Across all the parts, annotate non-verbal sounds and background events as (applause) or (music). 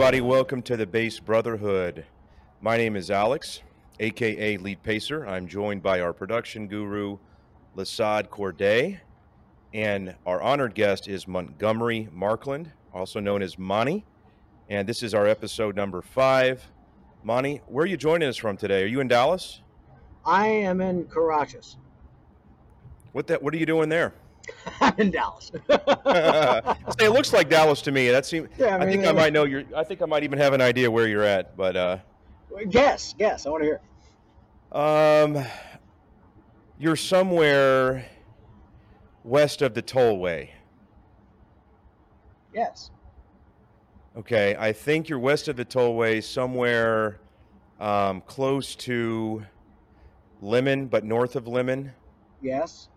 Everybody. Welcome to the Based Brotherhood. My name is Alex, aka Lead Pacer. I'm joined by our production guru, Lasad Corday, and our honored guest is Montgomery Markland, also known as Monty. And this is our episode number five. Monty, where are you joining us from today? Are you in Dallas? I am in Caracas. What that? What are you doing there? I'm in Dallas. (laughs) It looks like Dallas to me. That seems. Yeah, I, mean, I think I might know your. I think I might even have an idea where you're at. But uh, guess, guess. I want to hear. Um, you're somewhere west of the tollway. Yes. Okay, I think you're west of the tollway, somewhere um, close to Lemmon, but north of Lemmon. Yes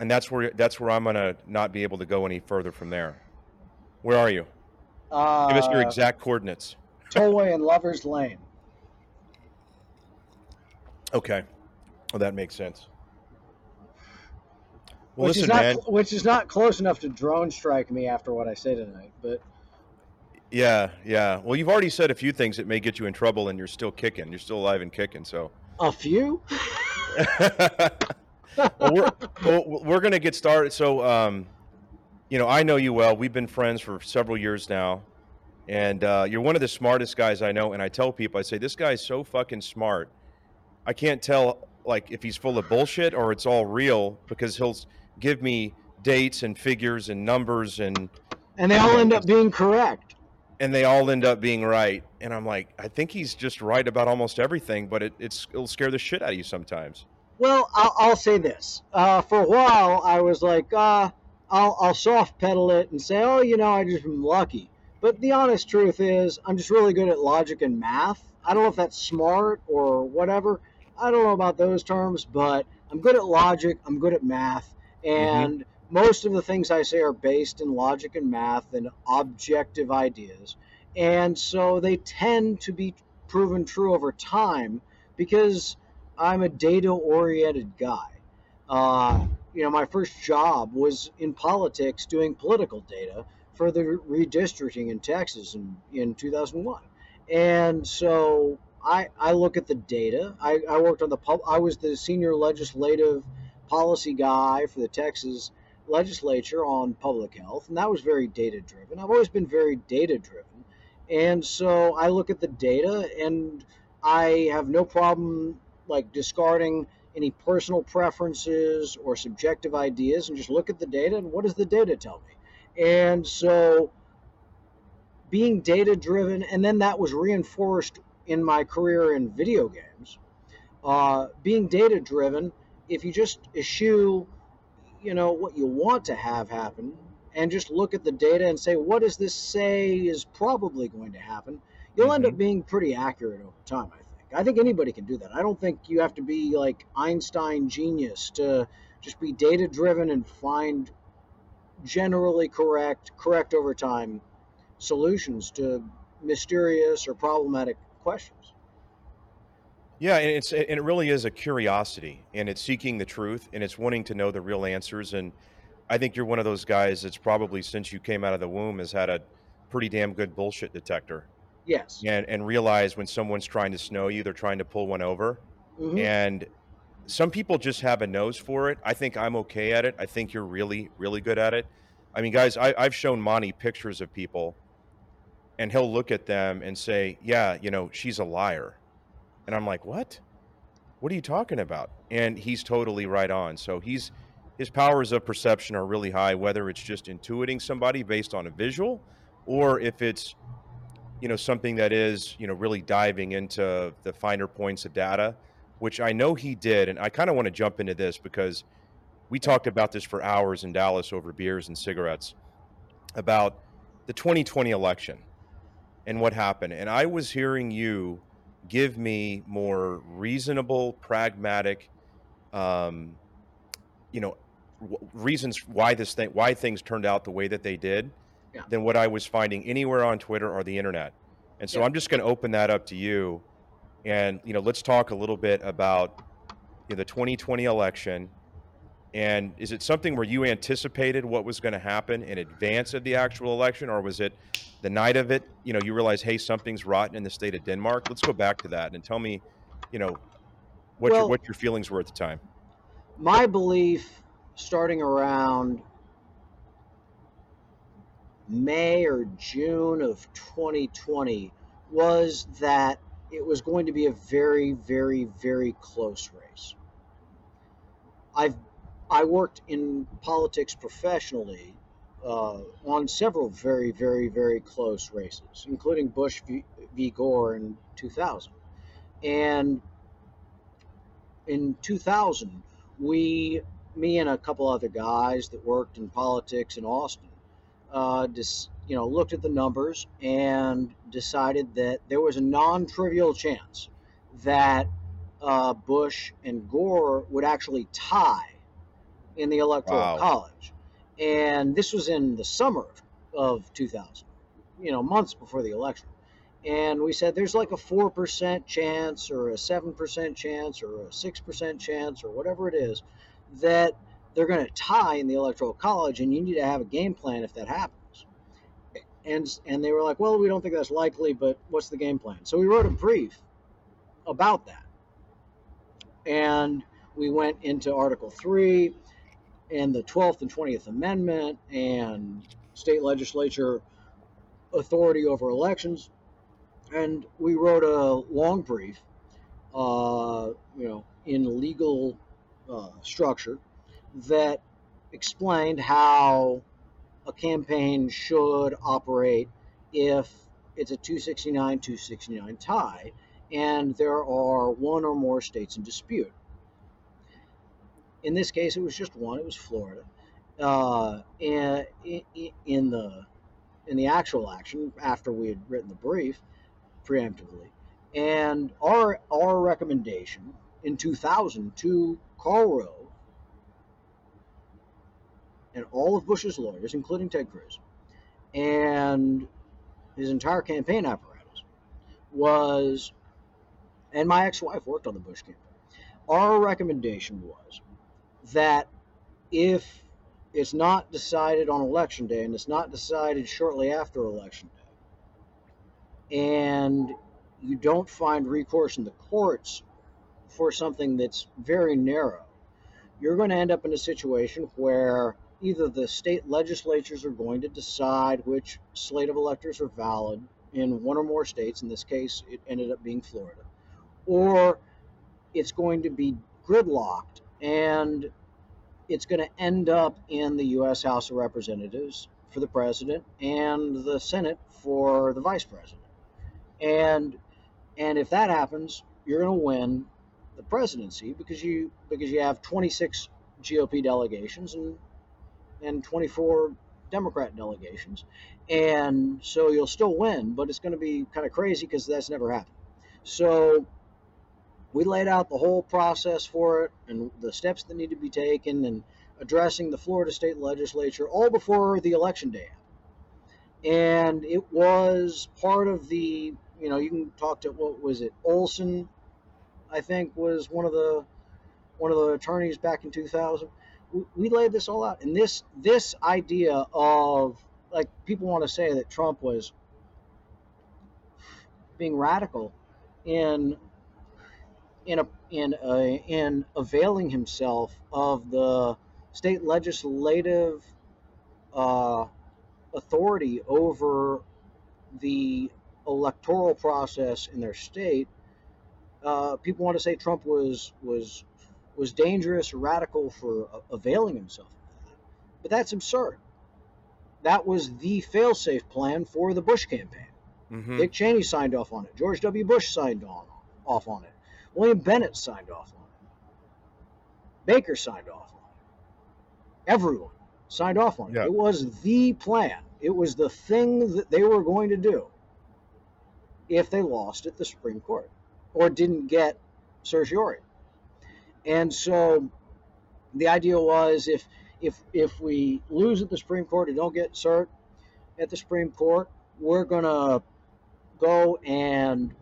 and that's where that's where I'm gonna not be able to go any further from there. Where are you? Uh, Give us your uh, exact coordinates. Tollway and Lovers Lane. Okay, well that makes sense. Well, which listen, is not man. which is not close enough to drone strike me after what I say tonight, but. Yeah, yeah. Well, you've already said a few things that may get you in trouble, and you're still kicking. You're still alive and kicking. So. A few. (laughs) well, we're, well, we're going to get started. So, um, you know, I know you well. We've been friends for several years now. And uh, you're one of the smartest guys I know. And I tell people, I say, this guy's so fucking smart. I can't tell, like, if he's full of bullshit or it's all real because he'll give me dates and figures and numbers and. And they all end up being correct. And they all end up being right. And I'm like, I think he's just right about almost everything, but it, it's, it'll scare the shit out of you sometimes. Well, I'll, I'll say this. Uh, for a while, I was like, uh, I'll, I'll soft pedal it and say, oh, you know, I just been lucky. But the honest truth is, I'm just really good at logic and math. I don't know if that's smart or whatever. I don't know about those terms, but I'm good at logic. I'm good at math. And mm-hmm. most of the things I say are based in logic and math and objective ideas. And so they tend to be proven true over time because I'm a data oriented guy. Uh, you know, my first job was in politics doing political data for the redistricting in Texas in, in 2001. And so I, I look at the data. I, I worked on the pub, I was the senior legislative policy guy for the Texas legislature on public health, and that was very data driven. I've always been very data driven. And so I look at the data and I have no problem like discarding any personal preferences or subjective ideas and just look at the data and what does the data tell me? And so being data driven, and then that was reinforced in my career in video games. Uh, being data driven, if you just eschew, you know, what you want to have happen and just look at the data and say, what does this say is probably going to happen? You'll mm-hmm. end up being pretty accurate over time, I think. I think anybody can do that. I don't think you have to be like Einstein genius to just be data driven and find generally correct, correct over time solutions to mysterious or problematic questions. Yeah, and it's and it really is a curiosity, and it's seeking the truth, and it's wanting to know the real answers. And I think you're one of those guys that's probably since you came out of the womb has had a pretty damn good bullshit detector, Yes. and and realize when someone's trying to snow you, they're trying to pull one over. Mhm. And some people just have a nose for it. I think I'm okay at it. I think you're really, really good at it. I mean, guys, I, I've shown Monty pictures of people, and he'll look at them and say, "Yeah, you know, she's a liar," and I'm like, "What? What are you talking about?" And he's totally right on. So he's his powers of perception are really high, whether it's just intuiting somebody based on a visual, or if it's you know something that is you know really diving into the finer points of data which i know he did and i kind of want to jump into this because we talked about this for hours in dallas over beers and cigarettes about the 2020 election and what happened and i was hearing you give me more reasonable pragmatic um, you know w- reasons why this thing why things turned out the way that they did Yeah. than what I was finding anywhere on Twitter or the internet. And so Yeah. I'm just going to open that up to you, and you know, let's talk a little bit about you know, the 2020 election. And is it something where you anticipated what was going to happen in advance of the actual election, or was it the night of it? You know, you realize, hey, something's rotten in the state of Denmark. Let's go back to that and tell me, you know, what your what your feelings were at the time. My belief starting around May or June of 2020 was that it was going to be a very, very, very close race. I've I worked in politics professionally uh, on several very, very, very close races, including Bush v, v. Gore in 2000. And in 2000, we, me and a couple other guys that worked in politics in Austin, uh, you know, looked at the numbers and decided that there was a non-trivial chance that uh, Bush and Gore would actually tie in the electoral Wow. college, and this was in the summer of, of 2000, you know, months before the election. And we said there's like a four percent chance, or a seven percent chance, or a six percent chance, or whatever it is, that they're going to tie in the electoral college, and you need to have a game plan if that happens. And and they were like, well, we don't think that's likely, but what's the game plan? So we wrote a brief about that, and we went into Article Three, and the Twelfth and Twentieth Amendment, and state legislature authority over elections, and we wrote a long brief, uh, you know, in legal uh, structure that explained how a campaign should operate if it's a 269 269 tie and there are one or more states in dispute. In this case, it was just one. It was Florida. Uh, in, in the in the actual action, after we had written the brief preemptively, and our our recommendation in 2000 to Rove and all of Bush's lawyers, including Ted Cruz, and his entire campaign apparatus was, and my ex-wife worked on the Bush campaign. Our recommendation was that if it's not decided on election day and it's not decided shortly after election day, and you don't find recourse in the courts for something that's very narrow, you're going to end up in a situation where either the state legislatures are going to decide which slate of electors are valid in one or more states. In this case, it ended up being Florida, or it's going to be gridlocked and it's going to end up in the U.S. House of Representatives for the president and the Senate for the vice president. And and if that happens, you're going to win the presidency because you because you have 26 GOP delegations and and 24 Democrat delegations, and so you'll still win, but it's going to be kind of crazy because that's never happened. So we laid out the whole process for it and the steps that need to be taken and addressing the Florida state legislature all before the election day. and it was part of the. You know, you can talk to what was it, Olson, I think was one of the one of the attorneys back in 2000. We, laid this all out, and this this idea of like people want to say that Trump was being radical in in a in a, in availing himself of the state legislative uh, authority over the electoral process in their state. Uh, people want to say Trump was was was dangerous, radical for availing himself of that, but that's absurd. That was the failsafe plan for the Bush campaign. Mm-hmm. Dick Cheney signed off on it. George W. Bush signed on off on it. William Bennett signed off on it. Baker signed off on it. Everyone signed off on it. Yeah. It was the plan. It was the thing that they were going to do if they lost at the Supreme Court or didn't get certiorari. And so the idea was if if if we lose at the Supreme Court and don't get cert at the Supreme Court, we're gonna go and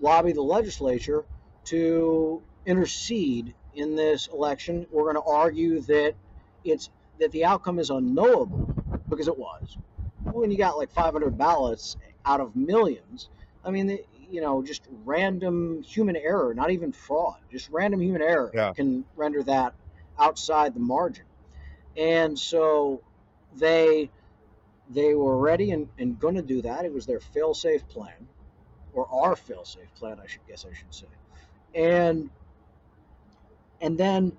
lobby the legislature to intercede in this election. We're going to argue that it's that the outcome is unknowable because it was. When you got like 500 ballots out of millions, I mean, you know, just random human error, not even fraud, just random human error Yeah. can render that outside the margin. And so they they were ready and, and going to do that. It was their fail-safe plan, or our fail-safe plan, I should guess I should say. And and then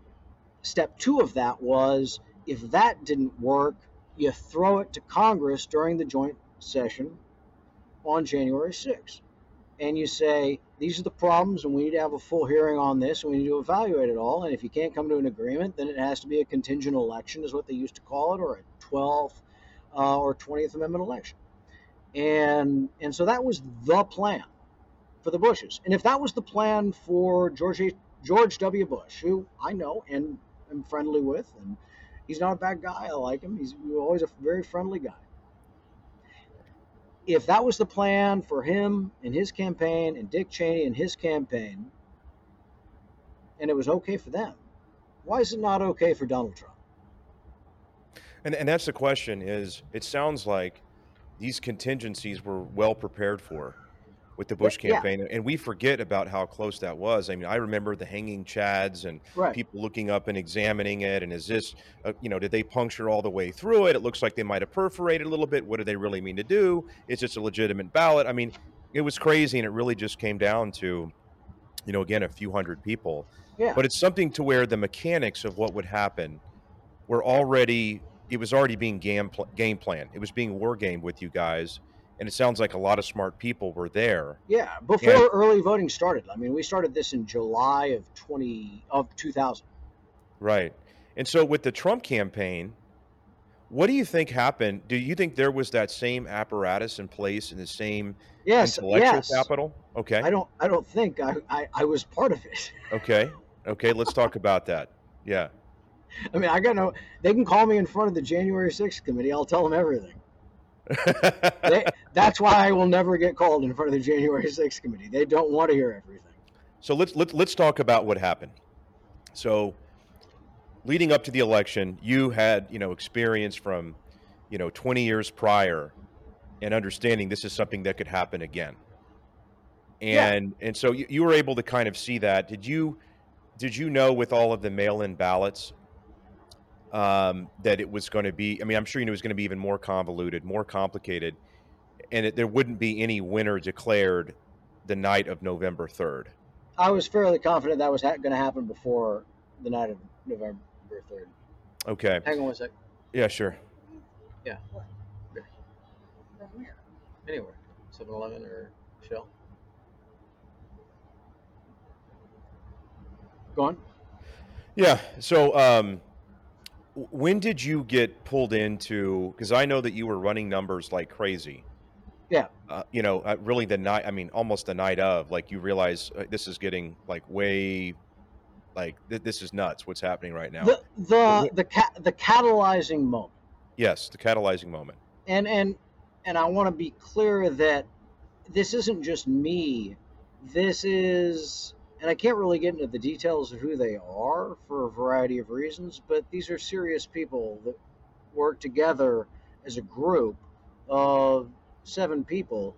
step two of that was if that didn't work, you throw it to Congress during the joint session on January 6th. And you say, these are the problems, and we need to have a full hearing on this, and we need to evaluate it all. And if you can't come to an agreement, then it has to be a contingent election, is what they used to call it, or a 12th uh, or 20th Amendment election. And and so that was the plan for the Bushes. And if that was the plan for George George W. Bush, who I know and am friendly with, and he's not a bad guy. I like him. He's always a very friendly guy. If that was the plan for him and his campaign and Dick Cheney and his campaign, and it was okay for them, why is it not okay for Donald Trump? And and that's the question. Is it sounds like these contingencies were well prepared for with the Bush Yeah. campaign, and we forget about how close that was. I mean, I remember the hanging chads and Right. people looking up and examining it. And is this, uh, you know, did they puncture all the way through it? It looks like they might have perforated a little bit. What do they really mean to do? Is this a legitimate ballot? I mean, it was crazy, and it really just came down to, you know, again, a few hundred people. Yeah. But it's something to where the mechanics of what would happen were already. It was already being game pl- game plan. It was being war game with you guys, and it sounds like a lot of smart people were there. Yeah, before And- early voting started. I mean, we started this in July of 20 of 2000. Right. And so with the Trump campaign, what do you think happened? Do you think there was that same apparatus in place and the same Yes, intellectual yes. capital? Okay. I don't I don't think I, I I was part of it. (laughs) Okay. Okay, let's talk about that. Yeah. I mean, I got no they can call me in front of the January 6th committee. I'll tell them everything. They, that's why I will never get called in front of the January 6th committee. They don't want to hear everything. so let's let's let's talk about what happened. So leading up to the election, you had, you know, experience from, you know, 20 years prior and understanding this is something that could happen again. Yeah. And and so you, you were able to kind of see that. Did you did you know with all of the mail-in ballots um, that it was going to be? I mean, I'm sure you knew it was going to be even more convoluted, more complicated, and it, there wouldn't be any winner declared the night of November 3rd. I was fairly confident that was ha- going to happen before the night of November 3rd. Okay. Hang on one sec. Yeah, sure. Yeah. Anywhere. 7-Eleven or Shell. Go on. Yeah. So, um, when did you get pulled into? Because I know that you were running numbers like crazy. Yeah. Uh, you know, uh, really the night. I mean, almost the night of. Like you realize uh, this is getting like way, like th- this is nuts. What's happening right now? The the the ca- the catalyzing moment. yes, the catalyzing moment. and and and I want to be clear that this isn't just me. This is, and I can't really get into the details of who they are for a variety of reasons, but these are serious people that work together as a group of seven people,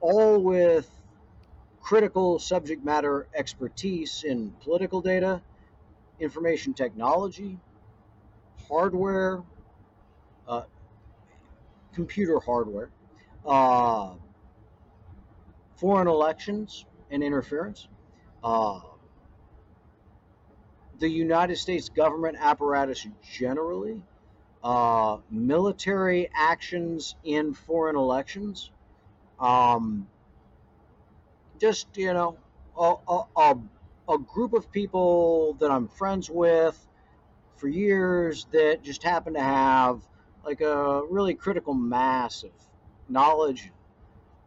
all with critical subject matter expertise in political data, information technology, hardware, uh, computer hardware, uh, foreign elections and interference, uh, the United States government apparatus generally, uh, military actions in foreign elections, um, just you know, a, a, a group of people that I'm friends with for years that just happen to have like a really critical mass of knowledge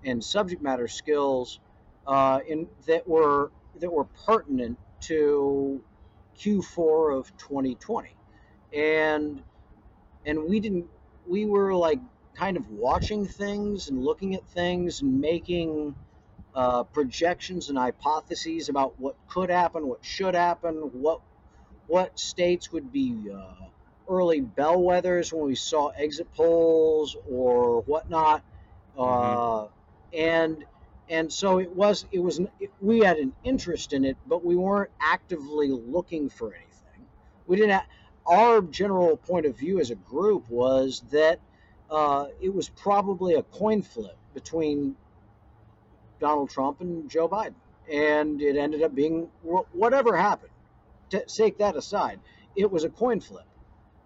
and subject matter skills uh, in that were that were pertinent to Q4 of 2020, and and we didn't we were like kind of watching things and looking at things and making uh, projections and hypotheses about what could happen, what should happen, what what states would be uh, early bellwethers when we saw exit polls or whatnot, uh, mm-hmm. and and so it was it was we had an interest in it, but we weren't actively looking for anything. We didn't. Have, our general point of view as a group was that uh, it was probably a coin flip between Donald Trump and Joe Biden, and it ended up being whatever happened. To take that aside, it was a coin flip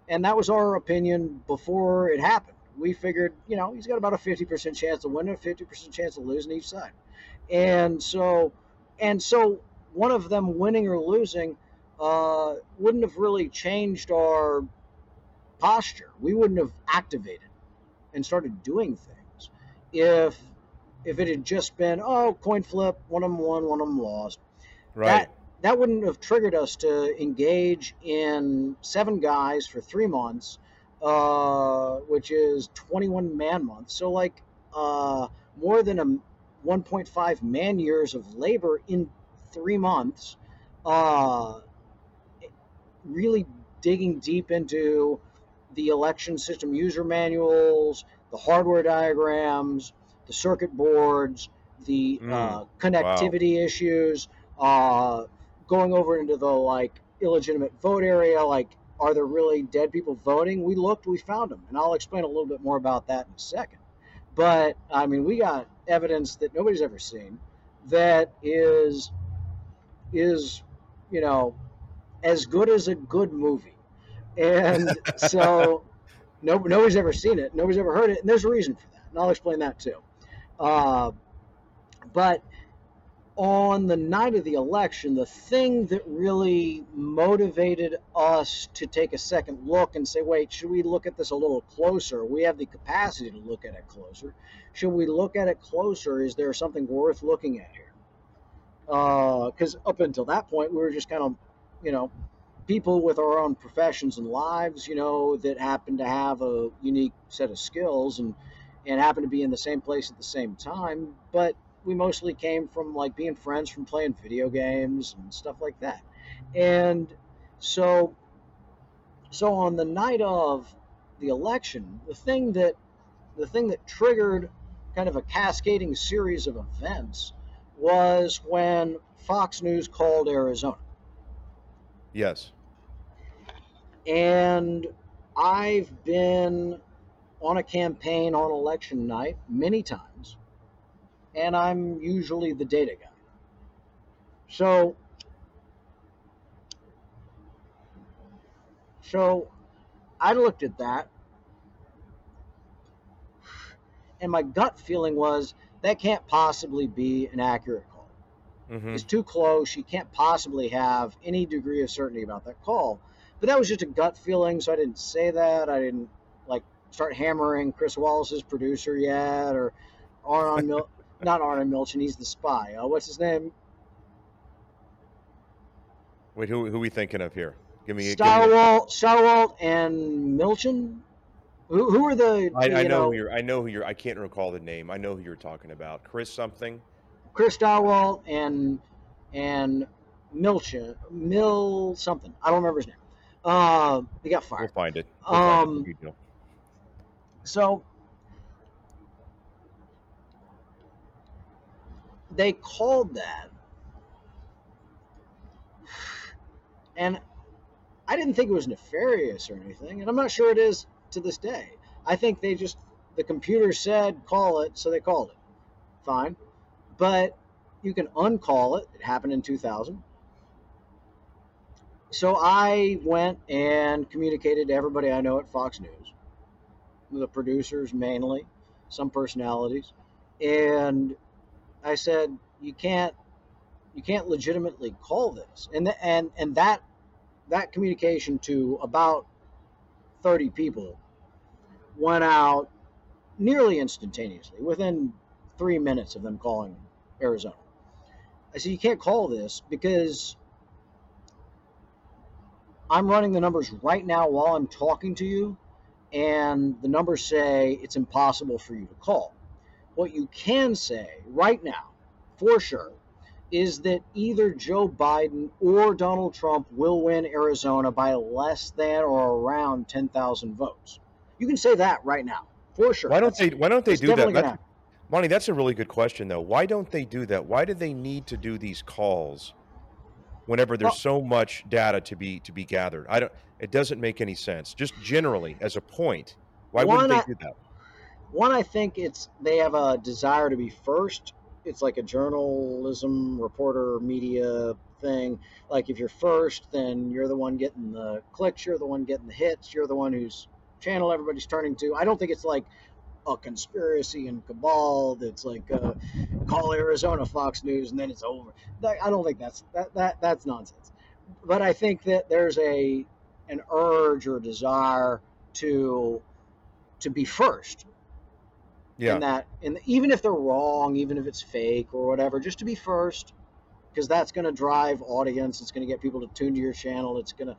and that was our opinion before it happened. We figured, you know, he's got about a 50% chance of winning, a 50% chance of losing each side. And so, and so one of them winning or losing uh, wouldn't have really changed our posture. We wouldn't have activated and started doing things if if it had just been oh coin flip, one of them won, one of them lost. Right. That, that wouldn't have triggered us to engage in seven guys for three months, uh, which is 21 man months. So, like, uh, more than a 1.5 man years of labor in three months, uh, really digging deep into the election system user manuals, the hardware diagrams, the circuit boards, the mm, uh, connectivity wow. issues, uh, going over into the like illegitimate vote area, like are there really dead people voting? We looked, we found them, and I'll explain a little bit more about that in a second. But I mean, we got evidence that nobody's ever seen that is is you know as good as a good movie, and (laughs) so no, nobody's ever seen it, nobody's ever heard it, and there's a reason for that, and I'll explain that too. Uh, but on the night of the election, the thing that really motivated us to take a second look and say, wait, should we look at this a little closer? We have the capacity to look at it closer. Should we look at it closer? Is there something worth looking at here? Because uh, up until that point, we were just kind of, you know, people with our own professions and lives, you know, that happen to have a unique set of skills and and happen to be in the same place at the same time, but we mostly came from like being friends from playing video games and stuff like that. And so so on the night of the election, the thing that the thing that triggered kind of a cascading series of events was when Fox News called Arizona. Yes. And I've been on a campaign on election night many times and I'm usually the data guy. So, so I looked at that, and my gut feeling was that can't possibly be an accurate call. Mm-hmm. It's too close. You can't possibly have any degree of certainty about that call. But that was just a gut feeling, so I didn't say that. I didn't like start hammering Chris Wallace's producer yet, or Aaron (laughs) Mil- not Arnon Milchan. He's the spy. Uh, what's his name? Wait, who who are we thinking of here? Give me Stirewalt, Stirewalt, and Milchan. Who, who are the? I, I know, know, who you're. I know who you're. I can't recall the name. I know who you're talking about. Chris something. Chris Dowell and and Milcha Mill something. I don't remember his name. Uh, he got We'll fired. find it. We'll find it. Um, No big deal. So they called that, and I didn't think it was nefarious or anything, and I'm not sure it is to this day. I think they just the computer said call it, so they called it. Fine, but you can uncall it. It happened in 2000. So I went and communicated to everybody I know at Fox News the producers mainly, some personalities, and I said you can't you can't legitimately call this, and th- and and that that communication to about thirty people went out nearly instantaneously within three minutes of them calling Arizona. I said you can't call this because I'm running the numbers right now while I'm talking to you and the numbers say it's impossible for you to call. What you can say right now, for sure, is that either Joe Biden or Donald Trump will win Arizona by less than or around 10,000 votes. You can say that right now, for sure. Why don't That's- they? Why don't they do that? gonna That's. Monty, that's a really good question, though. Why don't they do that? Why do they need to do these calls whenever there's Well- so much data to be to be gathered? I don't. It doesn't make any sense. Just generally, as a point, why wouldn't I- they do that? One, I think it's they have a desire to be first. It's like a journalism, reporter, media thing. Like if you're first, then you're the one getting the clicks, you're the one getting the hits, you're the one whose channel everybody's turning to. I don't think it's like a conspiracy and cabal that's like uh, call Arizona Fox News and then it's over. I don't think that's that, that that's nonsense. But I think that there's a an urge or desire to to be first Yeah. in that and even if they're wrong even if it's fake or whatever just to be first because that's going to drive audience it's going to get people to tune to your channel it's going to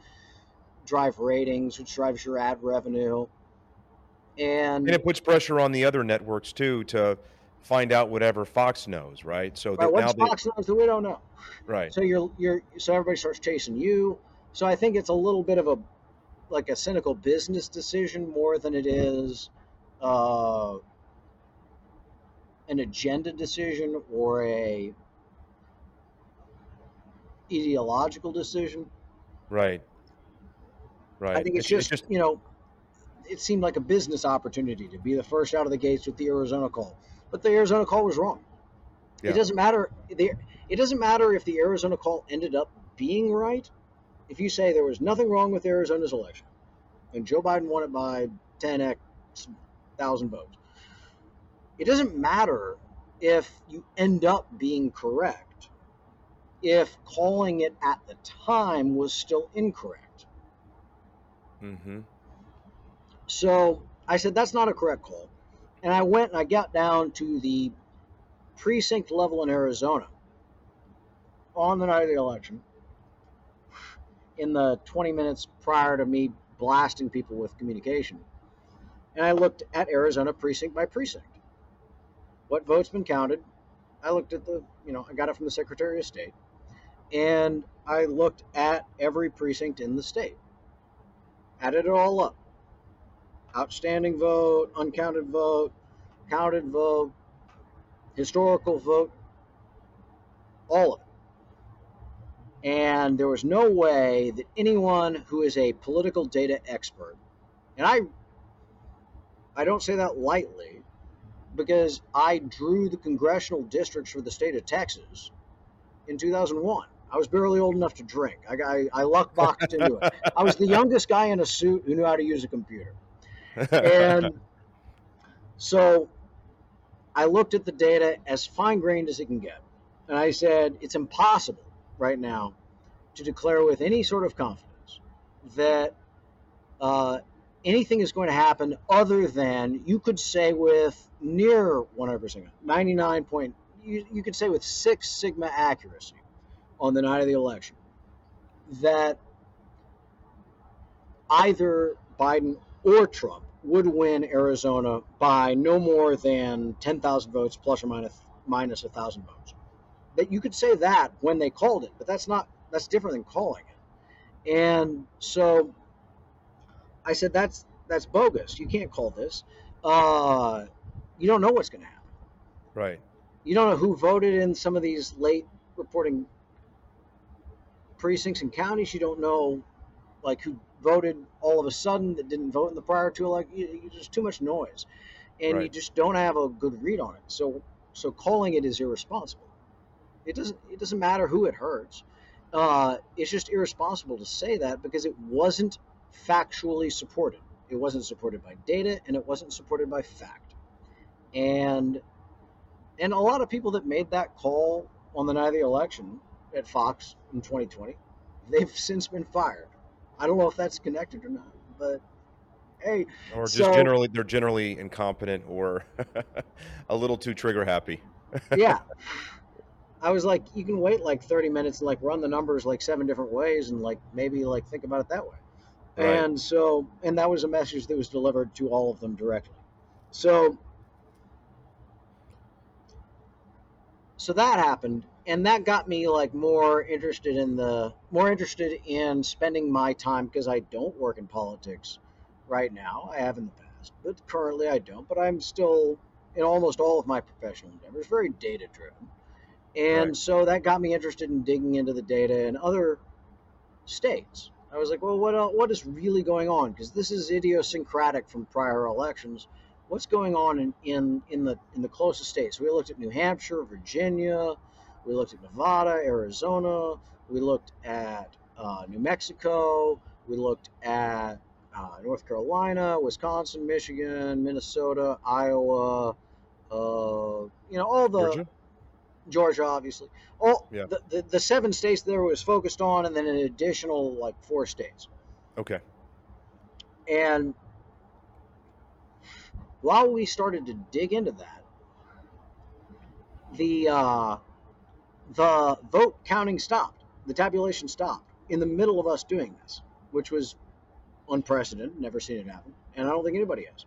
drive ratings which drives your ad revenue and, And it puts pressure on the other networks too to find out whatever Fox knows, right? So right, that now what's they fox knows that we don't know right. so you're you're so everybody starts chasing you so i think it's a little bit of a like a cynical business decision more than it is uh, an agenda decision or a ideological decision Right. Right. i think it's, just, you know it seemed like a business opportunity to be the first out of the gates with the arizona call but the arizona call was wrong Yeah. it doesn't matter it doesn't matter if the arizona call ended up being right if you say there was nothing wrong with arizona's election and joe biden won it by 10x thousand votes it doesn't matter if you end up being correct if calling it at the time was still incorrect mm-hmm. So I said, that's not a correct call. And I went and I got down to the precinct level in Arizona on the night of the election in the 20 minutes prior to me blasting people with communication. And I looked at Arizona precinct by precinct. What votes been counted? I looked at the, you know, I got it from the Secretary of State. And I looked at every precinct in the state. Added it all up outstanding vote, uncounted vote, counted vote, historical vote, all of it. And there was no way that anyone who is a political data expert, and I I don't say that lightly because I drew the congressional districts for the state of Texas in 2001. I was barely old enough to drink. I, I, I luck boxed into it. I was the youngest guy in a suit who knew how to use a computer and (laughs) so I looked at the data as fine grained as it can get. And I said, it's impossible right now to declare with any sort of confidence that uh, anything is going to happen other than you could say with near 100%, 99 point, you, you could say with six sigma accuracy on the night of the election that either Biden or Trump would win Arizona by no more than 10,000 votes plus or minus minus a thousand votes. That you could say that when they called it, but that's not that's different than calling it. And so I said that's that's bogus. You can't call this. Uh, you don't know what's going to happen. Right. You don't know who voted in some of these late reporting precincts and counties. You don't know like who voted all of a sudden that didn't vote in the prior two like there's too much noise and right. you just don't have a good read on it so so calling it is irresponsible it doesn't it doesn't matter who it hurts uh, it's just irresponsible to say that because it wasn't factually supported it wasn't supported by data and it wasn't supported by fact and and a lot of people that made that call on the night of the election at fox in 2020 they've since been fired I don't know if that's connected or not, but hey, or just so, generally they're generally incompetent or (laughs) a little too trigger happy. (laughs) yeah. I was like, you can wait like 30 minutes and like run the numbers like seven different ways and like maybe like think about it that way. Right. And so, and that was a message that was delivered to all of them directly. So, so that happened and that got me like more interested in the more interested in spending my time because I don't work in politics right now. I have in the past, but currently I don't. But I'm still in almost all of my professional endeavors very data driven, and right. so that got me interested in digging into the data in other states. I was like, well, what what is really going on? Because this is idiosyncratic from prior elections. What's going on in, in, in the in the closest states? We looked at New Hampshire, Virginia, we looked at Nevada, Arizona. We looked at uh, New Mexico. We looked at uh, North Carolina, Wisconsin, Michigan, Minnesota, Iowa. Uh, you know all the Georgia obviously. All yeah. the, the the seven states there was focused on, and then an additional like four states. Okay. And while we started to dig into that, the uh, the vote counting stopped. The tabulation stopped in the middle of us doing this, which was unprecedented. Never seen it happen, and I don't think anybody has.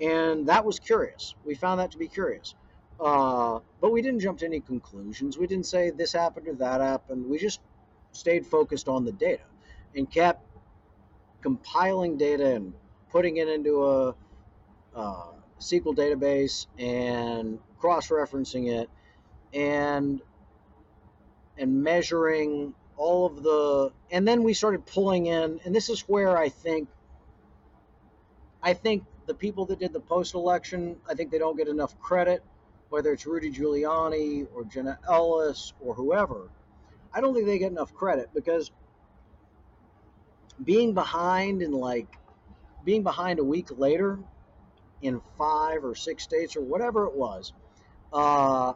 And that was curious. We found that to be curious. Uh, but we didn't jump to any conclusions. We didn't say this happened or that happened. We just stayed focused on the data and kept compiling data and putting it into a uh, SQL database and cross referencing it. And and measuring all of the and then we started pulling in and this is where I think I think the people that did the post election, I think they don't get enough credit, whether it's Rudy Giuliani or Jenna Ellis or whoever. I don't think they get enough credit because being behind in like being behind a week later in five or six states or whatever it was, uh,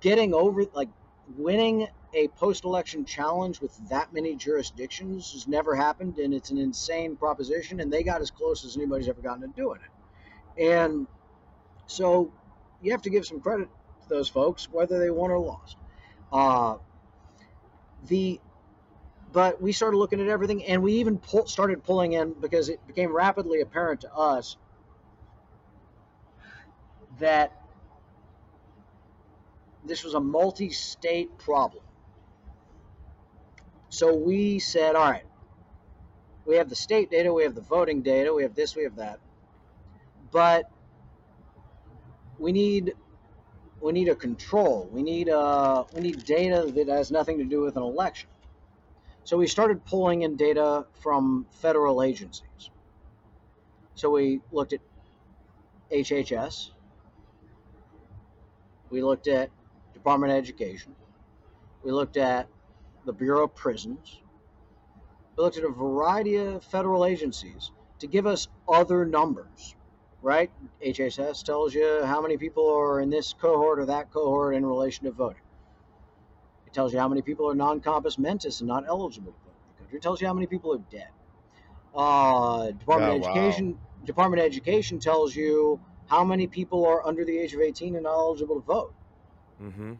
getting over like winning a post-election challenge with that many jurisdictions has never happened, and it's an insane proposition. And they got as close as anybody's ever gotten to doing it. And so you have to give some credit to those folks, whether they won or lost. Uh, the but we started looking at everything, and we even pull, started pulling in because it became rapidly apparent to us that this was a multi-state problem so we said, all right, we have the state data, we have the voting data, we have this, we have that. But we need we need a control. We need uh, we need data that has nothing to do with an election. So we started pulling in data from federal agencies. So we looked at HHS. We looked at Department of Education. We looked at the Bureau of Prisons. We looked at a variety of federal agencies to give us other numbers, right? HHS tells you how many people are in this cohort or that cohort in relation to voting. It tells you how many people are non compos mentis and not eligible to vote in the country. It tells you how many people are dead. Uh, Department oh, of Education wow. Department of Education tells you how many people are under the age of 18 and not eligible to vote. Mm-hmm.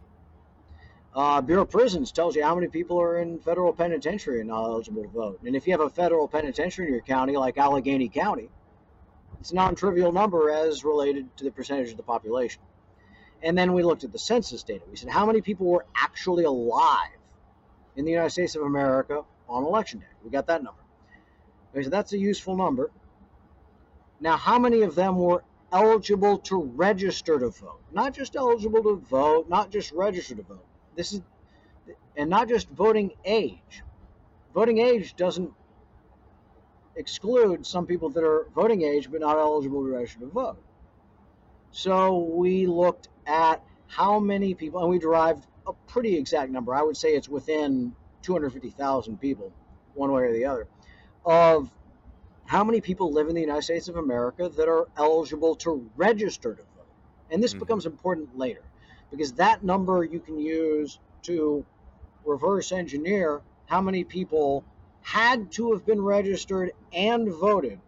Uh, Bureau of Prisons tells you how many people are in federal penitentiary and not eligible to vote. And if you have a federal penitentiary in your county, like Allegheny County, It's a non-trivial number as related to the percentage of the population. And then we looked at the census data. We said how many people were actually alive in the United States of America on election day. We got that number. We said that's a useful number. Now, how many of them were eligible to register to vote? Not just eligible to vote, not just register to vote. This is and not just voting age. Voting age doesn't exclude some people that are voting age but not eligible to register to vote. So we looked at how many people, and we derived a pretty exact number. I would say it's within 250,000 people, one way or the other, of how many people live in the United States of America that are eligible to register to vote. And this Mhm. becomes important later because that number you can use to reverse engineer how many people had to have been registered and voted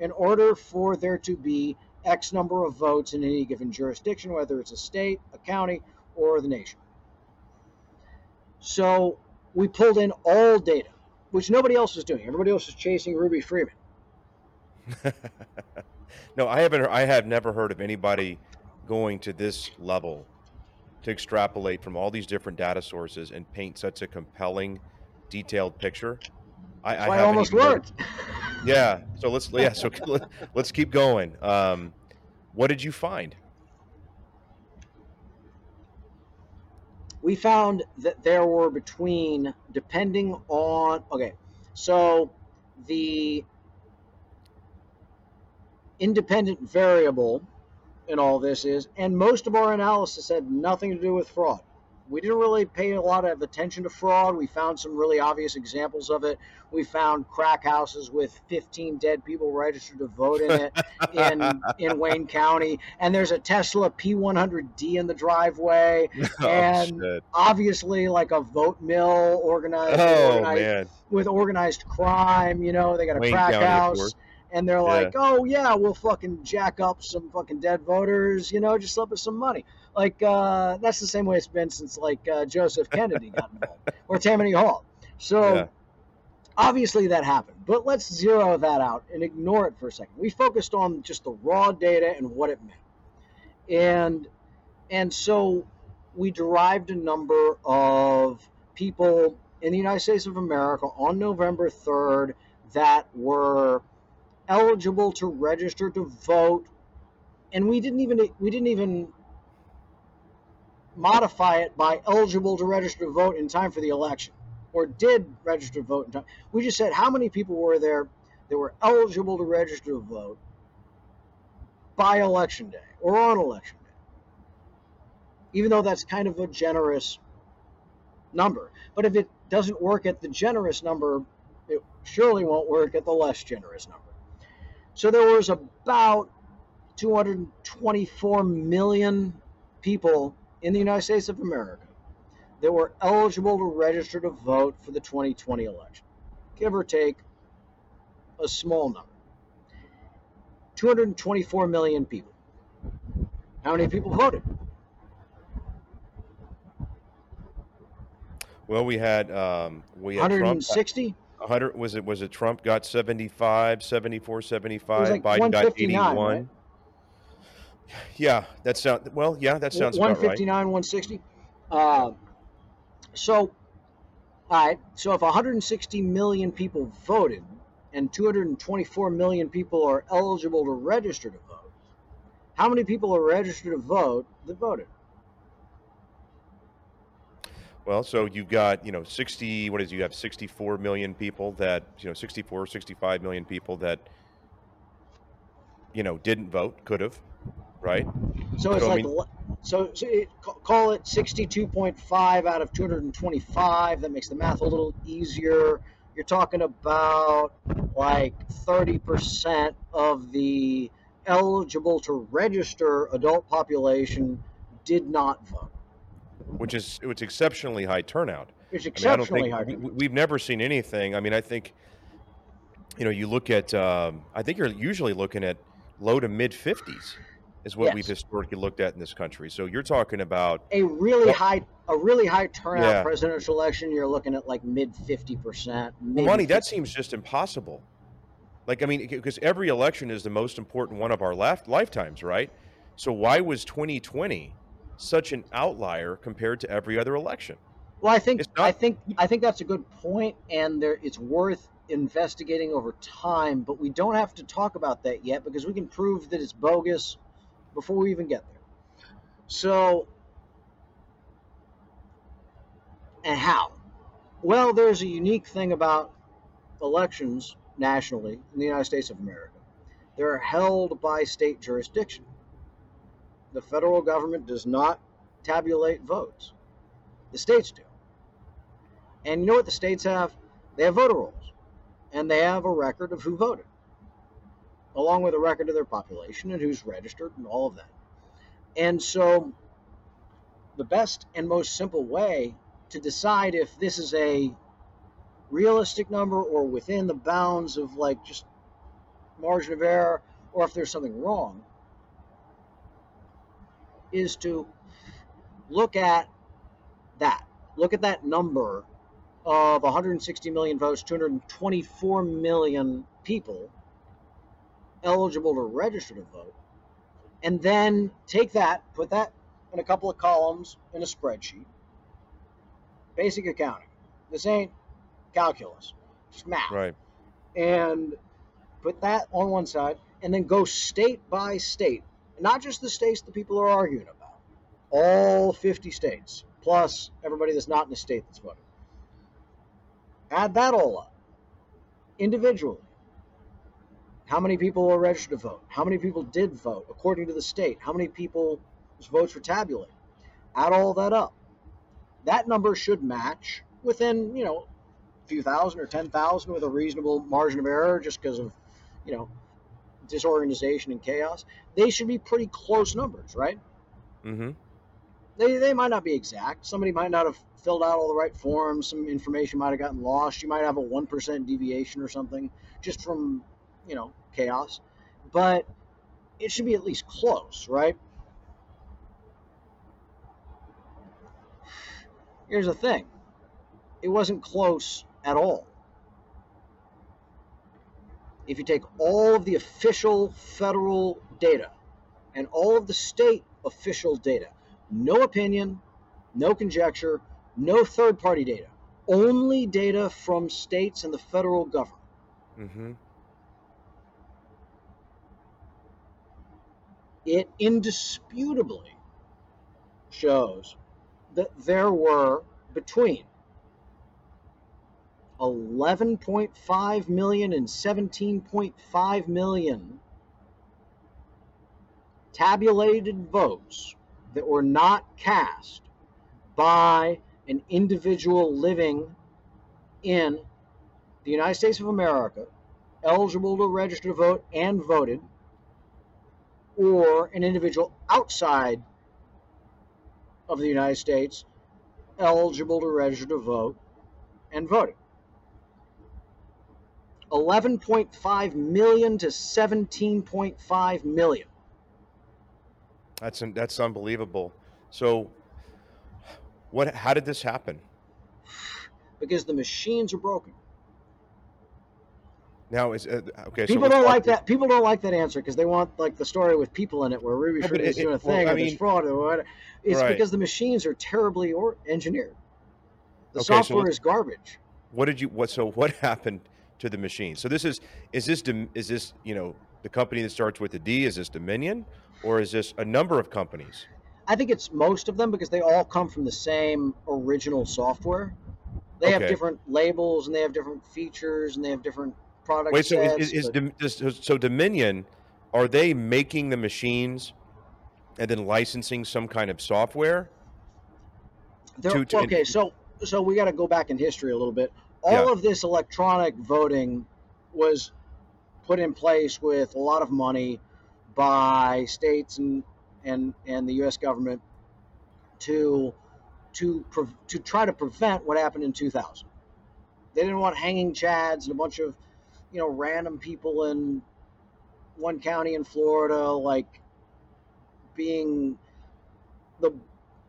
in order for there to be X number of votes in any given jurisdiction, whether it's a state, a county, or the nation. So we pulled in all data, which nobody else was doing. Everybody else was chasing Ruby Freeman. (laughs) no, I haven't. I have never heard of anybody going to this level to extrapolate from all these different data sources and paint such a compelling, detailed picture. I, I haven't almost worked. (laughs) Yeah. So let's yeah. So (laughs) let, let's keep going. Um, what did you find? we found that there were between, depending on, okay, so the independent variable in all this is, and most of our analysis had nothing to do with fraud. We didn't really pay a lot of attention to fraud. We found some really obvious examples of it. We found crack houses with 15 dead people registered to vote in it in (laughs) in Wayne County, and there's a Tesla P100D in the driveway (laughs) oh, And- shit. obviously like a vote mill organized, oh organized with organized crime. You know, they got a Wayne crack County, house, and they're Yeah. like, "Oh yeah, we'll fucking jack up some fucking dead voters." You know, just slip us some money. Like uh, that's the same way it's been since like uh, Joseph Kennedy got involved or Tammany Hall. So Yeah. obviously that happened, but let's zero that out and ignore it for a second. We focused on just the raw data and what it meant, and and so we derived a number of people in the United States of America on November 3rd that were eligible to register to vote and we didn't even we didn't even modify it by eligible to register to vote in time for the election or did register to vote in time we just said how many people were there that were eligible to register to vote by election day or on election day even though that's kind of a generous number. But if it doesn't work at the generous number, it surely won't work at the less generous number. So there was about 224 million people in the United States of America that were eligible to register to vote for the 2020 election, give or take a small number. 224 million people. How many people voted? Well, we had um, we had Trump. 160? 100 was it was it Trump got 75, 74, 75. like Biden got 159, 81. right? Yeah, that sound well. Yeah, that sounds about right. 159, 160. Uh, so, all right. So if 160 million people voted and 224 million people are eligible to register to vote, how many people are registered to vote that voted? Well, so you've got, you know, 60, what is it? you have 64 million people that, you know, 64, 65 million people that, you know, didn't vote, could have, right? So it's So, I like mean- so, so it, call it 62.5 out of 225. That makes the math a little easier. You're talking about like 30% of the eligible to register adult population did not vote. Which is, it's exceptionally high turnout. It's I mean, I exceptionally think high. we, we've never seen anything. I mean, I think, you know, you look at, um, I think you're usually looking at low to mid 50s is what we've historically looked at in this country. So you're talking about, a really Well- high a really high turnout Yeah. presidential election. You're looking at like mid 50%. well, maybe Monty, that seems just impossible. Like, I mean, because every election is the most important one of our left lifetimes, right? So why was 2020 such an outlier compared to every other election? Well, I think not- I think I think that's a good point, and there it's worth investigating over time. But we don't have to talk about that yet because we can prove that it's bogus before we even get there. So, and how? Well, there's a unique thing about elections nationally in the United States of America. They're held by state jurisdiction. The federal government does not tabulate votes. The states do. And you know what the states have? They have voter rolls. And they have a record of who voted, along with a record of their population and who's registered and all of that. And so, the best and most simple way to decide if this is a realistic number or within the bounds of like just margin of error or if there's something wrong is to look at that. Look at that number of 160 million votes, 224 million people eligible to register to vote, and then take that, put that in a couple of columns in a spreadsheet. Basic accounting. This ain't calculus, just math. Right. And put that on one side, and then go state by state, not just the states the people are arguing about, all 50 states, plus everybody that's not in the state that's voting. Add that all up individually. How many people were registered to vote? How many people did vote according to the state? How many people's votes were tabulated? Add all that up. That number should match within, you know, a few thousand or 10,000 with a reasonable margin of error just because of, you know, disorganization and chaos. They should be pretty close numbers, right? Mm-hmm. they, they might not be exact. Somebody might not have filled out all the right forms. Some information might have gotten lost. You might have a 1% deviation or something just from, you know, chaos. But it should be at least close, right? Here's the thing it wasn't close at all. If you take all of the official federal data and all of the state official data, no opinion, no conjecture, no third party data, only data from states and the federal government. Mm-hmm. It indisputably shows that there were between 11.5 million and 17.5 million tabulated votes that were not cast by an individual living in the United States of America, eligible to register to vote and voted, or an individual outside of the United States, eligible to register to vote and voted. 11.5 million to 17.5 million. That's that's unbelievable. So, what? How did this happen? because the machines are broken. Now is uh, okay. People let's don't like that. People don't like that answer because they want like the story with people in it where Ruby Yeah, is doing a it- well, thing I mean- fraud or what. It's Right. because the machines are terribly or engineered. The Okay, software let's- is garbage. What did you? What? So what (laughs) happened to the machine? So this is is this is this you know the company that starts with a D? Is this Dominion, or is this a number of companies? I think it's most of them because they all come from the same original software. They have different labels and they have different features and they have different product Wait, so is, is, is so Dominion? Are they making the machines and then licensing some kind of software? To- to- okay, so so we got to go back in history a little bit. All Yeah. of this electronic voting was put in place with a lot of money by states and and and the U.S. government to to to try to prevent what happened in 2000. They didn't want hanging chads and a bunch of you know random people in one county in Florida like being the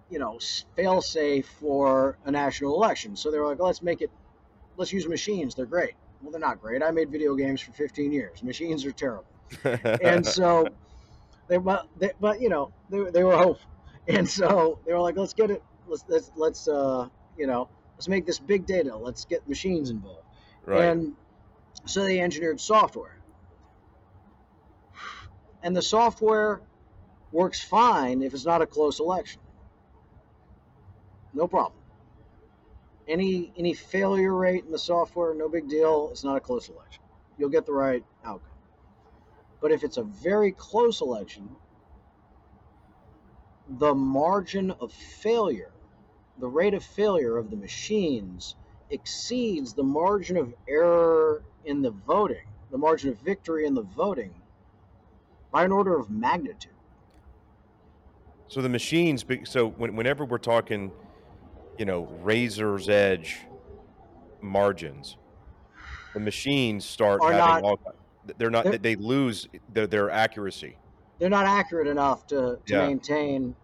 you know fail safe for a national election. So they were like, let's make it, let's use machines. They're great. Well, they're not great. I made video games for 15 years. Machines are terrible. and so they but they, but you know they, they were hopeful and so they were like let's get it let's let's let's uh you know let's make this big data let's get machines involved right. and so they engineered software. And the software works fine if it's not a close election. No problem. Any any failure rate in the software no big deal. It's not a close election. You'll get the right outcome. But if it's a very close election, the margin of failure, the rate of failure of the machines exceeds the margin of error in the voting, the margin of victory in the voting by an order of magnitude. So the machines, so whenever we're talking, you know, razor's edge margins, the machines start having not, all they're not They're- they lose their, their accuracy. they're not accurate enough to, to Yeah. maintain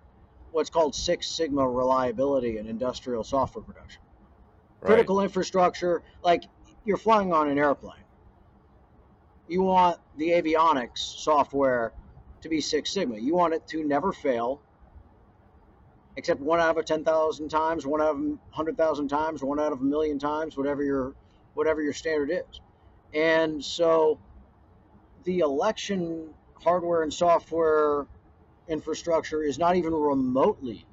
what's called Six Sigma reliability in industrial software production. Right. critical infrastructure like you're flying on an airplane. You want the avionics software to be six sigma. You want it to never fail except one out of 10,000 times one out of a 100,000 times one out of a million times whatever your whatever your standard is. And so the election hardware and software infrastructure is not even remotely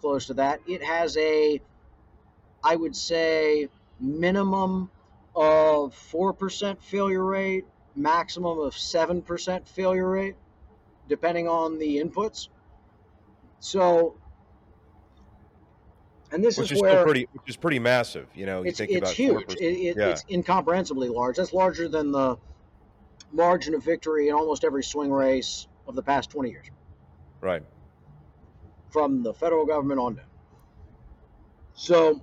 close to that. It has a I would say minimum of 4% failure rate, maximum of 7% failure rate, depending on the inputs. So, and this which is is where pretty, which is pretty massive. You know, you it's, about huge. It, it, Yeah. It's incomprehensibly large. That's larger than the margin of victory in almost every swing race of the past 20 years, right. from the federal government on down. So,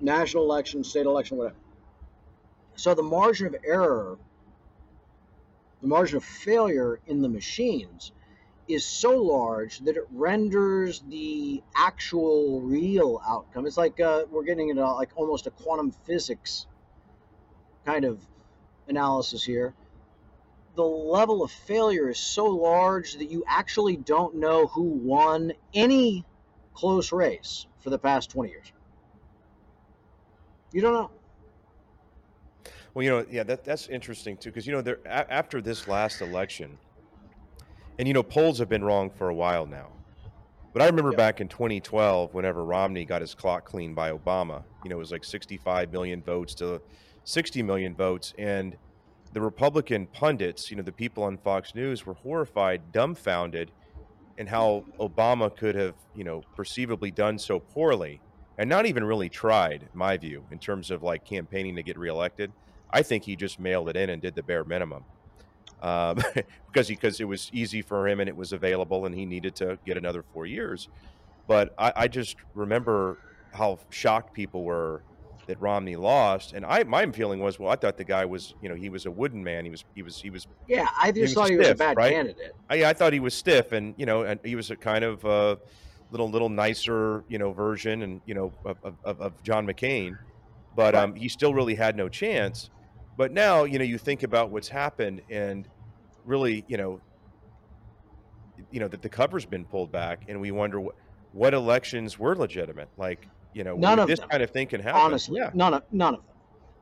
national election, state election, whatever. So the margin of error, the margin of failure in the machines is so large that it renders the actual real outcome. It's like uh, we're getting into like almost a quantum physics kind of analysis here. The level of failure is so large that you actually don't know who won any close race for the past 20 years. You don't know. Well, you know, yeah, that that's interesting too, because you know, there a- after this last election, and you know, polls have been wrong for a while now. But I remember Yeah. back in 2012, whenever Romney got his clock cleaned by Obama, you know, it was like 65 million votes to 60 million votes, and the Republican pundits, you know, the people on Fox News were horrified, dumbfounded, in how Obama could have, you know, perceivably done so poorly and not even really tried, in my view, in terms of like campaigning to get reelected. I think he just mailed it in and did the bare minimum um, (laughs) because he, because it was easy for him and it was available and he needed to get another four years. But I, I just remember how shocked people were that Romney lost, and I my feeling was, well, I thought the guy was, you know, he was a wooden man. He was he was he was Yeah, I just a thought he was a bad right? candidate. I, I thought he was stiff, and you know, and he was a kind of a little little nicer, you know, version, and you know, of, of, of John McCain, but Right. um, he still really had no chance. But now, you know, you think about what's happened, and really, you know, you know that the cover's been pulled back, and we wonder what what elections were legitimate. Like, you know, None of this them. kind of thing can happen. Honestly, yeah, none of none of them.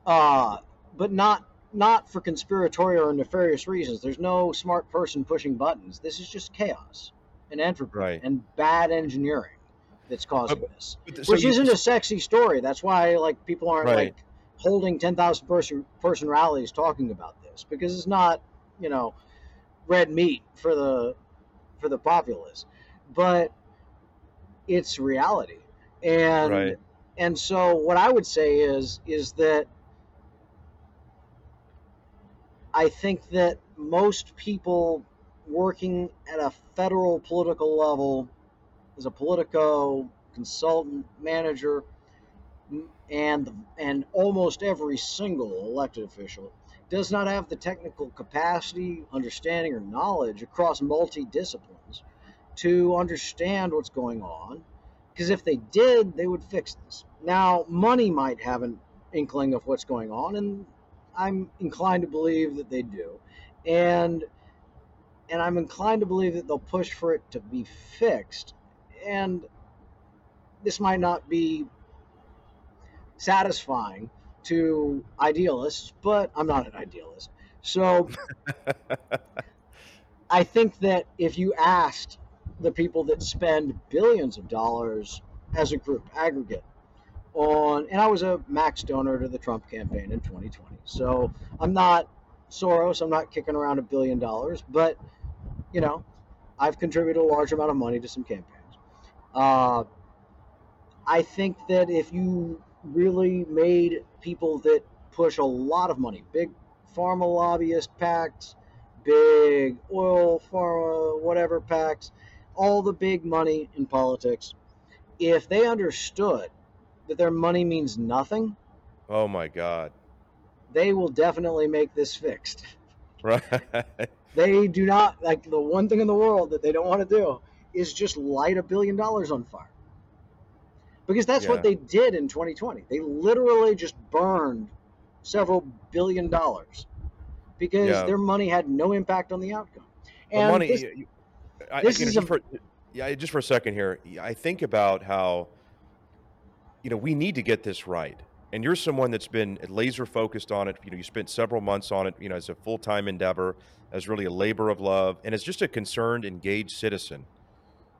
Uh, but not not for conspiratorial or nefarious reasons. There's no smart person pushing buttons. This is just chaos and entropy Right. and bad engineering that's causing But- this. So Which you- isn't a sexy story. That's why like people aren't Right. like holding ten thousand person person rallies talking about this because it's not you know red meat for the for the populace, but it's reality. And Right. and so what I would say is is that I think that most people working at a federal political level as a politico consultant manager and and almost every single elected official does not have the technical capacity understanding or knowledge across multi-disciplines to understand what's going on because if they did they would fix this now money might have an inkling of what's going on and I'm inclined to believe that they do, and and I'm inclined to believe that they'll push for it to be fixed. And this might not be satisfying to idealists, but I'm not an idealist. So (laughs) I think that if you asked the people that spend billions of dollars as a group aggregate on, and I was a max donor to the Trump campaign in 2020. So I'm not Soros, I'm not kicking around a billion dollars, but you know, I've contributed a large amount of money to some campaigns. Uh, I think that if you really made people that push a lot of money, big pharma lobbyist PACs, big oil pharma, whatever PACs, all the big money in politics, if they understood that their money means nothing, oh my God. They will definitely make this fixed. (laughs) Right. They do not like the one thing in the world that they don't want to do is just light a billion dollars on fire. Because that's Yeah. what they did in 2020. They literally just burned several billion dollars because Yeah. their money had no impact on the outcome. The money. this- you- I, this you know, is just a- for, yeah, just for a second here. I think about how, you know, we need to get this right. And you're someone that's been laser focused on it. You know, you spent several months on it. You know, as a full time endeavor, as really a labor of love, and as just a concerned, engaged citizen.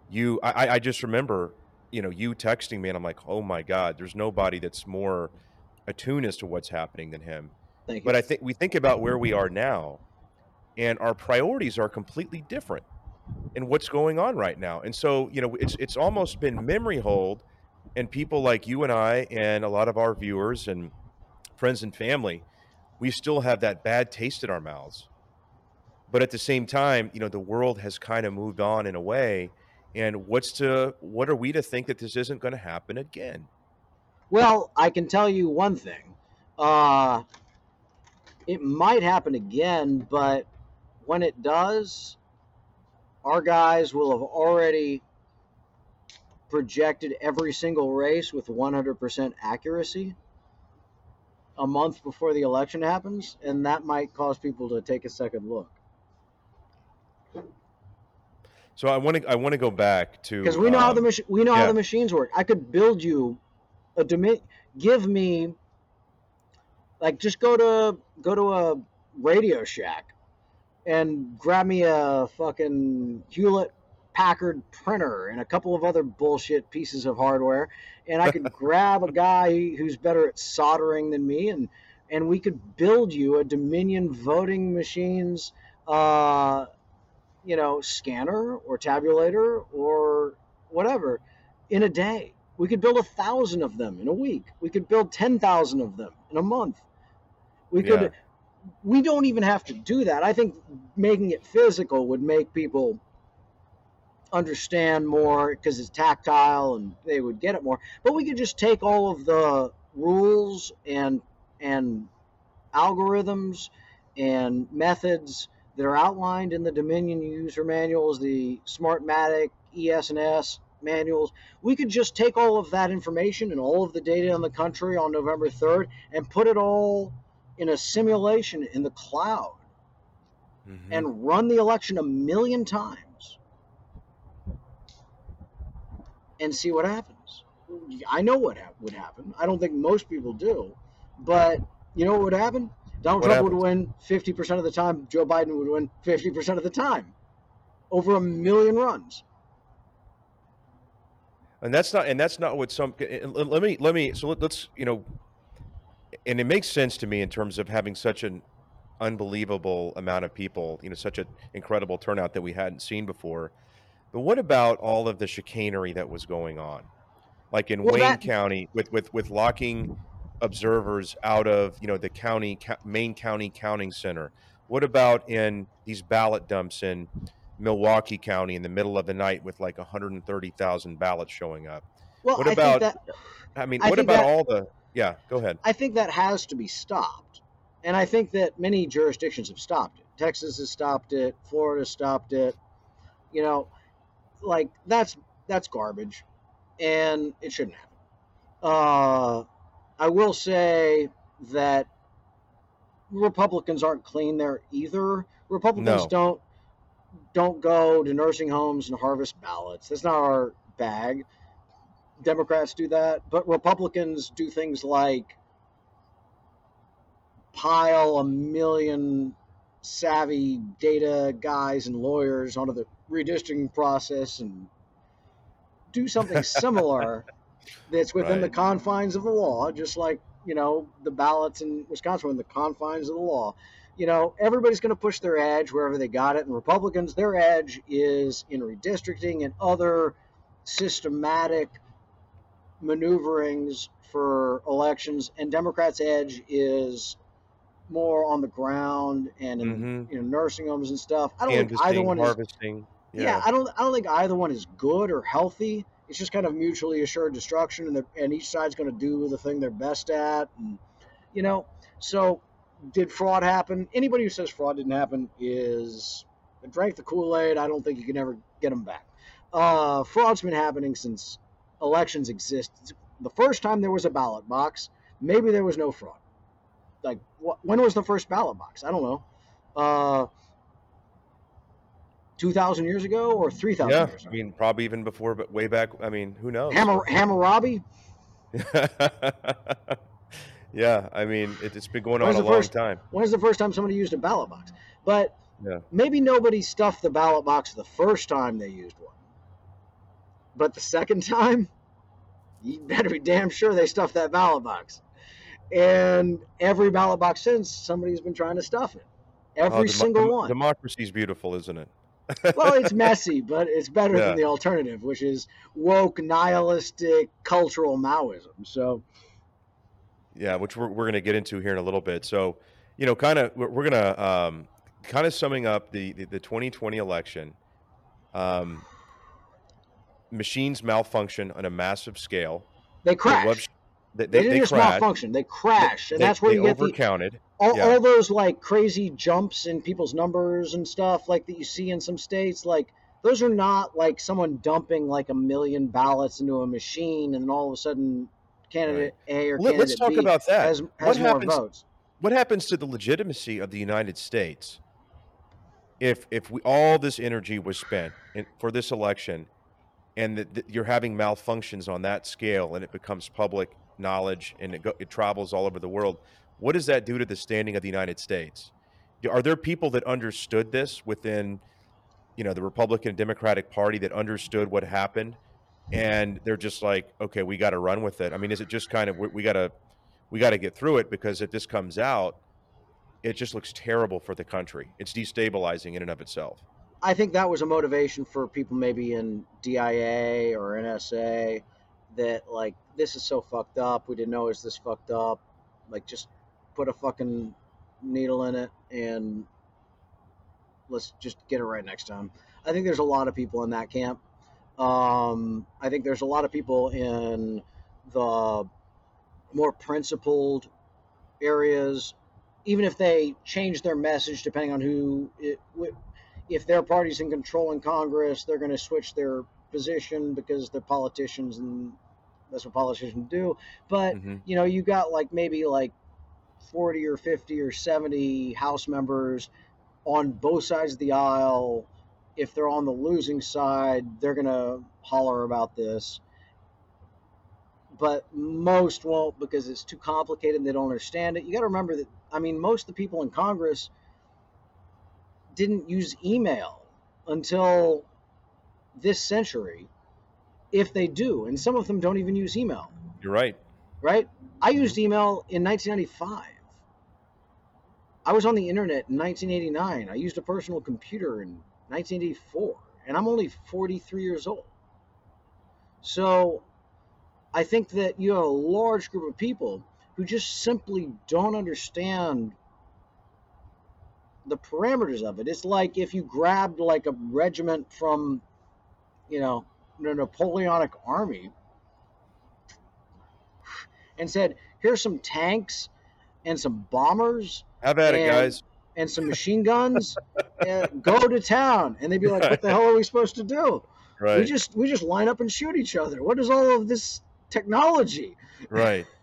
You, I- I just remember, you know, you texting me, and I'm like, oh my God, there's nobody that's more attuned as to what's happening than him. thank you. But I think we think about where we are now, and our priorities are completely different in what's going on right now. And so, you know, it's it's almost been memory holed, and people like you and I, and a lot of our viewers and friends and family, we still have that bad taste in our mouths. But at the same time, you know, the world has kind of moved on in a way. And what's to what are we to think that this isn't going to happen again? Well, I can tell you one thing. Uh, it might happen again, but when it does, our guys will have already projected every single race with 100% accuracy a month before the election happens, and that might cause people to take a second look. So I want to I want to go back to because we know how the um, we know how the machines work. I could build you a domain. Give me like just go to go to a Radio Shack and grab me a fucking Hewlett Packard printer and a couple of other bullshit pieces of hardware, and I could (laughs) grab a guy who's better at soldering than me, and and we could build you a Dominion voting machines. Uh, you know, scanner or tabulator or whatever in a day. We could build a thousand of them in a week. We could build 10,000 of them in a month. We could, Yeah. we don't even have to do that. I think making it physical would make people understand more because it's tactile and they would get it more. But we could just take all of the rules and, and algorithms and methods that are outlined in the Dominion user manuals, the Smartmatic ES&S manuals. We could just take all of that information and all of the data in the country on November 3rd and put it all in a simulation in the cloud mhm. and run the election a million times and see what happens. I know what ha- would happen. I don't think most people do, but you know what would happen? Donald What Trump would win 50% of the time. Joe Biden would win 50% of the time. Over a million runs. and that's not and that's not what some eh, eh, and let let me let me so let, let's you know and it makes sense to me in terms of having such an unbelievable amount of people you know such an incredible turnout that we hadn't seen before but what about all of the chicanery that was going on like in Well, wayne that- county with with with locking observers out of you know the county main county counting center what about in these ballot dumps in Milwaukee County in the middle of the night with like 130,000 ballots showing up. Well, What I about- think that I mean, I what about that- all the? Yeah, go ahead. I think that has to be stopped. And I think that many jurisdictions have stopped it. Texas has stopped it, Florida stopped it. You know, like that's that's garbage and it shouldn't happen. Uh I will say that Republicans aren't clean there either. Republicans No. don't don't go to nursing homes and harvest ballots. That's not our bag. Democrats do that, but Republicans do things like pile a million savvy data guys and lawyers onto the redistricting process and do something (laughs) similar that's within the confines of the law, just like, you know, the ballots in Wisconsin within the confines of the law. You know, everybody's going to push their edge wherever they got it. And Republicans, their edge is in redistricting and other systematic maneuverings for elections. And Democrats' edge is more on the ground and in Mhm. you know nursing homes and stuff. I don't think either one is yeah. Yeah. I don't. I don't think either one is good or healthy. It's just kind of mutually assured destruction, and, and each side's going to do the thing they're best at, and you know. So, did fraud happen? Anybody who says fraud didn't happen is drank the Kool Aid. I don't think you can ever get them back. Uh, fraud's been happening since elections exist. The first time there was a ballot box, maybe there was no fraud. Like, wh- when was the first ballot box? I don't know. Uh, 2,000 years ago or 3,000 Yeah. years ago? I mean, probably even before, but way back. I mean, who knows? Hammurabi? (laughs) yeah. I mean, it, it's been going on When's a long first- time. When's the first time somebody used a ballot box? But Yeah. maybe nobody stuffed the ballot box the first time they used one. But the second (laughs) time, you better be damn sure they stuffed that ballot box. And every ballot box since, somebody's been trying to stuff it. Oh, Every demo- single dem- one. Democracy's beautiful, isn't it? Well, it's messy, but it's better Yeah. than the alternative, which is woke, nihilistic, cultural Maoism. So, Yeah, which we're, we're going to get into here in a little bit. So, you know, kind of, we're, we're going to um, kind of summing up the, the, the 2020 election. Um, machines malfunction on a massive scale. they crash. They, they, they, didn't they just crashed. malfunction; they crash, and They- that's where they you get the overcounted. All, yeah. all those like crazy jumps in people's numbers and stuff like that you see in some states. Like those are not like someone dumping like a million ballots into a machine, and then all of a sudden, candidate A or Let, candidate us talk B about that. has, what more happens? votes. What happens to the legitimacy of the United States if if we, all this energy was spent in, for this election, and that that you're having malfunctions on that scale, and it becomes public knowledge, and it, go, it travels all over the world? What does that do to the standing of the United States? Are there people that understood this within, you know, the Republican and Democratic Party that understood what happened, and they're just like, okay, we got to run with it? I mean, is it just kind of we, we got to we got to get through it because if this comes out, it just looks terrible for the country. It's destabilizing in and of itself. I think that was a motivation for people maybe in DIA or NSA that like this is so fucked up. We didn't know it was this fucked up. Like just put a fucking needle in it and let's just get it right next time. I think there's a lot of people in that camp. Um, I think there's a lot of people in the more principled areas, even if they change their message depending on who it, if their party's in control in Congress, they're going to switch their position because they're politicians and that's what politicians do. But Mhm. you know, you got like maybe like 40 or 50 or 70 House members on both sides of the aisle. If they're on the losing side, they're going to holler about this. But most won't because it's too complicated and they don't understand it. You got to remember that, I mean, most of the people in Congress didn't use email until this century, if they do. And some of them don't even use email You're right. right? I used email in 1995. I was on the internet in 1989. I used a personal computer in 1984, and I'm only 43 years old. So I think that you have a large group of people who just simply don't understand the parameters of it. It's like if you grabbed like a regiment from, you know, the Napoleonic army and said, "Here's some tanks and some bombers Have at it, guys. and some machine guns. (laughs) go to town." And they'd be like, "What the hell are we supposed to do? Right. We just we just line up and shoot each other. What is all of this technology?" right. (laughs)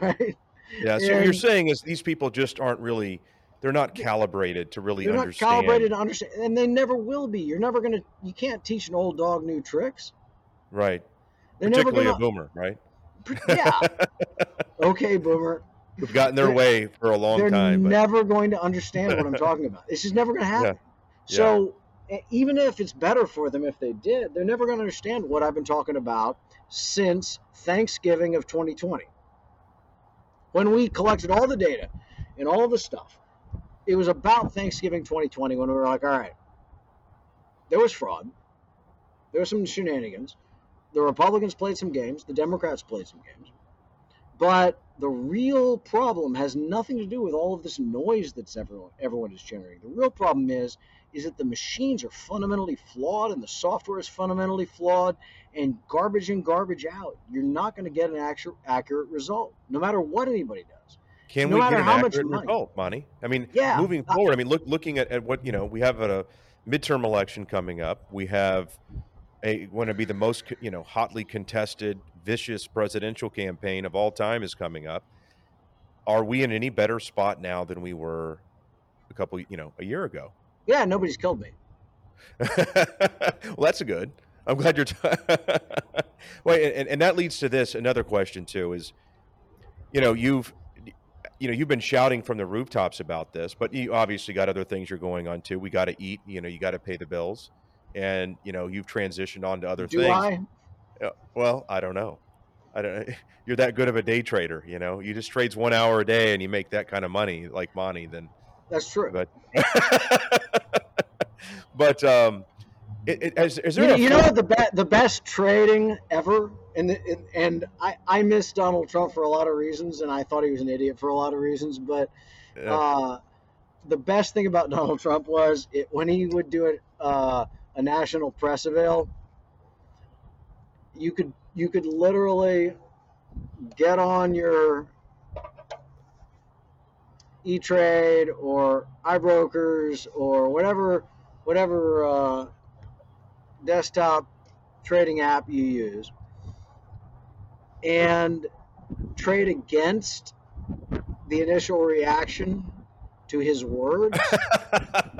Right? Yeah. So what you're saying is these people just aren't really they're not calibrated to really they're not understand. calibrated to understand, and they never will be. You're never gonna. You can't teach an old dog new tricks. Right. They're never Particularly gonna. a boomer, right? Yeah. (laughs) Okay, boomer. Who've gotten their way for a long time. they're time. But never going to understand what I'm (laughs) talking about. It's just never going to happen. Yeah. So e- even if it's better for them if they did, they're never going to understand what I've been talking about since Thanksgiving of 2020. When we collected all the data and all the stuff, it was about Thanksgiving 2020 when we were like, all right, there was fraud, there was some shenanigans. The Republicans played some games, the Democrats played some games. But the real problem has nothing to do with all of this noise that's everyone everyone is generating. The real problem is is that the machines are fundamentally flawed and the software is fundamentally flawed and garbage in garbage out. You're not going to get an accurate accurate result no matter what anybody does. Can no we get an accurate money. result, Monty? I mean, Yeah, moving I- forward, I mean, look, looking at, at what you know, we have a midterm election coming up. We have a going to be the most you know hotly contested, vicious presidential campaign of all time is coming up. Are we in any better spot now than we were a couple, you know, a year ago? Yeah, nobody's killed me. (laughs) well, that's a good. I'm glad you're. T- (laughs) Wait, and, and that leads to this another question too. Is you know you've you know you've been shouting from the rooftops about this, but you obviously got other things you're going on too. We got to eat. You know, you got to pay the bills, and you know you've transitioned on to other Do things. I? Uh, Well, I don't know. I don't. (laughs) You're that good of a day trader. You know, you just trades one hour a day and you make that kind of money like Monty. Then That's true. but (laughs) but um, it, it, is, is You, there a you know what the be- the best trading ever, and and, and I I miss Donald Trump for a lot of reasons, and I thought he was an idiot for a lot of reasons, but uh, the best thing about (laughs) Donald Trump was it, when he would do it uh, a national press avail. You could you could literally get on your E Trade or iBrokers or whatever whatever uh, desktop trading app you use and trade against the initial reaction to his words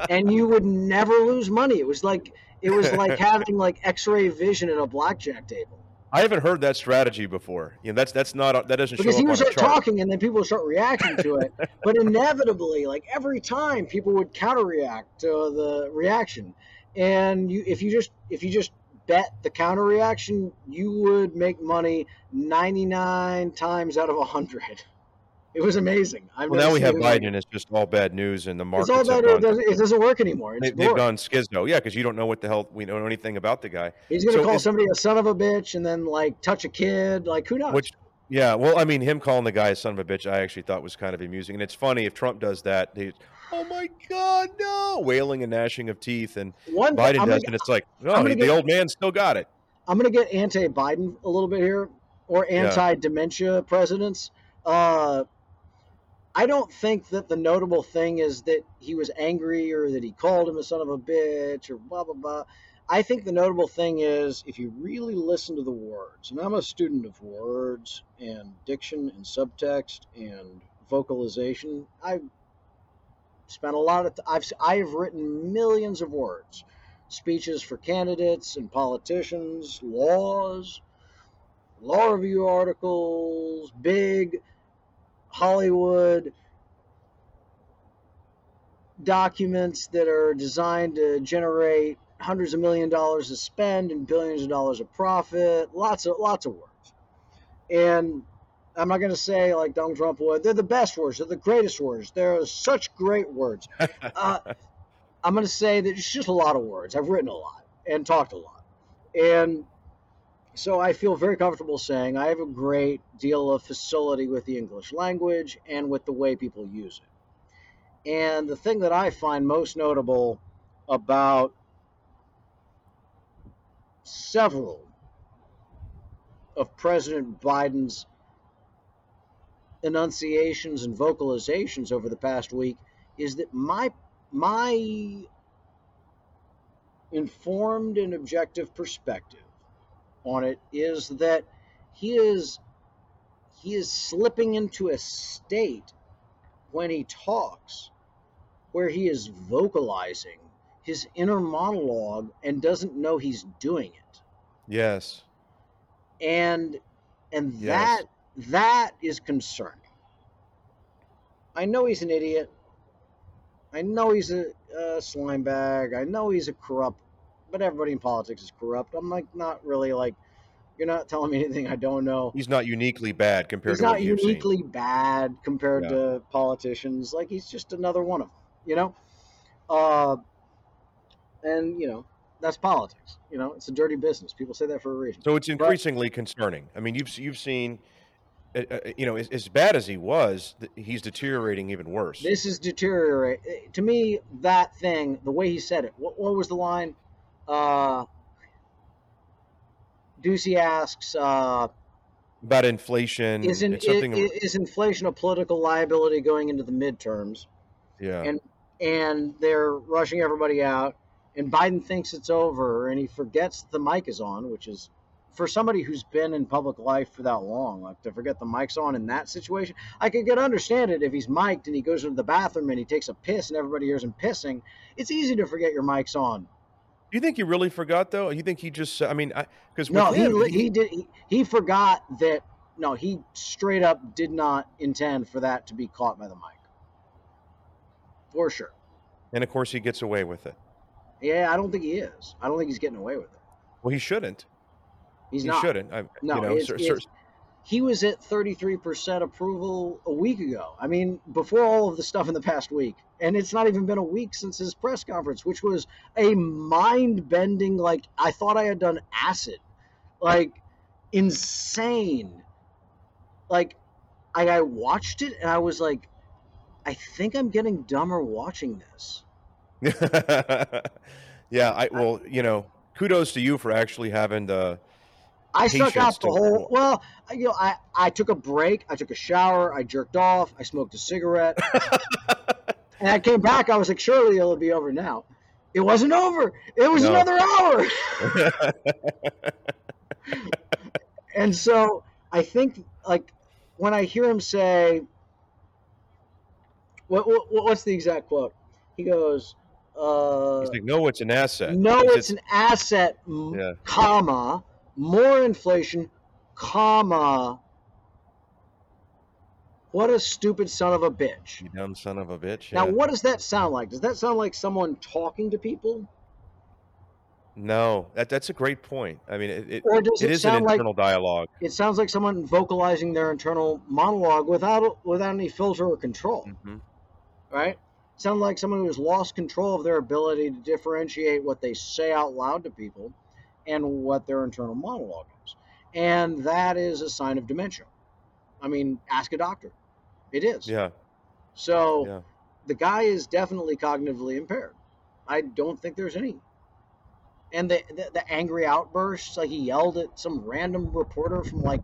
and you would never lose money. It was like it was like (laughs) having like x-ray vision at a blackjack table. I haven't heard that strategy before. You know, that's that's not that doesn't because show up on start talking and then people start reacting to it. (laughs) But inevitably like every time people would counter react to uh, the reaction. And you if you just if you just bet the counter reaction you would make money 99 times out of 100 it was amazing I've Well, now we have like Biden. it. It's just all bad news, and the it's markets all have that it doesn't, it doesn't work anymore it's They, they've gone skizno. Yeah, because you don't know what the hell we know anything about the guy. he's gonna So call somebody a son of a bitch and then like touch a kid like who knows Which, yeah, well, I mean, him calling the guy a son of a bitch, I actually thought was kind of amusing, and it's funny if Trump does that. They, oh my God, no, wailing and gnashing of teeth, and one Biden I'm does, gonna, and it's like, no, gonna the get- old man still got it. I'm going to get anti-Biden a little bit here, or anti-dementia presidents. Uh, I don't think that the notable thing is that he was angry or that he called him a son of a bitch or blah blah blah. I think the notable thing is if you really listen to the words, and I'm a student of words and diction and subtext and vocalization. I've spent a lot of I've I've written millions of words speeches for candidates and politicians, laws, law review articles, big Hollywood documents that are designed to generate hundreds of million dollars of spend and billions of dollars of profit, lots of lots of words. And I'm not going to say like Donald Trump would. They're the best words. They're the greatest words. They're such great words. (laughs) Uh, I'm going to say that it's just a lot of words. I've written a lot and talked a lot. And so I feel very comfortable saying I have a great deal of facility with the English language and with the way people use it. And the thing that I find most notable about several of President Biden's enunciations and vocalizations over the past week is that my my informed and objective perspective on it is that he is he is slipping into a state when he talks where he is vocalizing his inner monologue and doesn't know he's doing it Yes. and and Yes. that that is concerning i know he's an idiot i know he's a, a slime bag i know he's a corrupt but everybody in politics is corrupt i'm like not really like you're not telling me anything i don't know He's not uniquely bad compared he's to not uniquely bad compared Yeah. to politicians like he's just another one of them you know uh and you know that's politics you know it's a dirty business people say that for a reason So it's increasingly concerning. I mean, you've you've seen, uh, uh, you know, as, as bad as he was, he's deteriorating even worse. This is deteriorate. To me, that thing, the way he said it. What, what was the line? Uh, Doocy asks, uh, About inflation, is, in, it's is, is inflation a political liability going into the midterms? yeah, and- And they're rushing everybody out, and Biden thinks it's over, and he forgets the mic is on, which is for somebody who's been in public life for that long, like to forget the mic's on in that situation. I could get understand it if he's mic'd and he goes into the bathroom and he takes a piss and everybody hears him pissing. It's easy to forget your mic's on. Do you think he really forgot though? You think he just? I mean, because No, he him, li- he did he, he forgot that. No, he straight up did not intend for that to be caught by the mic. For sure. and of course he gets away with it. Yeah, I don't think he is. I don't think he's getting away with it. Well, he shouldn't. He's he not. shouldn't. I, No, you know, it's- cer- it's- he was at 33% approval a week ago. I mean, before all of the stuff in the past week. And it's not even been a week since his press conference, which was a mind bending, like, I thought I had done acid. Like, insane. Like, I, I watched it and I was like, I think I'm getting dumber watching this. (laughs) yeah. I well, you know, kudos to you for actually having the. I stuck out the whole. Well, you know, I I took a break. I took a shower. I jerked off. I smoked a cigarette, (laughs) and I came back. I was like, surely it'll be over now. It wasn't over. It was No. another hour. (laughs) and so I think, like, when I hear him say, what, what what's the exact quote? He goes, uh, He's like, no, it's an asset. no, It's- it's an asset, Yeah. comma, more inflation, comma. What a stupid son of a bitch. You dumb son of a bitch. Now, yeah. what does that sound like? Does that sound like someone talking to people? No, that that's a great point. I mean, it, it, Or does it it is an sound like internal dialogue. it sounds like someone vocalizing their internal monologue without without any filter or control, hmm right? Sound like someone who has lost control of their ability to differentiate what they say out loud to people and what their internal monologue is. And that is a sign of dementia. I mean, ask a doctor. It is. Yeah, So yeah. the guy is definitely cognitively impaired. I don't think there's any. And the, the the angry outbursts, like he yelled at some random reporter from like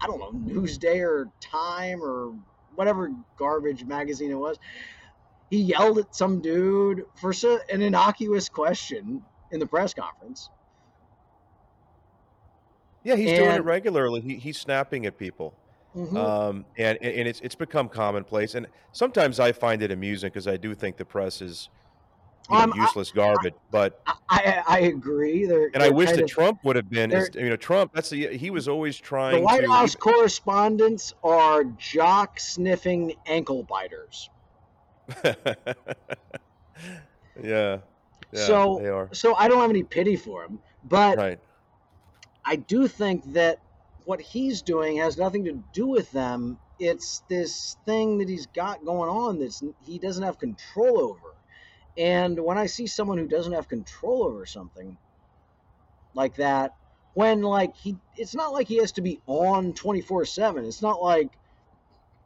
I don't know Newsday or Time or whatever garbage magazine it was. He yelled at some dude for so, an innocuous question in the press conference. Yeah, he's doing it regularly. He, he's snapping at people, Mhm. um, and and and it's it's become commonplace. And sometimes I find it amusing because I do think the press is you know, I- useless garbage. But I, I I agree. They're, and I wish that of- Trump would have been. You know, Trump. That's the, he was always trying. the White to. House correspondents are jock sniffing ankle biters. (laughs) yeah, yeah, So- they are So I don't have any pity for him, but right. I do think that what he's doing has nothing to do with them. It's this thing that he's got going on that he doesn't have control over. And when I see someone who doesn't have control over something like that, when like he it's not like he has to be on 24/7. It's not like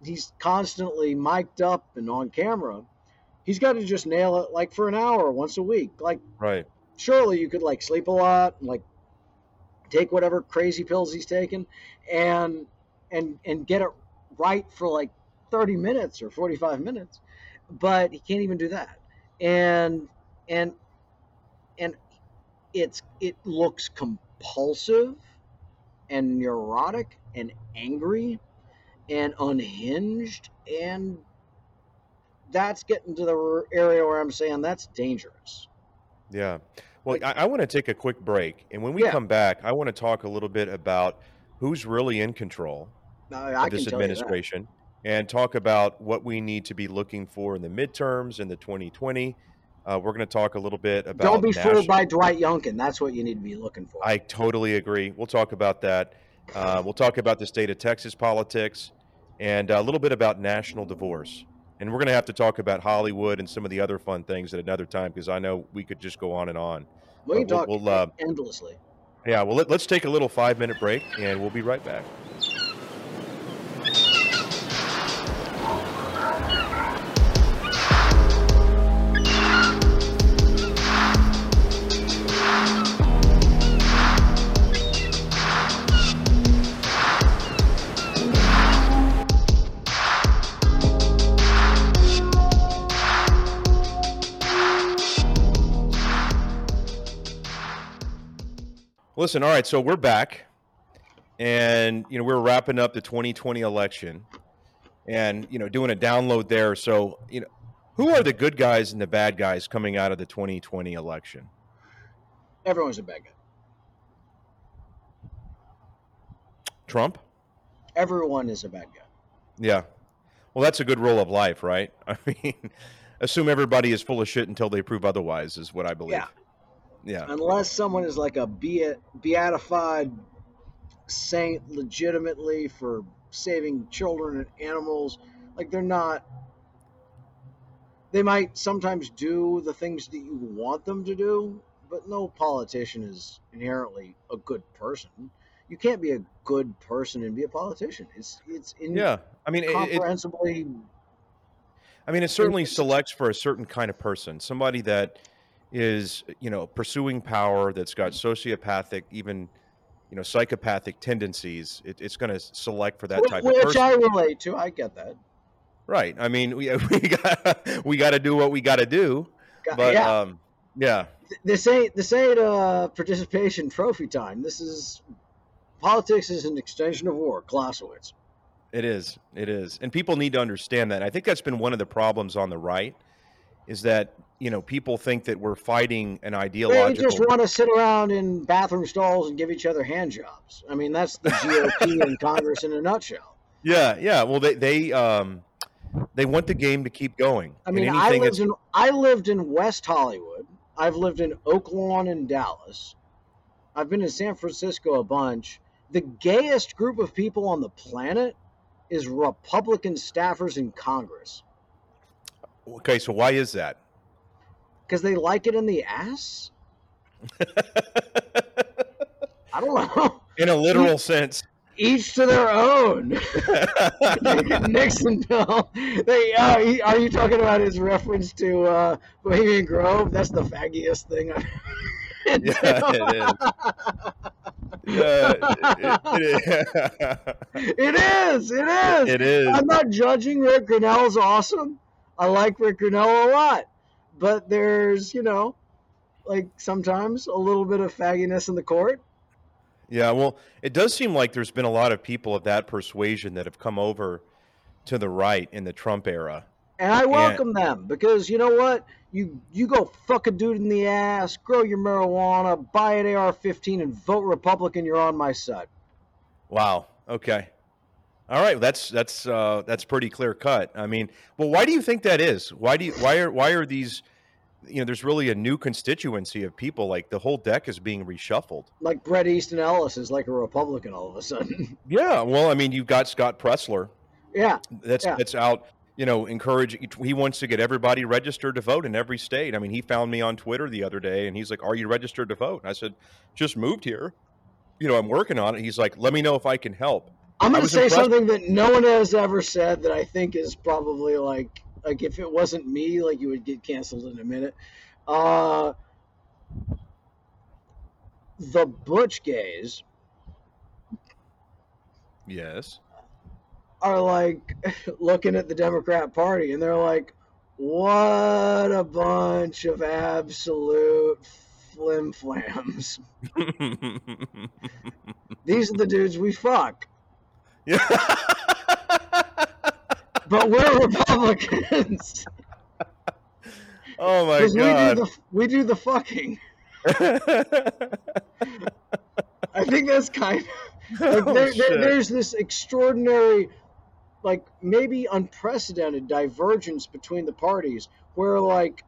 he's constantly mic'd up and on camera. He's got to just nail it like for an hour once a week. Like Right. surely you could like sleep a lot and like take whatever crazy pills he's taking and and and get it right for like 30 minutes or 45 minutes but he can't even do that and and and it's it looks compulsive and neurotic and angry and unhinged and that's getting to the area where I'm saying that's dangerous. Yeah. Well, I, I want to take a quick break. And when we Yeah. come back, I want to talk a little bit about who's really in control of this tell you that. administration and talk about what we need to be looking for in the midterms in the 2020. Uh, we're going to talk a little bit about. Don't be national- fooled by Dwight Youngkin. That's what you need to be looking for. I totally agree. We'll talk about that. Uh, we'll talk about the state of Texas politics and a little bit about national divorce. And we're going to have to talk about Hollywood and some of the other fun things at another time because I know we could just go on and on. we can but talk we'll- we'll, uh, endlessly. Yeah, well, let, let's take a little five minute break and we'll be right back. Listen, all right, so we're back, and you know we're wrapping up the 2020 election, and you know doing a download there. So you know, who are the good guys and the bad guys coming out of the 2020 election? Everyone's a bad guy. Trump? Everyone is a bad guy. Yeah. Well, that's a good rule of life, right? (laughs) I mean, assume everybody is full of shit until they prove otherwise, is what I believe. Yeah. Yeah. Unless someone is like a beat, beatified saint legitimately for saving children and animals, like they're not. They might sometimes do the things that you want them to do, but no politician is inherently a good person. You can't be a good person and be a politician. It's it's Yeah. I mean, it, it, I mean, it certainly selects for a certain kind of person, somebody that is, you know, pursuing power, that's got sociopathic, even, you know, psychopathic tendencies. It, it's going to select for that type of person. which I relate to. I get that. right? I mean, we (laughs) we got we got to do what we got to do, but yeah. um, yeah, this ain't this ain't uh participation trophy time. This is politics is an extension of war. Clausewitz. It is. It is. And people need to understand that. I think that's been one of the problems on the right is that, you know, people think that we're fighting an ideological. They just want to sit around in bathroom stalls and give each other hand jobs. I mean, that's the GOP (laughs) in Congress in a nutshell. Yeah, yeah. Well, they they um they want the game to keep going. I mean, I lived that's in I lived in West Hollywood. I've lived in Oak Lawn and Dallas. I've been in San Francisco a bunch. The gayest group of people on the planet is Republican staffers in Congress okay. So why is that? Because they like it in the ass. I don't know. in a literal sense. Each to their own. (laughs) Nixon Bill. They uh, are you talking about his reference to uh, Bohemian Grove? That's the faggiest thing I've heard. Yeah, it is. (laughs) yeah, it, It is. It is. it is. I'm not judging Rick Grinnell's awesome. I like Rick Grinnell a lot, but there's you know, like sometimes a little bit of fagginess in the court. Yeah, well, it does seem like there's been a lot of people of that persuasion that have come over to the right in the Trump era. And I welcome them because you know what? You you go fuck a dude in the ass, grow your marijuana, buy an AR-15, and vote Republican. You're on my side. Wow. Okay. All right. That's that's uh, that's pretty clear cut. I mean, well, why do you think that is? Why do you, why are why are these? You know, there's really a new constituency of people. Like the whole deck is being reshuffled. Like Bret Easton Ellis is like a Republican all of a sudden. (laughs) Yeah. Well, I mean, you've got Scott Presler. yeah, That's Yeah. that's out. You know, encourage. He wants to get everybody registered to vote in every state. I mean, he found me on Twitter the other day, and he's like, "Are you registered to vote?" And I said, "Just moved here. You know, I'm working on it." He's like, "Let me know if I can help." I'm going to say impressed- something that no one has ever said that I think is probably like like if it wasn't me, like you would get canceled in a minute. Uh, the Butch gays Yes. are like (laughs) looking at the Democrat Party and they're like, what a bunch of absolute flim flams. (laughs) These are the dudes we fuck. yeah. (laughs) But we're Republicans. (laughs) oh my Because we do god. the we do the fucking. (laughs) I think that's kind of like Oh, there, there, there's this extraordinary, like maybe unprecedented divergence between the parties where like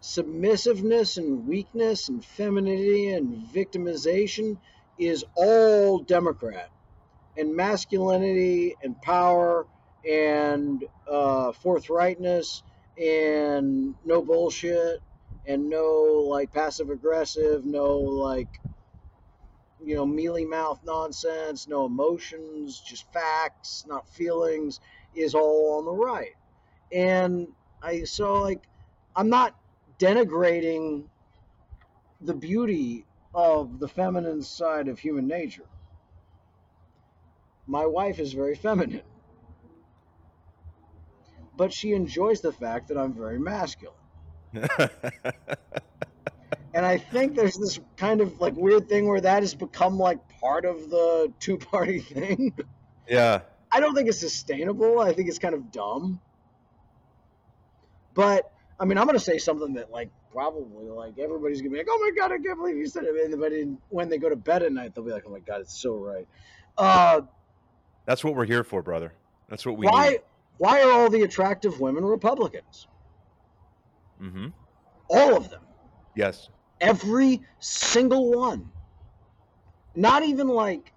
submissiveness and weakness and femininity and victimization is all Democrat, and masculinity and power and uh, forthrightness and no bullshit and no like passive aggressive, no like you know mealy mouth nonsense, no emotions, just facts, not feelings, is all on the right. And I so like I'm not denigrating the beauty of the feminine side of human nature. My wife is very feminine. But she enjoys the fact that I'm very masculine. (laughs) And I think there's this kind of like weird thing where that has become like part of the two party (laughs) thing. yeah. I don't think it's sustainable. I think it's kind of dumb. But I mean, I'm gonna say something that like probably like everybody's gonna be like, "Oh my god, I can't believe you said it." But when they go to bed at night, they'll be like, "Oh my god, it's so right." Uh, That's what we're here for, brother. That's what we why? need. Why are all the attractive women Republicans? Mm-hmm. All of them. Yes. Every single one. Not even like,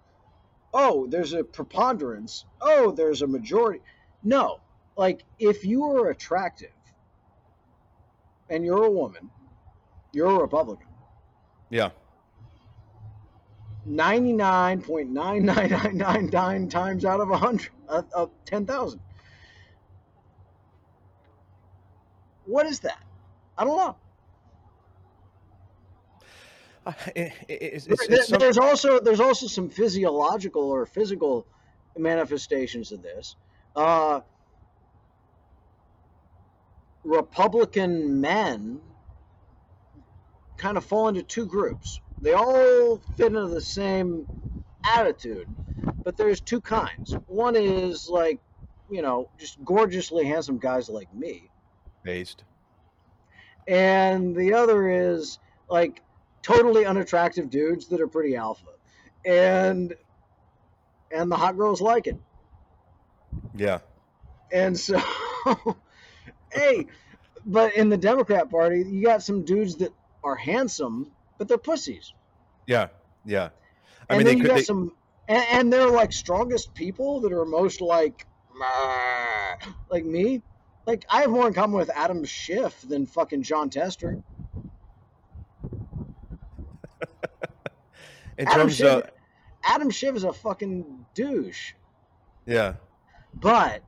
oh, there's a preponderance. Oh, there's a majority. No. Like, if you are attractive and you're a woman, you're a Republican. Yeah. 99.99999 times out of 100, uh, of 10,000. What is that? I don't know. Uh, it- it- it's- it's- it's some- there's also there's also some physiological or physical manifestations of this. Uh, Republican men kind of fall into two groups. They all fit into the same attitude, but there's two kinds. One is like, you know, just gorgeously handsome guys like me, based. and the other is like totally unattractive dudes that are pretty alpha and and the hot girls like it Yeah. and so (laughs) hey but in the democrat party you got some dudes that are handsome but they're pussies Yeah. Yeah. I and mean, then they you could. got They, some and, and they're like strongest people that are most like like me like i have more in common with adam schiff than fucking jon tester (laughs) in Adam terms Schiff, of. Adam Schiff is a fucking douche. Yeah. But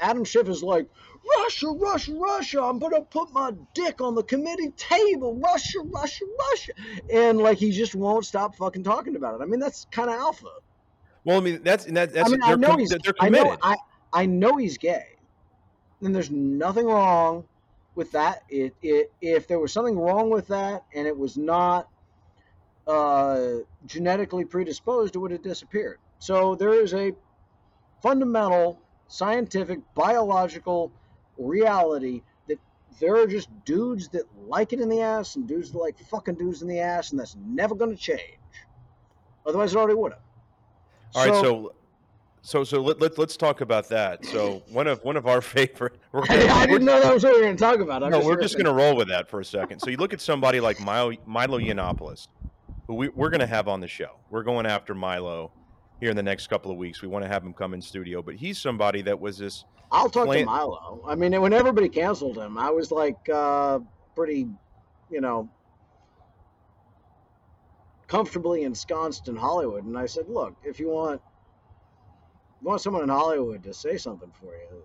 Adam Schiff is like, Russia, Russia, Russia, I'm gonna put my dick on the committee table. Russia, Russia, Russia. And like he just won't stop fucking talking about it. I mean, that's kind of alpha. Well, I mean, that's and that, that's I mean, I know com- he's they're they're I committed. know I, I know he's gay. And there's nothing wrong with that. It, it if there was something wrong with that and it was not uh, genetically predisposed, it would have disappeared. So there is a fundamental scientific biological reality that there are just dudes that like it in the ass and dudes that like fucking dudes in the ass, and that's never going to change. Otherwise, it already would have. All right, so so so let, let let's talk about that. So (laughs) one of one of our favorite. We're (laughs) gonna, I didn't (laughs) know that was what we were going to talk about. I'm no, just we're just going to roll with that for a second. So you look at somebody like Milo, Milo Yiannopoulos, who we, we're going to have on the show. We're going after Milo here in the next couple of weeks. We want to have him come in studio, but he's somebody that was this. I'll talk to Milo. I mean, when everybody canceled him, I was like uh, pretty, you know, comfortably ensconced in Hollywood. And I said, look, if you want, you want someone in Hollywood to say something for you,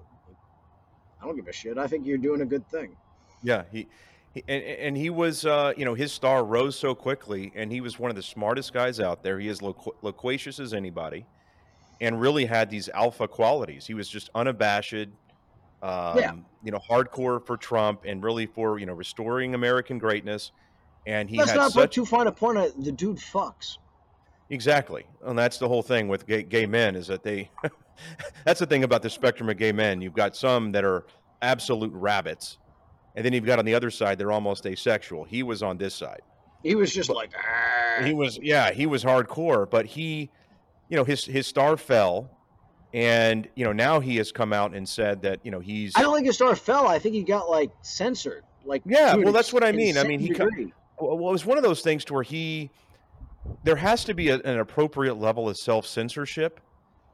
I don't give a shit. I think you're doing a good thing. Yeah, he. he and, and he was, uh, you know, his star rose so quickly, and he was one of the smartest guys out there. He is loqu- loquacious as anybody, and really had these alpha qualities. He was just unabashed, um, Yeah. you know, hardcore for Trump and really for you know restoring American greatness. And he Let's not put too fine a point on. The dude fucks. exactly, and that's the whole thing with gay, gay men is that they. (laughs) that's the thing about the spectrum of gay men. You've got some that are absolute rabbits, and then you've got on the other side they're almost asexual. He was on this side. He was just like, "Ah." He was yeah, he was hardcore, but he, you know, his his star fell, and you know now he has come out and said that you know he's I don't think his star fell. I think he got like censored. Like Yeah, well, that's what I mean. I mean, he degree. well, it was one of those things to where he there has to be a, an appropriate level of self censorship,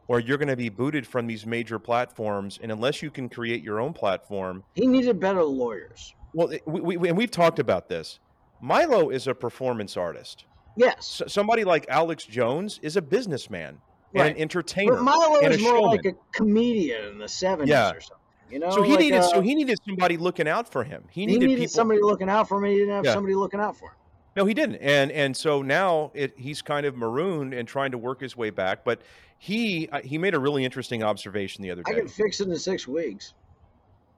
or you're going to be booted from these major platforms, and unless you can create your own platform, he needed better lawyers. well, we, we, and we've talked about this. Milo is a performance artist. Yes, S somebody like Alex Jones is a businessman and an entertainer. but Milo is more showman. like a comedian in the seventies Yeah. or something. You know, so he like, needed uh, so he needed somebody looking out for him. He he needed, needed, people. somebody looking out for him. He didn't have Yeah. somebody looking out for him. No, he didn't, and and so now it, he's kind of marooned and trying to work his way back. But he uh, he made a really interesting observation the other day. I can fix it in six weeks.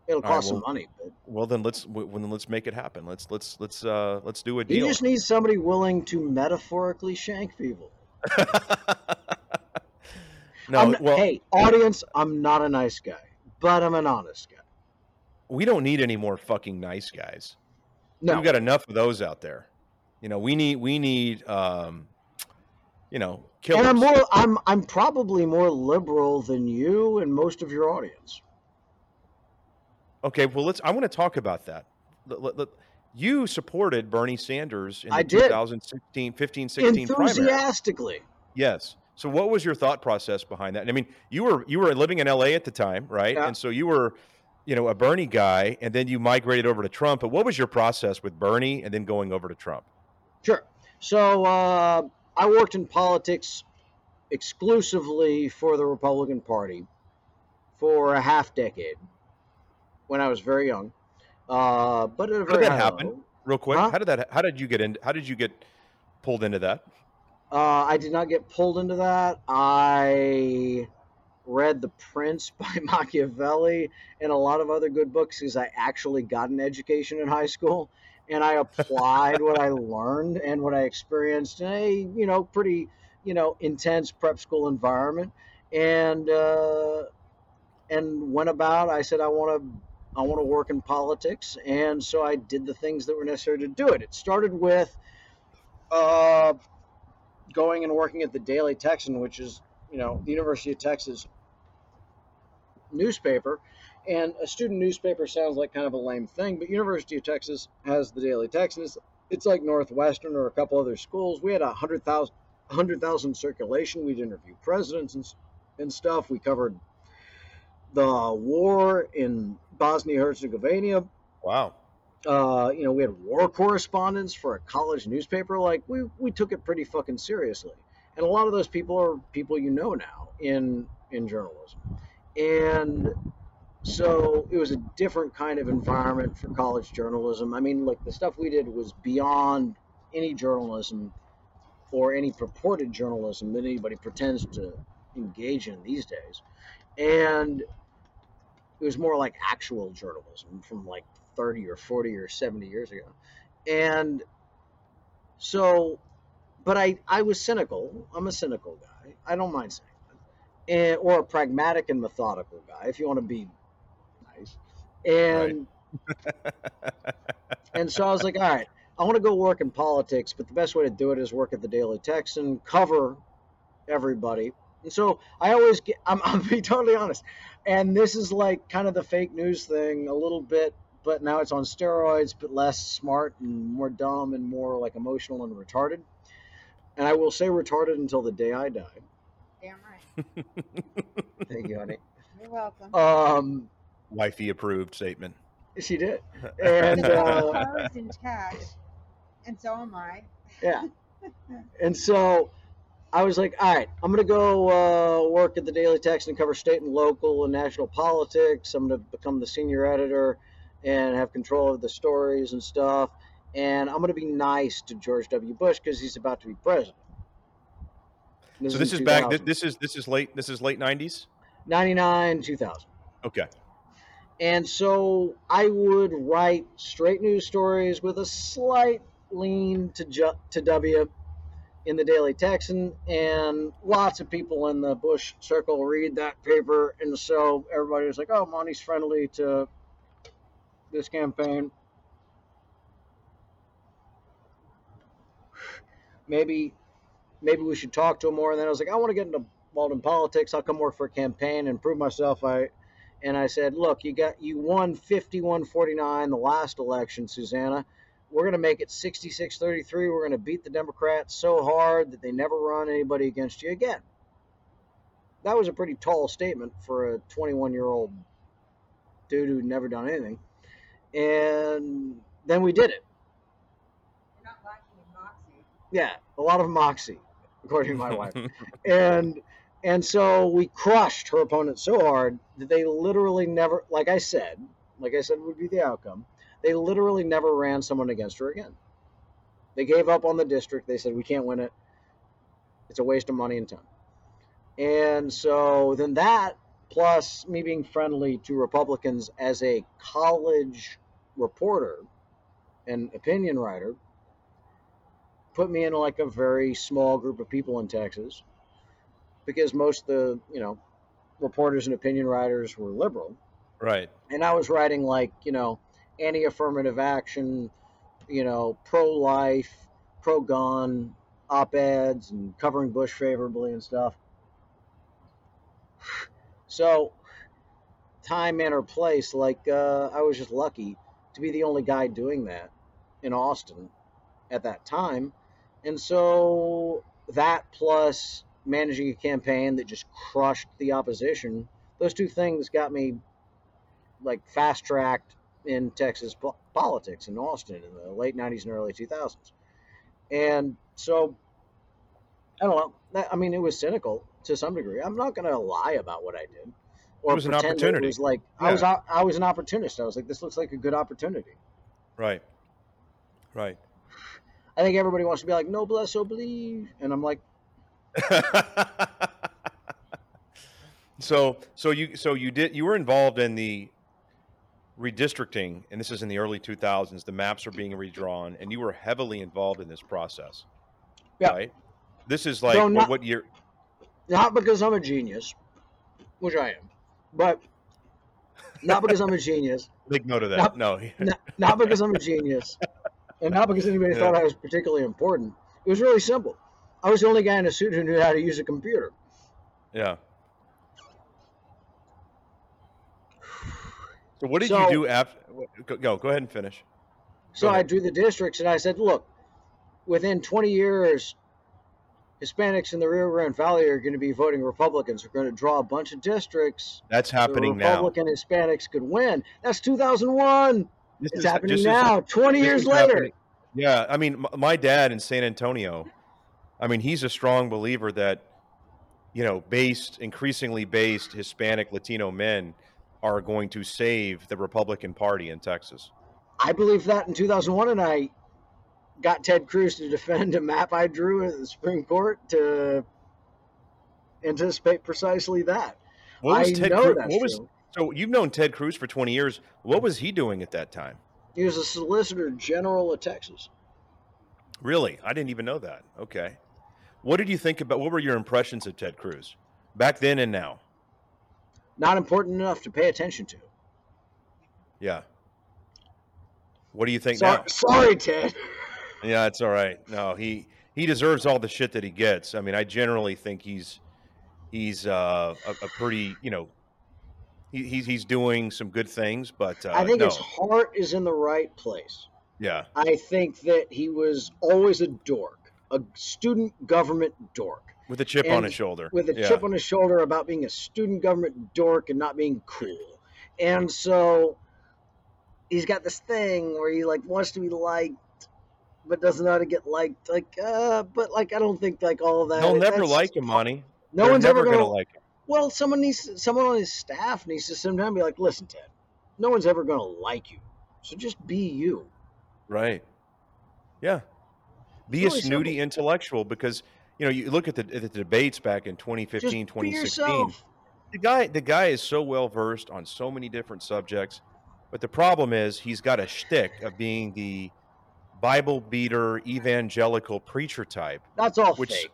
It'll All right, cost some well, money, but Well, then let's well, then let's make it happen. Let's let's let's uh let's do a deal. you just need somebody willing to metaphorically shank people. (laughs) no, well, hey, audience, I'm not a nice guy, but I'm an honest guy. we don't need any more fucking nice guys. No, We've got enough of those out there. You know, we need we need um, you know, killers. and I'm more. I'm I'm probably more liberal than you and most of your audience. Okay, well, let's. I want to talk about that. You supported Bernie Sanders in the I did. 2016, 15, 16 primary. Enthusiastically, Yes. So, what was your thought process behind that? I mean, you were you were living in LA at the time, right? Yeah. And so you were, you know, a Bernie guy, and then you migrated over to Trump. But what was your process with Bernie and then going over to Trump? sure. So uh, I worked in politics exclusively for the Republican Party for a half decade when I was very young. Uh, but at a did very that happen? level. Real quick, Huh? how did that? How did you get in? How did you get pulled into that? Uh, I did not get pulled into that. I read The Prince (laughs) by Machiavelli and a lot of other good books because I actually got an education in high school and I applied what I (laughs) learned and what I experienced in a you know pretty you know intense prep school environment and uh, and went about. I said I want to I want to work in politics and so I did the things that were necessary to do it. It started with. Uh, going and working at the Daily Texan, which is, you know, the University of Texas newspaper. And a student newspaper sounds like kind of a lame thing, but University of Texas has the Daily Texan. It's, it's like Northwestern or a couple other schools. We had a hundred thousand, hundred thousand circulation. We'd interview presidents and, and stuff. We covered the war in Bosnia Herzegovina Wow. uh, you know, we had war correspondents for a college newspaper. Like we, we took it pretty fucking seriously. And a lot of those people are people you know now in in journalism. And so it was a different kind of environment for college journalism. I mean, like the stuff we did was beyond any journalism or any purported journalism that anybody pretends to engage in these days. And it was more like actual journalism from like 30 or 40 or 70 years ago. And so, but I, I was cynical. I'm a cynical guy. I don't mind saying that. And, or a pragmatic and methodical guy, if you want to be nice. And, and so I was like, all right, I want to go work in politics, but the best way to do it is work at the Daily Texan, cover everybody. And so I always get, I'm, (laughs) I'm being totally honest. And this is like kind of the fake news thing a little bit, but now it's on steroids, but less smart and more dumb and more like emotional and retarded. And I will say retarded until the day I die. Damn right. (laughs) Thank you, honey. You're welcome. Um, Wifey approved statement. she did. (laughs) And, the uh, car is intact, and so am I. yeah. (laughs) And so I was like, all right, I'm going to go uh, work at the Daily Texan and cover state and local and national politics. I'm going to become the senior editor and have control of the stories and stuff. And I'm going to be nice to George W. Bush because he's about to be president. so this in is back. This, 2000. this is this is late. This is late nineties. 99, 2000. Okay. And so I would write straight news stories with a slight lean to ju- to W in the Daily Texan, and lots of people in the Bush circle read that paper, and so everybody was like, "Oh, Monty's friendly to this campaign." Maybe, maybe we should talk to him more. And then I was like, "I want to get into Malden politics. I'll come work for a campaign and prove myself." I and I said, "Look, you got you won 51-49 the last election, Susanna. We're going to make it 66-33. We're going to beat the Democrats so hard that they never run anybody against you again." That was a pretty tall statement for a 21-year-old dude who'd never done anything. And then we did it. We're not lacking in moxie. Yeah, a lot of moxie, according to my wife. (laughs) and and so we crushed her opponent so hard that they literally never like i said like i said would be the outcome they literally never ran someone against her again. They gave up on the district. They said we can't win it. It's a waste of money and time. And so then that plus me being friendly to republicans as a college reporter and opinion writer put me in like a very small group of people in texas because most of the you know reporters and opinion writers were liberal. Right. and i was writing like you know anti-affirmative action you know pro-life pro-gun op-eds and covering bush favorably and stuff. So time and manner place like uh, i was just lucky to be the only guy doing that in austin at that time. And so that plus managing a campaign that just crushed the opposition, those two things got me like fast tracked in Texas po- politics in Austin in the late 90s and early 2000s. And so, I don't know. That, I mean, it was cynical to some degree. I'm not going to lie about what I did. Or was an opportunity. It was like I was I was an opportunist. I was like, this looks like a good opportunity. Right. Right. I think everybody wants to be like noblesse oblige, and I'm like, (laughs) so so you so you did you were involved in the redistricting and this is in the early 2000s the maps are being redrawn and you were heavily involved in this process Yeah. right this is like So what, not- what year not because I'm a genius, which I am, but not because I'm a genius, (laughs) make note of that Not- no (laughs) not, not because I'm a genius, and not because anybody Yeah. thought I was particularly important. It was really simple. I was the only guy in a suit who knew how to use a computer. yeah so what did So- you do after go, go ahead and finish So I drew the districts, and I said, look, within 20 years, Hispanics in the Rio Grande Valley are going to be voting Republicans. We're going to draw a bunch of districts. that's The happening now Republican Hispanics could win. That's 2001. This It's is- happening this is- now, 20 years later. happening. Yeah, I mean, my dad in San Antonio, I mean, he's a strong believer that, you know, based increasingly based Hispanic Latino men are going to save the Republican Party in Texas. I believed that in 2001, and I got Ted Cruz to defend a map I drew at the Supreme Court to anticipate precisely that. What was I Ted know Cruz? What was true. so you've known Ted Cruz for 20 years. What was he doing at that time? He was a Solicitor General of Texas. Really? I didn't even know that. Okay. What did you think about what were your impressions of Ted Cruz back then and now? Not important enough to pay attention to. Yeah. What do you think Sorry, now? sorry, Ted. (laughs) Yeah, it's all right. No, he he deserves all the shit that he gets. I mean, I generally think he's he's uh, a, a pretty you know he, he's he's doing some good things, but uh, I think no, his heart is in the right place. yeah, I think that he was always a dork, a student government dork. With a chip on his shoulder, with a yeah. chip on his shoulder about being a student government dork and not being cool. And so he's got this thing where he like wants to be liked but doesn't know how to get liked. Like uh but like I don't think like all that They'll never like him, Monty. No They're one's ever gonna, like him. Well, someone needs someone on his staff needs to sit down and be like, listen, Ted, no one's ever gonna like you. So just be you. Right. Yeah. Be It's a snooty simple. intellectual because you know you look at the, at the debates back in 2015, 2016. yourself. the guy the guy is so well versed on so many different subjects, but the problem is he's got a shtick of being the Bible beater evangelical preacher type. That's all Which- fake.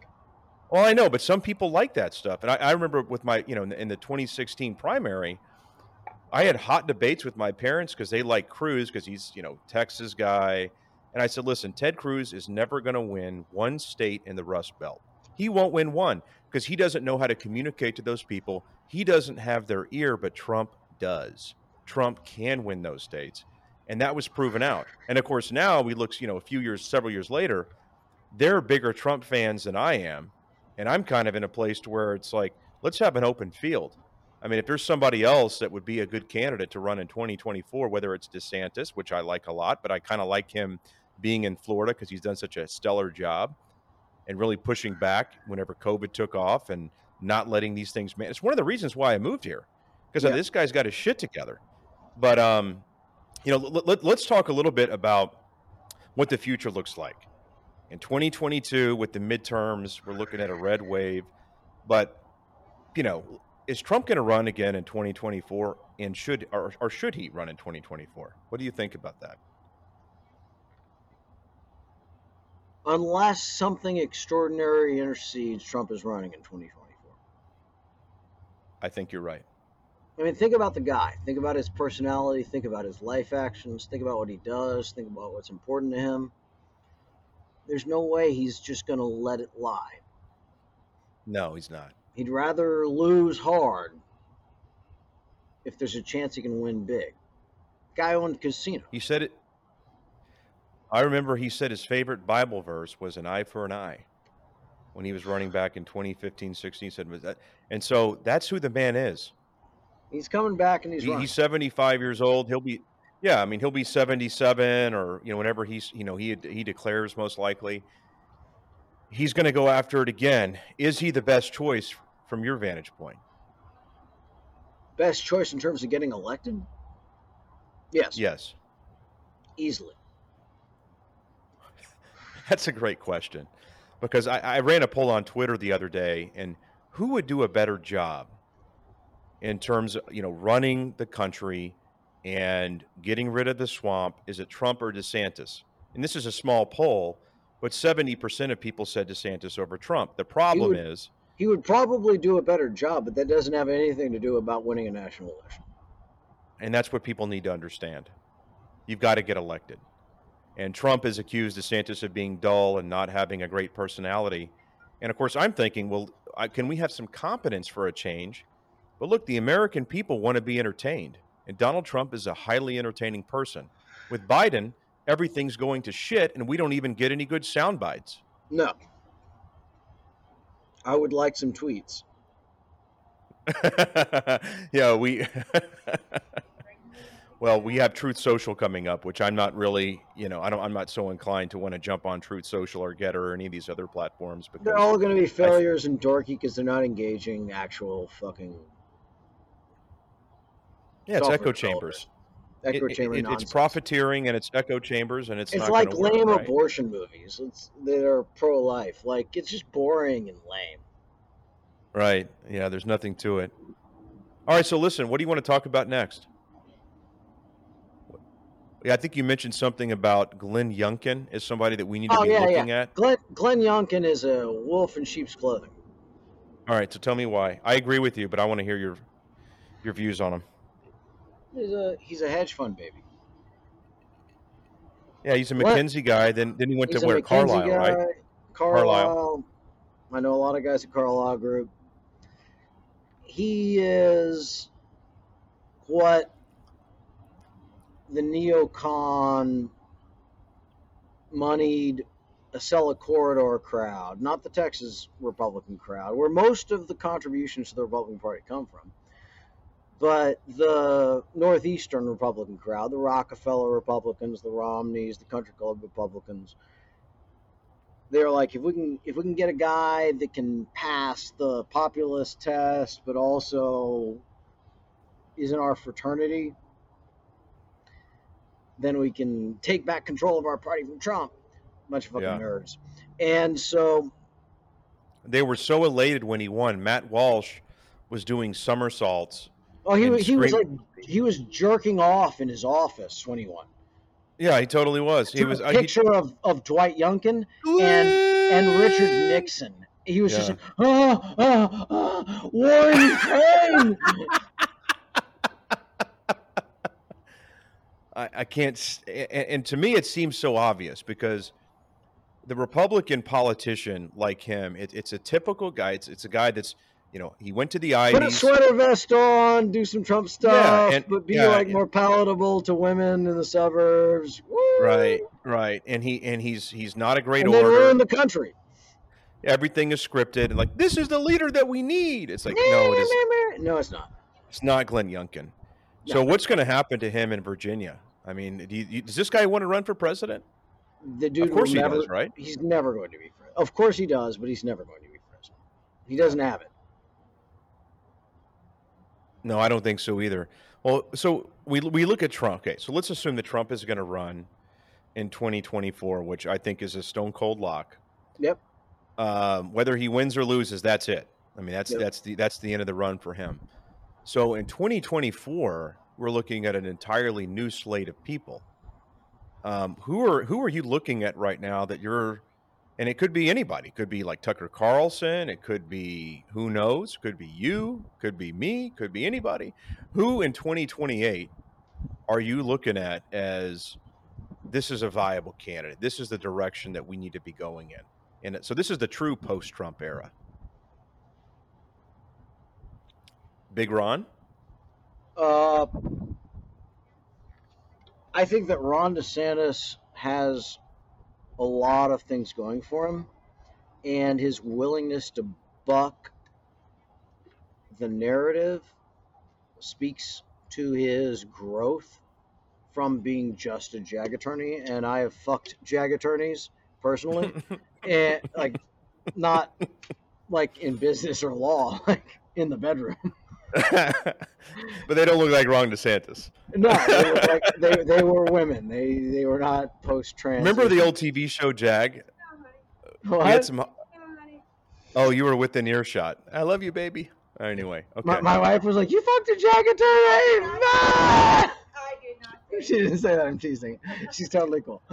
Well, I know, but some people like that stuff, and I, I remember with my you know in the, in the 2016 primary, I had hot debates with my parents because they like Cruz because he's you know Texas guy, and I said, listen, Ted Cruz is never going to win one state in the Rust Belt. He won't win one because he doesn't know how to communicate to those people. He doesn't have their ear, but Trump does. Trump can win those states, and that was proven out. And of course, now we look, you know, a few years, several years later, they're bigger Trump fans than I am, and I'm kind of in a place to where it's like, let's have an open field. I mean, if there's somebody else that would be a good candidate to run in 2024, whether it's DeSantis, which I like a lot, but I kind of like him being in Florida because he's done such a stellar job and really pushing back whenever COVID took off and not letting these things man. It's one of the reasons why I moved here because Yeah. this guy's got his shit together. But um, you know, let, let, let's talk a little bit about what the future looks like in 2022 with the midterms. We're looking at a red wave, but you know, is Trump going to run again in 2024? And should or, or should he run in 2024? What do you think about that? Unless something extraordinary intercedes, Trump is running in 2024. I think you're right. I mean, think about the guy. Think about his personality. Think about his life actions. Think about what he does. Think about what's important to him. There's no way he's just going to let it lie. No, he's not. He'd rather lose hard if there's a chance he can win big. Guy owned casino. He said it. I remember he said his favorite Bible verse was an eye for an eye when he was running back in 2015 16. He said, "Was that?" And so that's who the man is. He's coming back and he's He, running. he's 75 years old. He'll be, yeah, I mean, he'll be 77 or, you know, whenever he's, you know, he, he declares most likely. He's going to go after it again. Is he the best choice from your vantage point? Best choice in terms of getting elected? Yes, Yes. easily. That's a great question because I, I ran a poll on Twitter the other day, and who would do a better job in terms of you know running the country and getting rid of the swamp? Is it Trump or DeSantis? And this is a small poll, but seventy percent of people said DeSantis over Trump. The problem would- is, He would probably do a better job, but that doesn't have anything to do about winning a national election. and that's what people need to understand. You've got to get elected. And Trump has accused DeSantis of being dull and not having a great personality. And of course, I'm thinking, well, I, can we have some competence for a change? But look, the American people want to be entertained. And Donald Trump is a highly entertaining person. With Biden, everything's going to shit, and we don't even get any good sound bites. No. I would like some tweets. (laughs) yeah, we. (laughs) well, we have Truth Social coming up, which I'm not really, you know, I don't, I'm not so inclined to want to jump on Truth Social or Gettr or any of these other platforms because They're all going to be failures and dorky because they're not engaging actual fucking yeah, it's echo chambers. echo It- it- chamber it- it's profiteering and it's echo chambers and it's, It's like gonna work, lame right? abortion movies. It's they're pro life. Like it's just boring and lame. Right. Yeah, there's nothing to it. All right, so listen, what do you want to talk about next? Yeah, I think you mentioned something about Glenn Youngkin is somebody that we need to Oh, be yeah, looking at. Glenn Glenn Youngkin is a wolf in sheep's clothing. All right, so tell me why. I agree with you, but I want to hear your your views on him. He's a he's a hedge fund baby. Yeah, he's a? McKinsey guy. Then then he went He's to where Carlyle, guy. right? Carlyle. I know a lot of guys at Carlyle Group. He is what the neocon moneyed Acela corridor crowd, not the Texas Republican crowd, where most of the contributions to the Republican Party come from, but the Northeastern Republican crowd, the Rockefeller Republicans, the Romneys, the Country Club Republicans. They're like, if we can, if we can get a guy that can pass the populist test, but also is in our fraternity, then we can take back control of our party from Trump. Bunch of fucking Yeah. nerds. And so They were so elated when he won. Matt Walsh was doing somersaults. Oh, he he was like he was jerking off in his office when he won. Yeah, he totally was. He was. a uh, he- picture of, of Dwight Youngkin and and Richard Nixon. He was just Yeah. like, ah, ah, ah, war in (laughs) I, I can't. s- a- a- And to me, it seems so obvious because the Republican politician like him, it, it's a typical guy. It's, it's a guy that's, you know, he went to the Put a sweater vest on, do some Trump stuff, and- but be yeah, like and- more palatable to women in the suburbs. Woo! Right, right, and he and he's he's not a great And orator. ruin the country. Everything is scripted, and like this is the leader that we need. It's like no, it is. No, it's not. It's not Glenn Youngkin. No. So what's going to happen to him in Virginia? I mean, do you- does this guy want to run for president? The dude of course he never, does, right? He's never going to be president. Of course he does, but he's never going to be president. He doesn't have it. No, I don't think so either. Well, so we we look at Trump. Okay, so let's assume that Trump is going to run in 2024, which I think is a stone cold lock. Yep. Um, whether he wins or loses, that's it. I mean, that's Yep. that's the that's the end of the run for him. So in 2024, we're looking at an entirely new slate of people. Um, who are who are you looking at right now that you're and it could be anybody. It could be like Tucker Carlson. It could be who knows. Could be you. Could be me. Could be anybody. Who in 2028 are you looking at as this is a viable candidate? This is the direction that we need to be going in. And so this is the true post-Trump era. Big Ron. Uh, I think that Ron DeSantis has a lot of things going for him, and his willingness to buck the narrative speaks to his growth from being just a jag attorney. And I have fucked jag attorneys personally, (laughs) and like not like in business or law, (laughs) like in the bedroom. (laughs) but they don't look like Ron DeSantis. No, they were, like, they, they were women. They they were not post trans. Remember the old TV show Jag? What? He had some. Oh, you were within earshot. I love you, baby. Anyway, okay. my, my wife was like, "You fucked a jacket attorney." I did not. (laughs) She didn't say that. I'm teasing. She's totally cool. (laughs)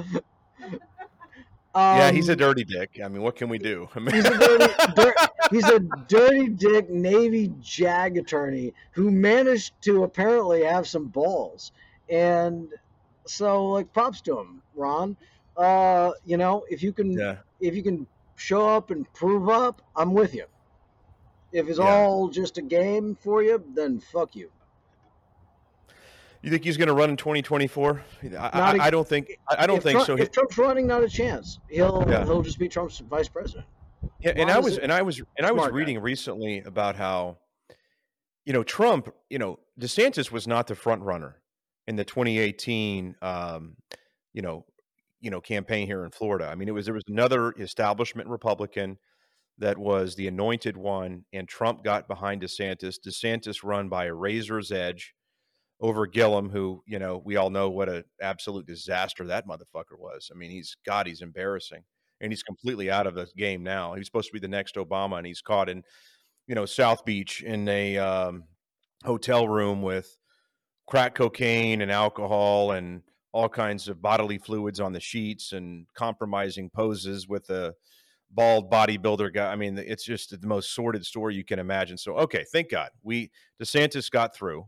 yeah, he's a Um, dirty dick. I mean, what can we do? (laughs) I mean, He's a dirty, (laughs) dir- he's a dirty dick Navy JAG attorney who managed to apparently have some balls, and so like props to him, Ron. Uh, you know, if you can, yeah. if you can show up and prove up, I'm with you. If it's Yeah. all just a game for you, then fuck you. You think he's going to run in 2024? I, a- I don't think. I, don't think Trump- so. If Trump's running, not a chance. He'll Yeah. he'll just be Trump's vice president. Yeah, and I was and I was and I was smart guy. reading recently about how, you know, Trump. You know, DeSantis was not the front runner in the 2018, um, you know, you know, campaign here in Florida. I mean, it was there was another establishment Republican that was the anointed one, and Trump got behind DeSantis. DeSantis run by a razor's edge over Gillum, who you know we all know what an absolute disaster that motherfucker was. I mean, he's God, he's embarrassing, and he's completely out of the game now. He's supposed to be the next Obama, and he's caught in, you know, South Beach in a um, hotel room with crack cocaine and alcohol and all kinds of bodily fluids on the sheets and compromising poses with a bald bodybuilder guy. I mean, it's just the most sordid story you can imagine. So, okay, thank God we DeSantis got through,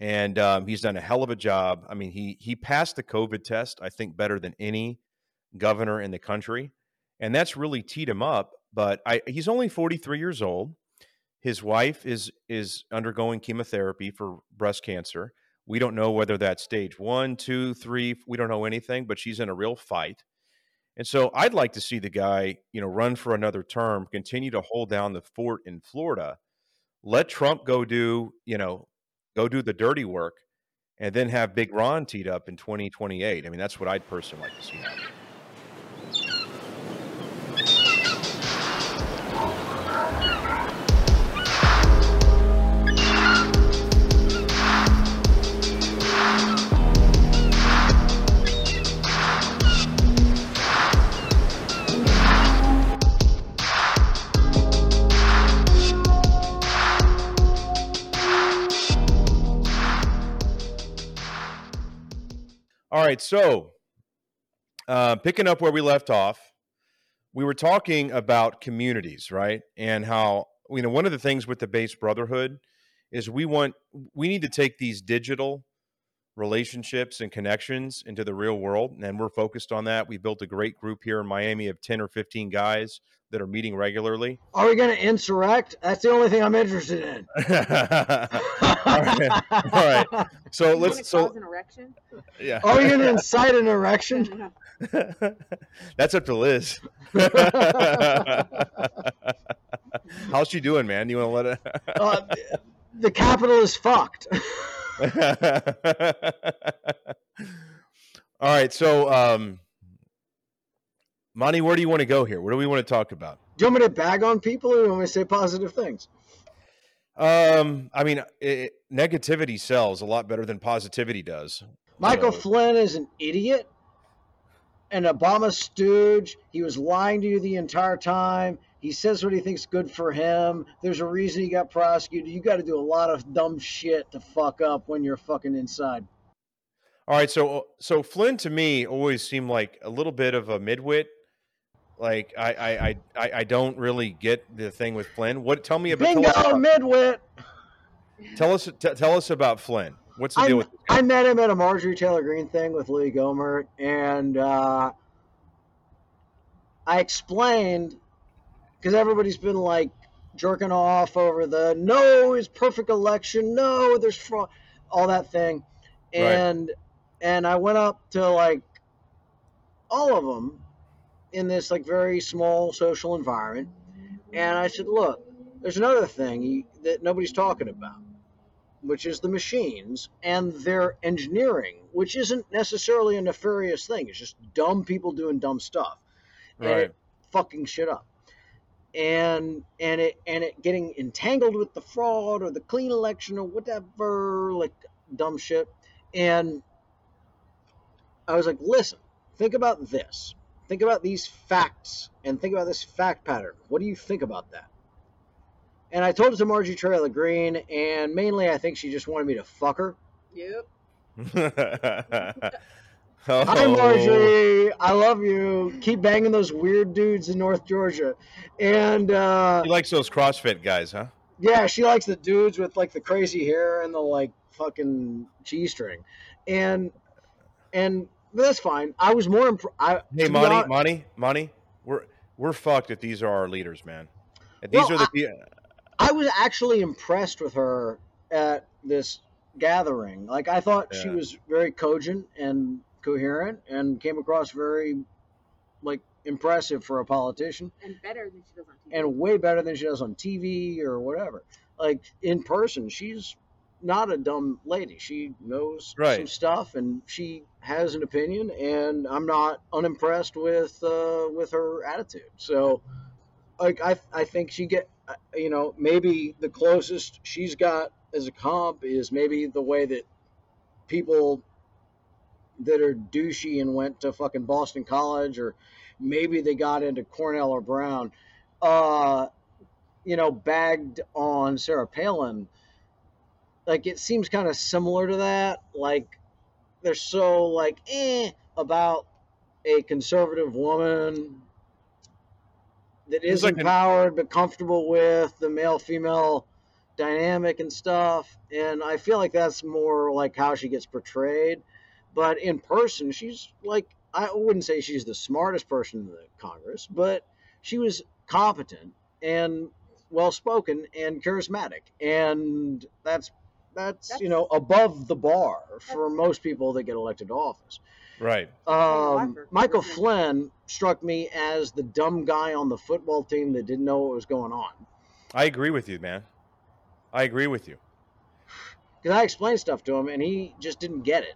and um, he's done a hell of a job. I mean, he he passed the COVID test, I think, better than any governor in the country, and that's really teed him up. But I, he's only 43 years old. His wife is is undergoing chemotherapy for breast cancer. We don't know whether that's stage one, two, three. We don't know anything, but she's in a real fight. And so I'd like to see the guy, you know, run for another term, continue to hold down the fort in Florida. Let Trump go do, you know, go do the dirty work and then have Big Ron teed up in 2028. I mean, that's what I'd personally like to see happen. All right, so uh, picking up where we left off, we were talking about communities, right? And how you know one of the things with the Based Brotherhood is we want we need to take these digital relationships and connections into the real world and we're focused on that we built a great group here in miami of 10 or 15 guys that are meeting regularly Are we going to insurrect? That's the only thing I'm interested in. (laughs) all right all right so You let's so cause an erection? yeah Are we going (laughs) to incite an erection? (laughs) that's up to liz how's she doing man you want to let it Uh, the capital is fucked. All right, so um Monty, where do you want to go here? What do we want to talk about? Do you want me to bag on people or do you want me to say positive things? Um, I mean, it, negativity sells a lot better than positivity does. Michael So- Flynn is an idiot, an Obama stooge. He was lying to you the entire time. He says what he thinks is good for him. There's a reason he got prosecuted. You got to do a lot of dumb shit to fuck up when you're fucking inside. All right, so so Flynn to me always seemed like a little bit of a midwit. Like I I I, I- don't really get the thing with Flynn. What? Tell me about. Bingo, about, midwit. tell us t- tell us about Flynn. What's the I, deal with? I met him at a Marjorie Taylor Greene thing with Louis Gohmert, and uh, I explained because everybody's been like jerking off over the no, it's perfect election, no, there's fraud, all that thing, Right. and and I went up to like all of them in this like very small social environment, and I said, look, there's another thing that nobody's talking about which is the machines, and their engineering, which isn't necessarily a nefarious thing. It's just dumb people doing dumb stuff, and Right. fucking shit up, and and it and it getting entangled with the fraud or the clean election or whatever, like dumb shit. And I was like, listen, think about this. Think about these facts and think about this fact pattern. What do you think about that? And I told it to Margie Taylor Greene, and mainly I think she just wanted me to fuck her. Yep. (laughs) Hi, oh, Marjorie. I love you. Keep banging those weird dudes in North Georgia. And uh, He likes those CrossFit guys, huh? yeah, she likes the dudes with like the crazy hair and the like fucking G string. And and but that's fine. I was more imp- I, Hey, money, be money, hon- Monty, Monty, we're we're fucked if these are our leaders, man. If these Well, are the pe- I was actually impressed with her at this gathering. Like I thought she was very cogent and coherent and came across very like impressive for a politician and better than she does on TV. and way better than she does on TV or whatever. Like in person, she's not a dumb lady. She knows some stuff and she has an opinion and I'm not unimpressed with uh, with her attitude. So like I I think she get uh, you know maybe the closest she's got as a comp is maybe the way that people that are douchey and went to fucking Boston College or maybe they got into Cornell or Brown uh you know bagged on Sarah Palin like it seems kind of similar to that like they're so like eh about a conservative woman that is like an- empowered but comfortable with the male female dynamic and stuff and i feel like that's more like how she gets portrayed but in person she's like i wouldn't say she's the smartest person in the congress but she was competent and well spoken and charismatic and that's that's, you know above the bar for most people that get elected to office right. um, Michael? Flynn struck me as the dumb guy on the football team that didn't know what was going on. I agree with you, man. I agree with you. Because I explained stuff to him and he just didn't get it.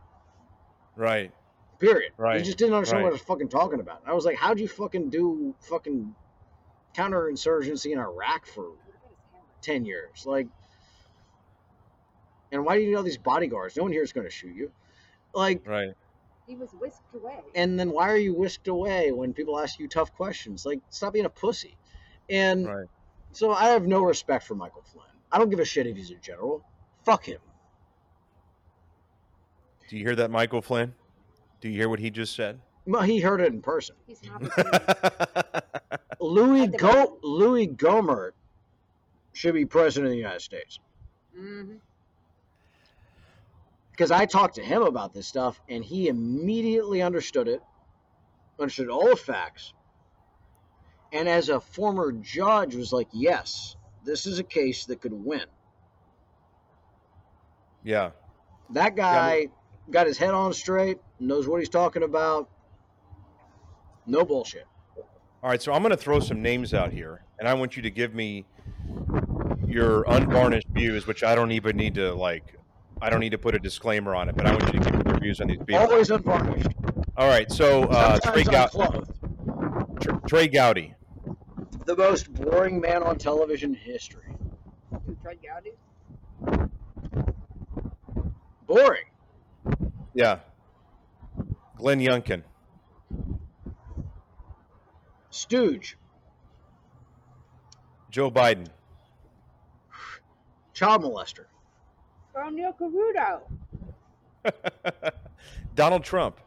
Right. Period. Right, He just didn't understand what I was fucking talking about. I was like, how'd you fucking do fucking counterinsurgency in Iraq for 10 years? Like, and why do you need all these bodyguards? No one here is going to shoot you. Like, Right. He was whisked away. and then why are you whisked away when people ask you tough questions? Like, stop being a pussy. And Right. so I have no respect for Michael Flynn. I don't give a shit if he's a general. Fuck him. Do you hear that, Michael Flynn? Do you hear what he just said? Well, he heard it in person. He's an. (laughs) Louis At Go. Louis Gohmert should be president of the United States. hmm Because I talked to him about this stuff, and he immediately understood it, understood all the facts, and as a former judge, was like, "Yes, this is a case that could win." yeah. That guy got his head on straight, knows what he's talking about. No bullshit. All right, so I'm going to throw some names out here, and I want you to give me your unvarnished views, which I don't even need to like. I don't need to put a disclaimer on it, but I want you to give your views on these people. Always unvarnished. All right, so uh, Trey, Sometimes Gou- unclothed. Tr- Trey Gowdy. The most boring man on television in history. Who tried Gowdy? Boring. Yeah. Glenn Youngkin. Stooge. Joe Biden. Child molester. Neil Cavuto. (laughs) Donald Trump.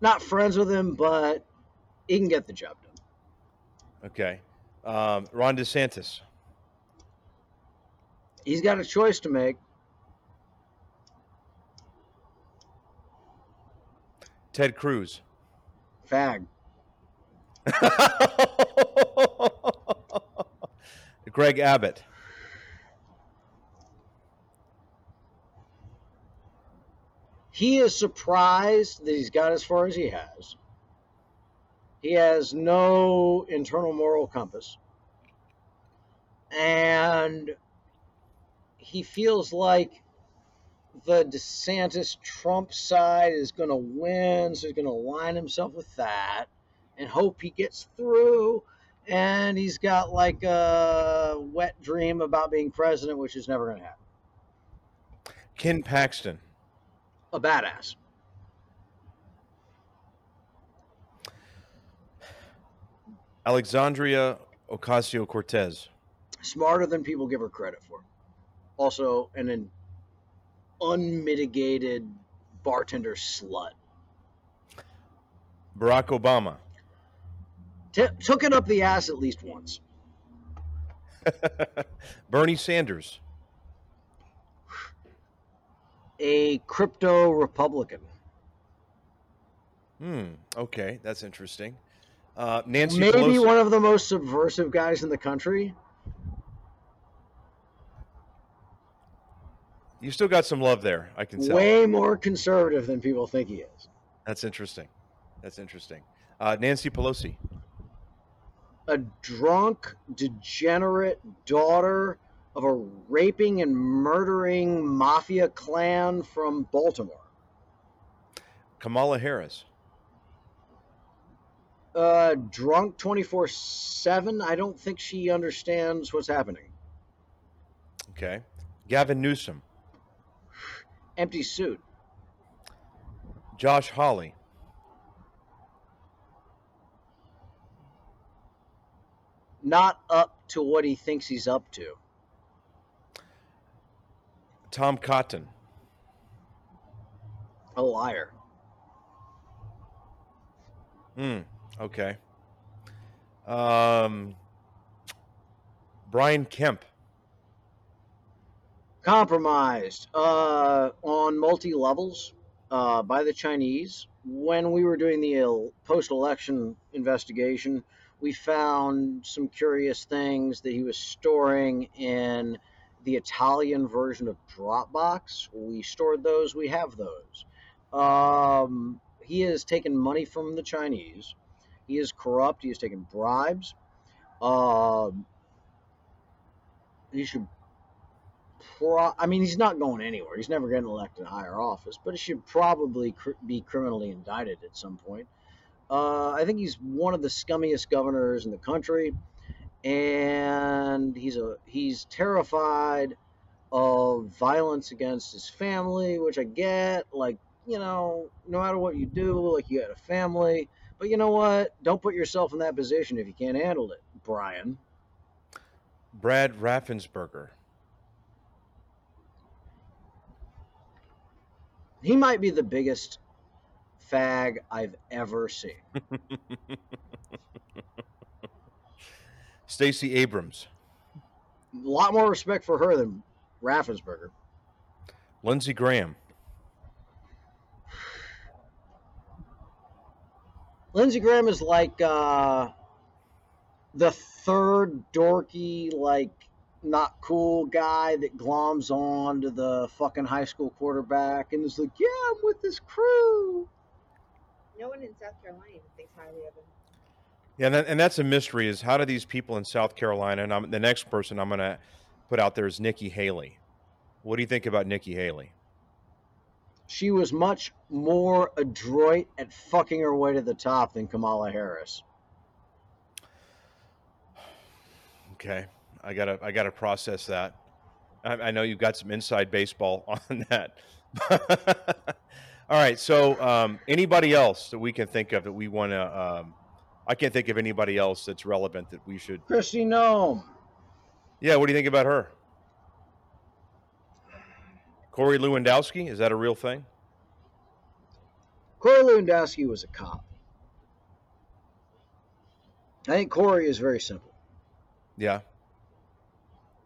Not friends with him, but he can get the job done. Okay. Um, Ron DeSantis. He's got a choice to make. Ted Cruz. Fag. (laughs) Greg Abbott. He is surprised that he's got as far as he has. He has no internal moral compass. And he feels like the DeSantis Trump side is going to win, so he's going to align himself with that and hope he gets through. And he's got like a wet dream about being president, which is never going to happen. Ken Paxton. A badass. Alexandria Ocasio Cortez. smarter than people give her credit for. Also, an, an unmitigated bartender slut. Barack Obama. T- took it up the ass at least once. (laughs) Bernie Sanders. A crypto Republican. Hmm. Okay, that's interesting. Uh, Nancy Maybe Pelosi. one of the most subversive guys in the country. You still got some love there. I can tell. Way more conservative than people think he is. That's interesting. That's interesting. Uh, Nancy Pelosi. A drunk, degenerate daughter of a raping and murdering mafia clan from Baltimore. Kamala Harris. uh, drunk 24 7. I don't think she understands what's happening. Okay. Gavin Newsom. Empty suit. Josh Hawley. Not up to what he thinks he's up to. Tom Cotton. A liar. Hmm. Okay. Um, Brian Kemp. Compromised uh, on multi levels uh, by the Chinese. When we were doing the post election investigation, we found some curious things that he was storing in the Italian version of Dropbox. We stored those, we have those. Um, he has taken money from the Chinese. He is corrupt. He has taken bribes. Um, he should. Pro- I mean, he's not going anywhere. He's never getting elected to higher office, but he should probably cr- be criminally indicted at some point. Uh, I think he's one of the scummiest governors in the country, and he's a he's terrified of violence against his family, which I get. Like you know, no matter what you do, like you got a family. But you know what? Don't put yourself in that position if you can't handle it, Brian. Brad Raffensperger. He might be the biggest fag I've ever seen. (laughs) Stacey Abrams, A lot more respect for her than Raffensperger. Lindsey Graham, Lindsey Graham is like uh, the third dorky, like not cool guy that gloms on to the fucking high school quarterback and is like, "Yeah, I'm with this crew." No one in South Carolina even thinks highly of him. Yeah, and, that, and that's a mystery. Is how do these people in South Carolina? And I'm, the next person I'm going to put out there is Nikki Haley. What do you think about Nikki Haley? She was much more adroit at fucking her way to the top than Kamala Harris. Okay, I gotta I gotta process that. I, I know you've got some inside baseball (laughs) on that. (laughs) All right, so um, anybody else that we can think of that we want to? Um, I can't think of anybody else that's relevant that we should. Kristi Noem. Yeah, what do you think about her? Corey Lewandowski, is that a real thing? Corey Lewandowski was a cop. I think Corey is very simple. Yeah,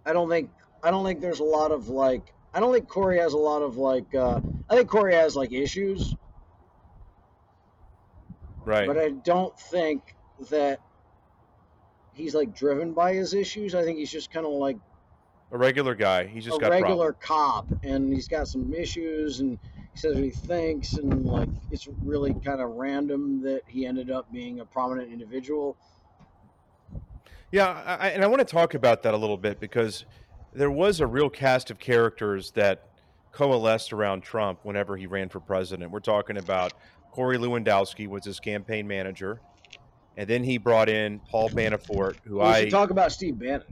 I don't think I don't think there's a lot of like I don't think Corey has a lot of like uh, I think Corey has like issues, right. but I don't think that he's like driven by his issues. I think he's just kind of like a regular guy. He's just a got regular problems. cop, and he's got some issues, and he says what he thinks, and like it's really kind of random that he ended up being a prominent individual. Yeah, I- and I want to talk about that a little bit because there was a real cast of characters that coalesced around Trump whenever he ran for president. We're talking about Corey Lewandowski was his campaign manager, and then he brought in Paul Manafort, who We I should talk about Steve Bannon.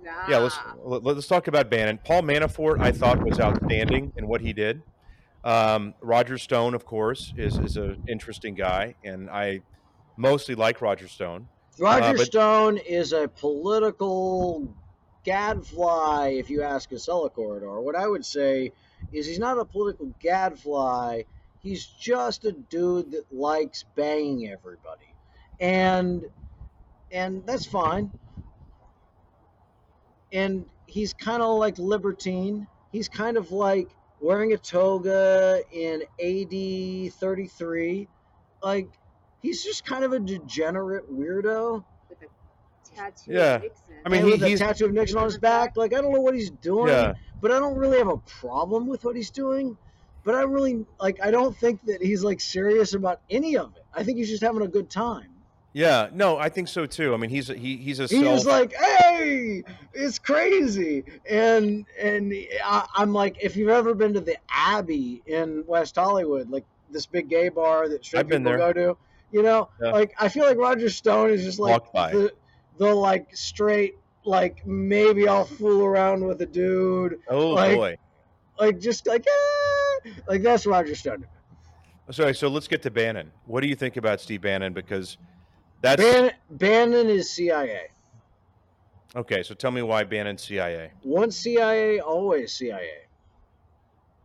Nah. yeah let's let- let's talk about Bannon. Paul Manafort I thought was outstanding in what he did. Um, Roger Stone, of course, is is an interesting guy, and I mostly like Roger Stone. Roger Uh, but- Stone is a political gadfly, if you ask Acela Corridor. What I would say is he's not a political gadfly. He's just a dude that likes banging everybody, and and that's fine. And he's kind of like libertine. He's kind of like wearing a toga in AD 33. Like he's just kind of a degenerate weirdo. With a tattoo Yeah. of Nixon. I mean, and he- with a tattoo of Nixon on his back. Like I don't know what he's doing, Yeah. but I don't really have a problem with what he's doing. But I really like. I don't think that he's like serious about any of it. I think he's just having a good time. Yeah, no, I think so too. I mean, he's a, he he's a He's self. like, hey, it's crazy, and and I, I'm like, if you've ever been to the Abbey in West Hollywood, like this big gay bar that straight I've been people there. go to, you know, Yeah. like I feel like Roger Stone is just like the the like straight like maybe I'll fool around with a dude, oh like- boy. like just like eh, like that's Roger Stone. Sorry, so let's get to Bannon. What do you think about Steve Bannon? Because that's Bannon, Bannon is CIA. okay. So tell me why Bannon's CIA. Once CIA, always CIA.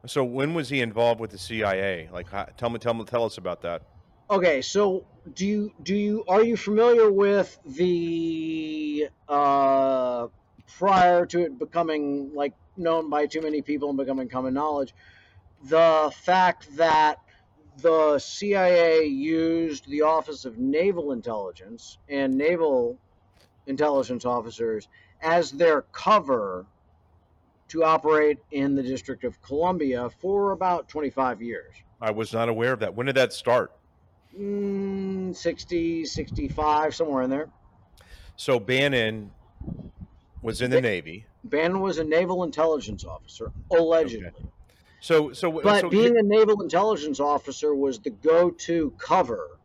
So when was he involved with the CIA? Like, tell me, tell me, tell us about that. Okay, so do you do you are you familiar with the uh prior to it becoming like known by too many people and becoming common knowledge, the fact that the CIA used the Office of Naval Intelligence and naval intelligence officers as their cover to operate in the District of Columbia for about 25 years. I was not aware of that. When did that start? Mm, 60, 65, somewhere in there. So Bannon was in the Navy. Bannon was a naval intelligence officer, allegedly. So so But so being a naval intelligence officer was the go to cover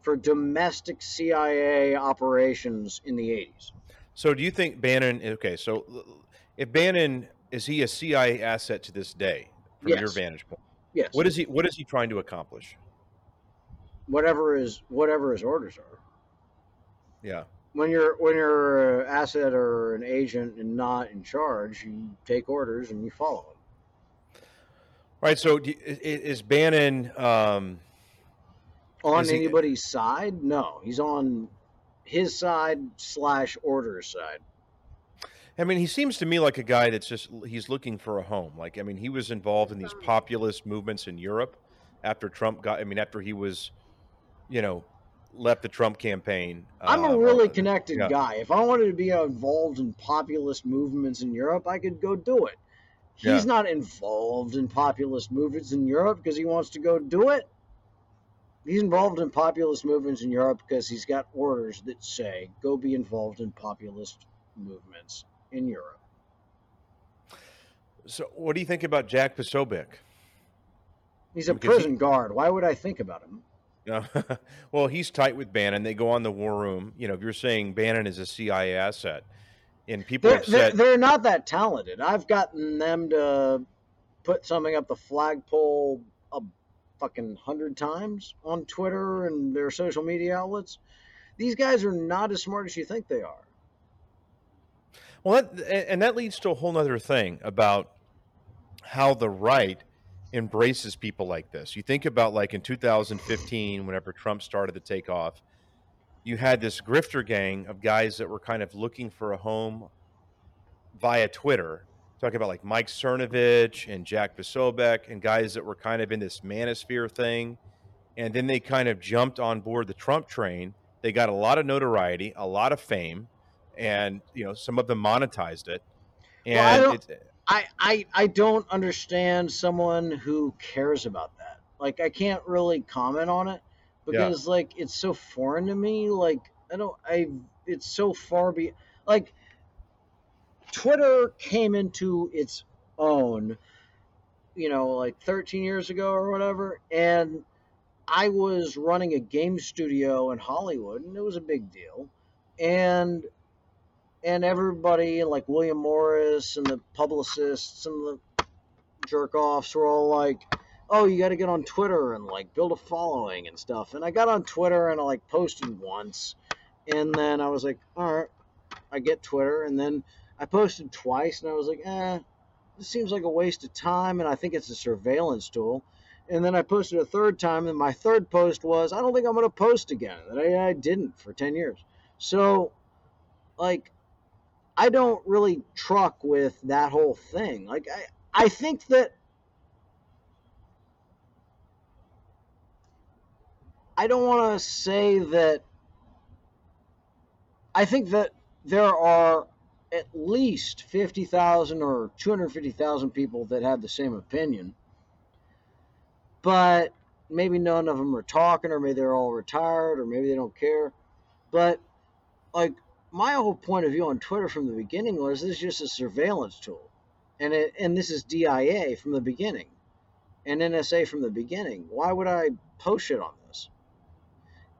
for domestic CIA operations in the 80s. so do you think Bannon? Okay, so if Bannon is he a CIA asset to this day from your vantage point? Yes. What is he? What is he trying to accomplish? Whatever his whatever his orders are. Yeah. When you're when you're an asset or an agent and not in charge, you take orders and you follow them. Right. So do, i- i- is Bannon? Um, On Is he- anybody's side? No, he's on his side slash order's side. I mean, he seems to me like a guy that's just he's looking for a home. Like, I mean, he was involved in these populist movements in Europe after Trump got. I mean, after he was, you know, left the Trump campaign. I'm a um, really uh, connected yeah. guy. If I wanted to be involved in populist movements in Europe, I could go do it. He's Yeah. not involved in populist movements in Europe because he wants to go do it. He's involved in populist movements in Europe because he's got orders that say go be involved in populist movements in Europe. So, what do you think about Jack Posobiec? He's a Because he- prison guard. Why would I think about him? Yeah. (laughs) well, he's tight with Bannon. They go on the war room. You know, if you're saying Bannon is a CIA asset, and people They're, have they're, they're not that talented. I've gotten them to put something up the flagpole a fucking hundred times on Twitter and their social media outlets. These guys are not as smart as you think they are. well, that, and and that leads to a whole other thing about how the right embraces people like this. You think about like in 2015, whenever Trump started to take off, you had this grifter gang of guys that were kind of looking for a home via Twitter. Talking about like Mike Cernovich and Jack Posobiec and guys that were kind of in this manosphere thing. And then they kind of jumped on board the Trump train. They got a lot of notoriety, a lot of fame, and you know, some of them monetized it. And Well, I don't- I, I I don't understand someone who cares about that. Like I can't really comment on it because like it's so foreign to me. Like I don't I it's so far be like Twitter came into its own, you know, like 13 years ago or whatever, and I was running a game studio in Hollywood, and it was a big deal, and and everybody like William Morris and the publicists and the jerk offs were all like, "Oh, you got to get on Twitter and like build a following and stuff." And I got on Twitter and I like posted once, and then I was like, "All right, I get Twitter," and then I posted twice, and I was like, "Eh, this seems like a waste of time," and I think it's a surveillance tool. And then I posted a third time, and my third post was, "I don't think I'm going to post again." And I, I didn't for ten years. So, like, I don't really truck with that whole thing. Like I, I think that I don't want to say that I think that there are at least 50,000 or 250,000 people that have the same opinion. But maybe none of them are talking or maybe they're all retired or maybe they don't care. But like my whole point of view on Twitter from the beginning was this is just a surveillance tool, and it and this is DIA from the beginning, and NSA from the beginning. Why would I post shit on this?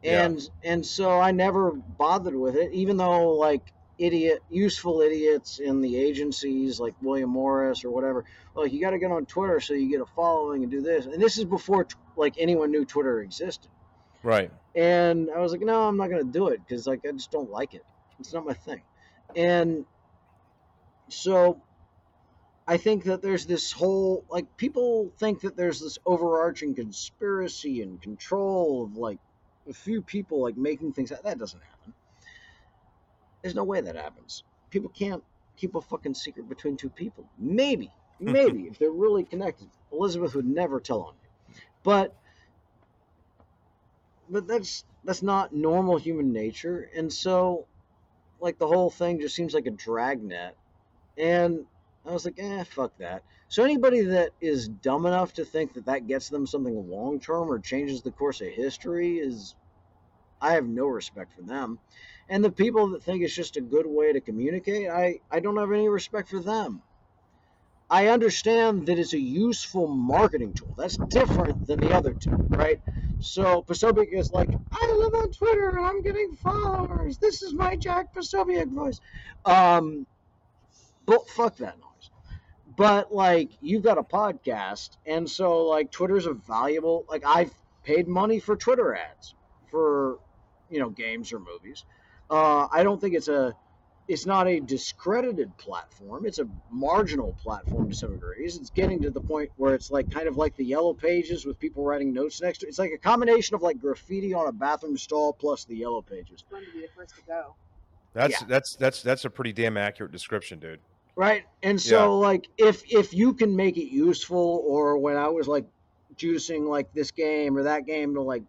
Yeah. And and so I never bothered with it, even though like idiot, useful idiots in the agencies like William Morris or whatever, like you got to get on Twitter so you get a following and do this. And this is before like anyone knew Twitter existed. right. And I was like, no, I'm not going to do it because like I just don't like it. It's not my thing. And so I think that there's this whole like people think that there's this overarching conspiracy and control of like a few people like making things that doesn't happen. There's no way that happens. People can't keep a fucking secret between two people. Maybe, hmm. maybe if they're really connected. Elizabeth would never tell on me. But but that's that's not normal human nature and so like the whole thing just seems like a dragnet. And i was like eh fuck that. So anybody that is dumb enough to think that that gets them something long term or changes the course of history is i have no respect for them. And the people that think it's just a good way to communicate i i don't have any respect for them i understand that it's a useful marketing tool that's different than the other two right so Posobiec is like, I live on Twitter and I'm getting followers. This is my Jack Posobiec voice. Um, but fuck that noise. But like, you've got a podcast, and so like, Twitter's a valuable. Like, I've paid money for Twitter ads for, you know, games or movies. Uh, I don't think it's a it's not a discredited platform. It's a marginal platform to some degrees. It's getting to the point where it's like kind of like the yellow pages with people writing notes next to it. It's like a combination of like graffiti on a bathroom stall plus the yellow pages. It's fun to be the first to go. That's Yeah. that's that's that's a pretty damn accurate description, dude. Right. And so like if if you can make it useful or when I was like juicing like this game or that game to like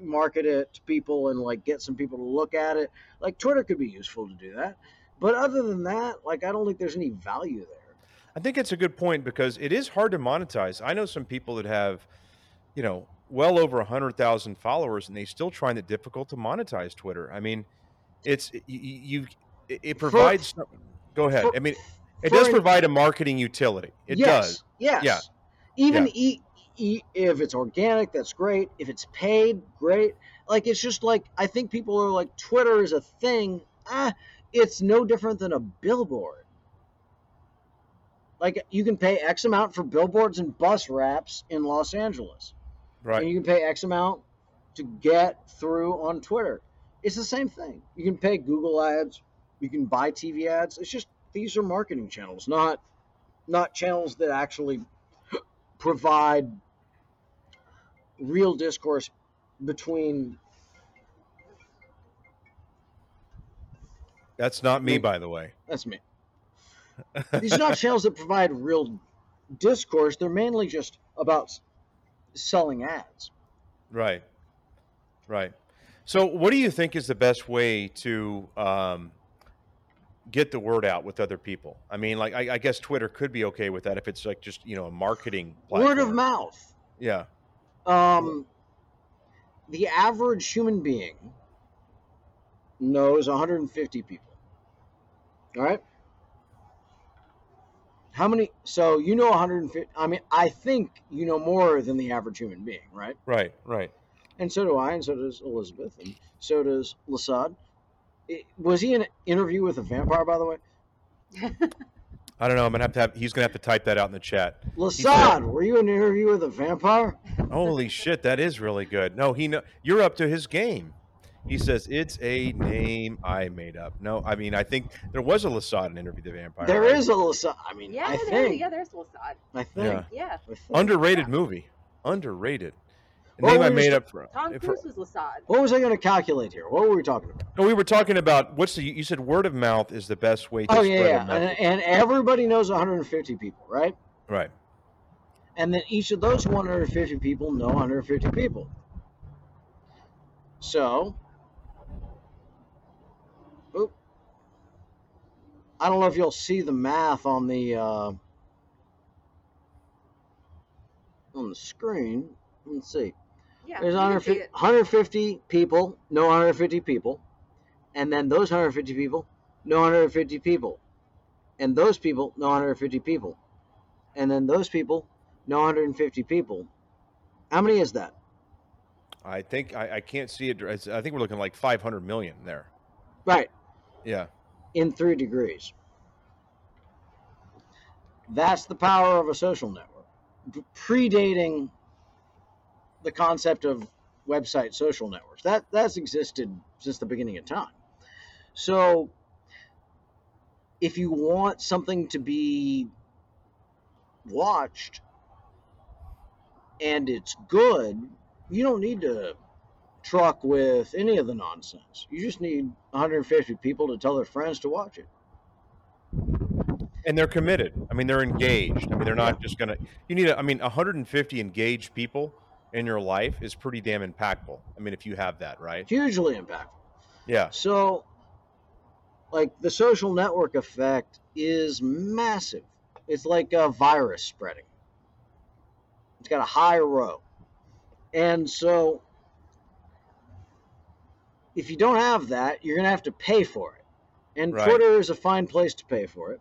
market it to people and like get some people to look at it, like Twitter could be useful to do that. But other than that, like I don't think there's any value there. I think it's a good point because it is hard to monetize. I know some people that have, you know, well over a hundred thousand followers, and they still find it difficult to monetize Twitter. I mean, it's y- y- you. It, it For- provides. Go ahead. for- I mean, it does an- provide a marketing utility. It yes, does. Yes. Yeah. Even Yeah. E, e, if it's organic, that's great. If it's paid, great. Like it's just like I think people are like Twitter is a thing. Ah, it's no different than a billboard. Like you can pay X amount for billboards and bus wraps in Los Angeles, Right. and you can pay X amount to get through on Twitter. It's the same thing. You can pay Google ads, you can buy TV ads. It's just these are marketing channels, not not channels that actually (gasps) provide real discourse between That's not me, by the way. that's me. (laughs) These are not channels that provide real discourse. They're mainly just about selling ads. Right. Right. So, what do you think is the best way to um, get the word out with other people? I mean, like, I, I guess Twitter could be okay with that if it's like just you know a marketing platform. Word of mouth. Yeah. Um, the average human being knows 150 people. All right. How many? So you know 150. I mean, I think you know more than the average human being, right? Right. Right. And so do I, and so does Elizabeth, and so does Lasad. Was he in an interview with a vampire, by the way? (laughs) I don't know. I'm gonna have to have. He's gonna have to type that out in the chat. Lasad, were you in an interview with a vampire? Holy shit, that is really good. No, he know you're up to his game. He says it's a name I made up. No, I mean I think there was a Lasad in Interview the Vampire. There right? is a Lasad. I mean, Yeah, I there, think. yeah, there's Lasad. I think. Yeah. Yeah, I think. underrated movie. Underrated. A Well, name I made st- up for. Tom for- Cruise was Lasad. What was I going to calculate here? What were we talking about? No, we were talking about what's the. You said word of mouth is the best way to Oh spread yeah, yeah. message. And, and everybody knows 150 people, right? Right. And then each of those 150 people know 150 people. So, I don't know if you'll see the math on the uh, on the screen. Let's see. Yeah, There's you can see 150, people, no 150 people. And then those 150 people, no 150 people. And those people, no 150 people. And then those people, no 150 people. How many is that? I think I, I can't see it. I think we're looking like 500 million there. Right, Yeah. In three degrees. That's the power of a social network. Predating the concept of website social networks. That that's existed since the beginning of time. So if you want something to be watched and it's good, you don't need to truck with any of the nonsense. You just need 150 people to tell their friends to watch it. And they're committed. I mean, they're engaged. I mean, they're not just gonna. You need. A, I mean, 150 engaged people in your life is pretty damn impactful. I mean, if you have that, right? Hugely impactful. Yeah. So, like the social network effect is massive. It's like a virus spreading. It's got a high row. And so, if you don't have that, you're going to have to pay for it. And Right. Twitter is a fine place to pay for it.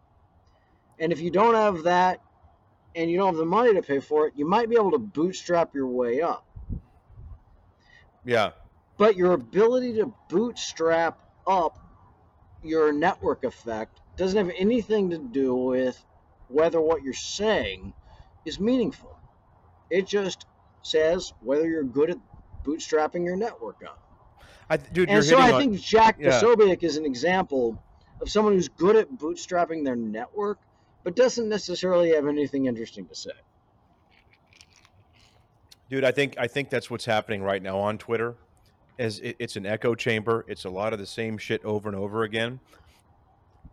And if you don't have that and you don't have the money to pay for it, you might be able to bootstrap your way up. Yeah. But your ability to bootstrap up your network effect doesn't have anything to do with whether what you're saying is meaningful. It just says whether you're good at bootstrapping your network up. I, dude, and so I on- think Jack yeah. Posobiec is an example of someone who's good at bootstrapping their network, but doesn't necessarily have anything interesting to say. Dude, I think I think that's what's happening right now on Twitter. As it, it's an echo chamber. It's a lot of the same shit over and over again,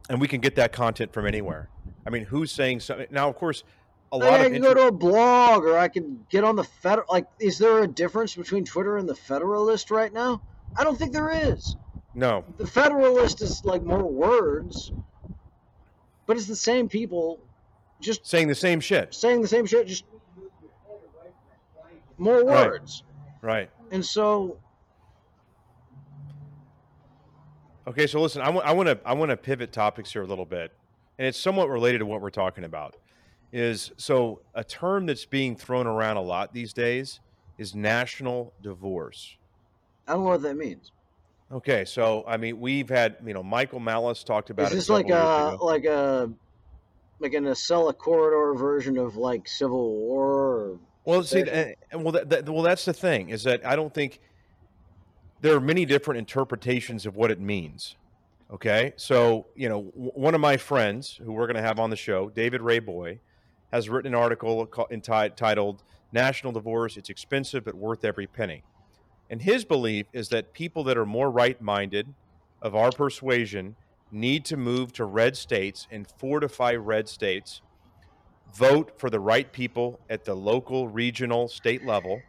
and we can get that content from anywhere. I mean, who's saying something now? Of course, a lot I of can inter- go to a blog, or I can get on the federal. Like, is there a difference between Twitter and the Federalist right now? I don't think there is. no, The Federalist is like more words, but it's the same people, just saying the same shit. saying the same shit, just more words. Right. Right. And so, Okay, so listen, I want to I want to pivot topics here a little bit, and it's somewhat related to what we're talking about. Is so a term that's being thrown around a lot these days is national divorce. I don't know what that means. Okay, so I mean we've had you know Michael Malice talked about Is it this like a like a like an Acela corridor version of like Civil War? Or, Well, see, and, uh, well, that, that, well, that's the thing is that I don't think there are many different interpretations of what it means. Okay, so you know, w- one of my friends who we're going to have on the show, David Reaboi, has written an article ca- enti- titled "National Divorce: It's Expensive but Worth Every Penny," and his belief is that people that are more right-minded, of our persuasion, need to move to red states and fortify red states vote for the right people at the local, regional, state level,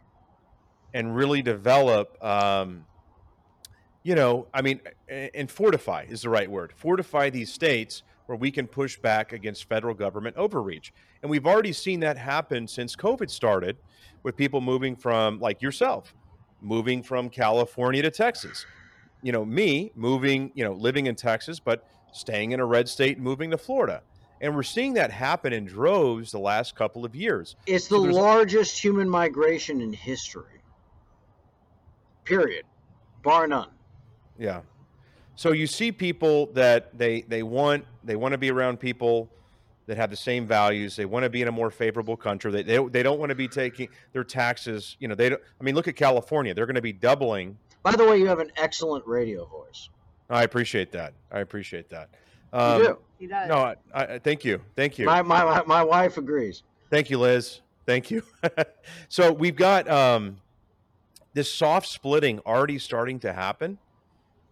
and really develop. Um, you know, I mean, and fortify is the right word. Fortify these states where we can push back against federal government overreach, and we've already seen that happen since COVID started, with people moving from, like yourself, moving from California to Texas. You know, me moving, you know, living in Texas, but staying in a red state, and moving to Florida. And we're seeing that happen in droves the last couple of years. it's the there's- largest human migration in history. Period, bar none. Yeah. So you see people that they they want they want to be around people that have the same values. They want to be in a more favorable country. They they, they don't want to be taking their taxes. You know, they don't. I mean, look at California. They're going to be doubling. By the way, you have an excellent radio voice. I appreciate that. I appreciate that. You Um, do. He does. No, I, I, thank you, thank you. My, my my my wife agrees. Thank you, Liz. Thank you. (laughs) so we've got um, this soft splitting already starting to happen,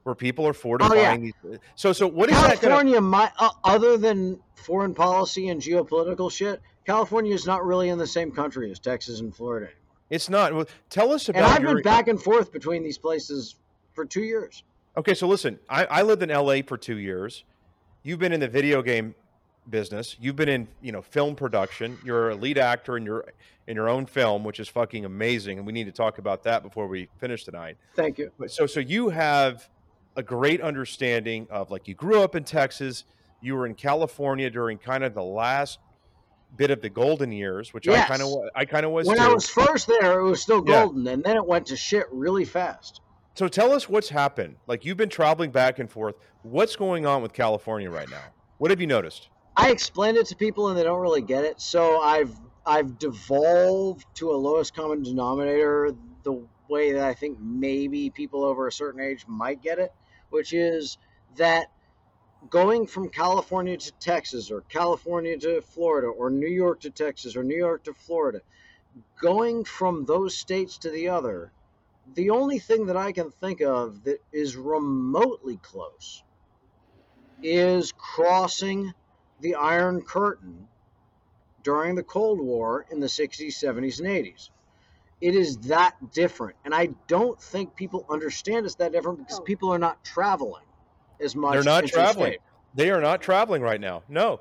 where people are fortifying oh, these. So, so what is that? Gonna, California, my, uh, other than foreign policy and geopolitical shit, California is not really in the same country as Texas and Florida. it's not. Well, Tell us about. And I've your. been back and forth between these places for two years. Okay, so listen, I, I lived in LA for two years. You've been in the video game business. You've been in, you know, film production. You're a lead actor in your in your own film, which is fucking amazing. And we need to talk about that before we finish tonight. Thank you. But so so you have a great understanding of like you grew up in Texas, you were in California during kind of the last bit of the golden years, which I kind of I kind of was When too. I was first there, it was still Yeah. golden, and then it went to shit really fast. So tell us what's happened. Like you've been traveling back and forth. What's going on with California right now? What have you noticed? I explained it to people and they don't really get it. So I've I've devolved to a lowest common denominator the way that I think maybe people over a certain age might get it, which is that going from California to Texas or California to Florida or New York to Texas or New York to Florida, going from those states to the other, the only thing that I can think of that is remotely close is crossing the Iron Curtain during the Cold War in the 60s, 70s, and 80s. It is that different. And I don't think people understand it's that different because Oh. people are not traveling as much. They're not interstate. traveling. They are not traveling right now. No.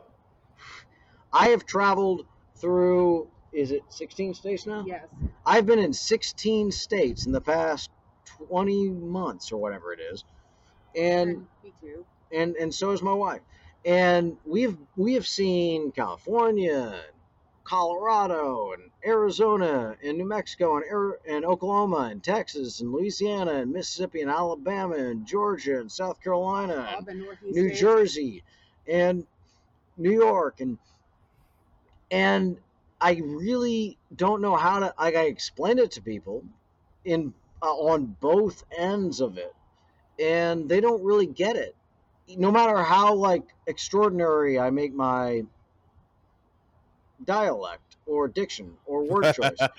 I have traveled through, is it 16 states now? Yes. I've been in 16 states in the past 20 months or whatever it is. And me too. and and so is my wife. And we've we have seen California, and Colorado, and Arizona, and New Mexico, and Ari- and Oklahoma, and Texas, and Louisiana, and Mississippi, and Alabama, and Georgia, and South Carolina, and New states. Jersey, and New York, and and I really don't know how to like I explained it to people in uh, on both ends of it, and they don't really get it. no matter how like extraordinary I make my dialect or diction or (laughs) word choice,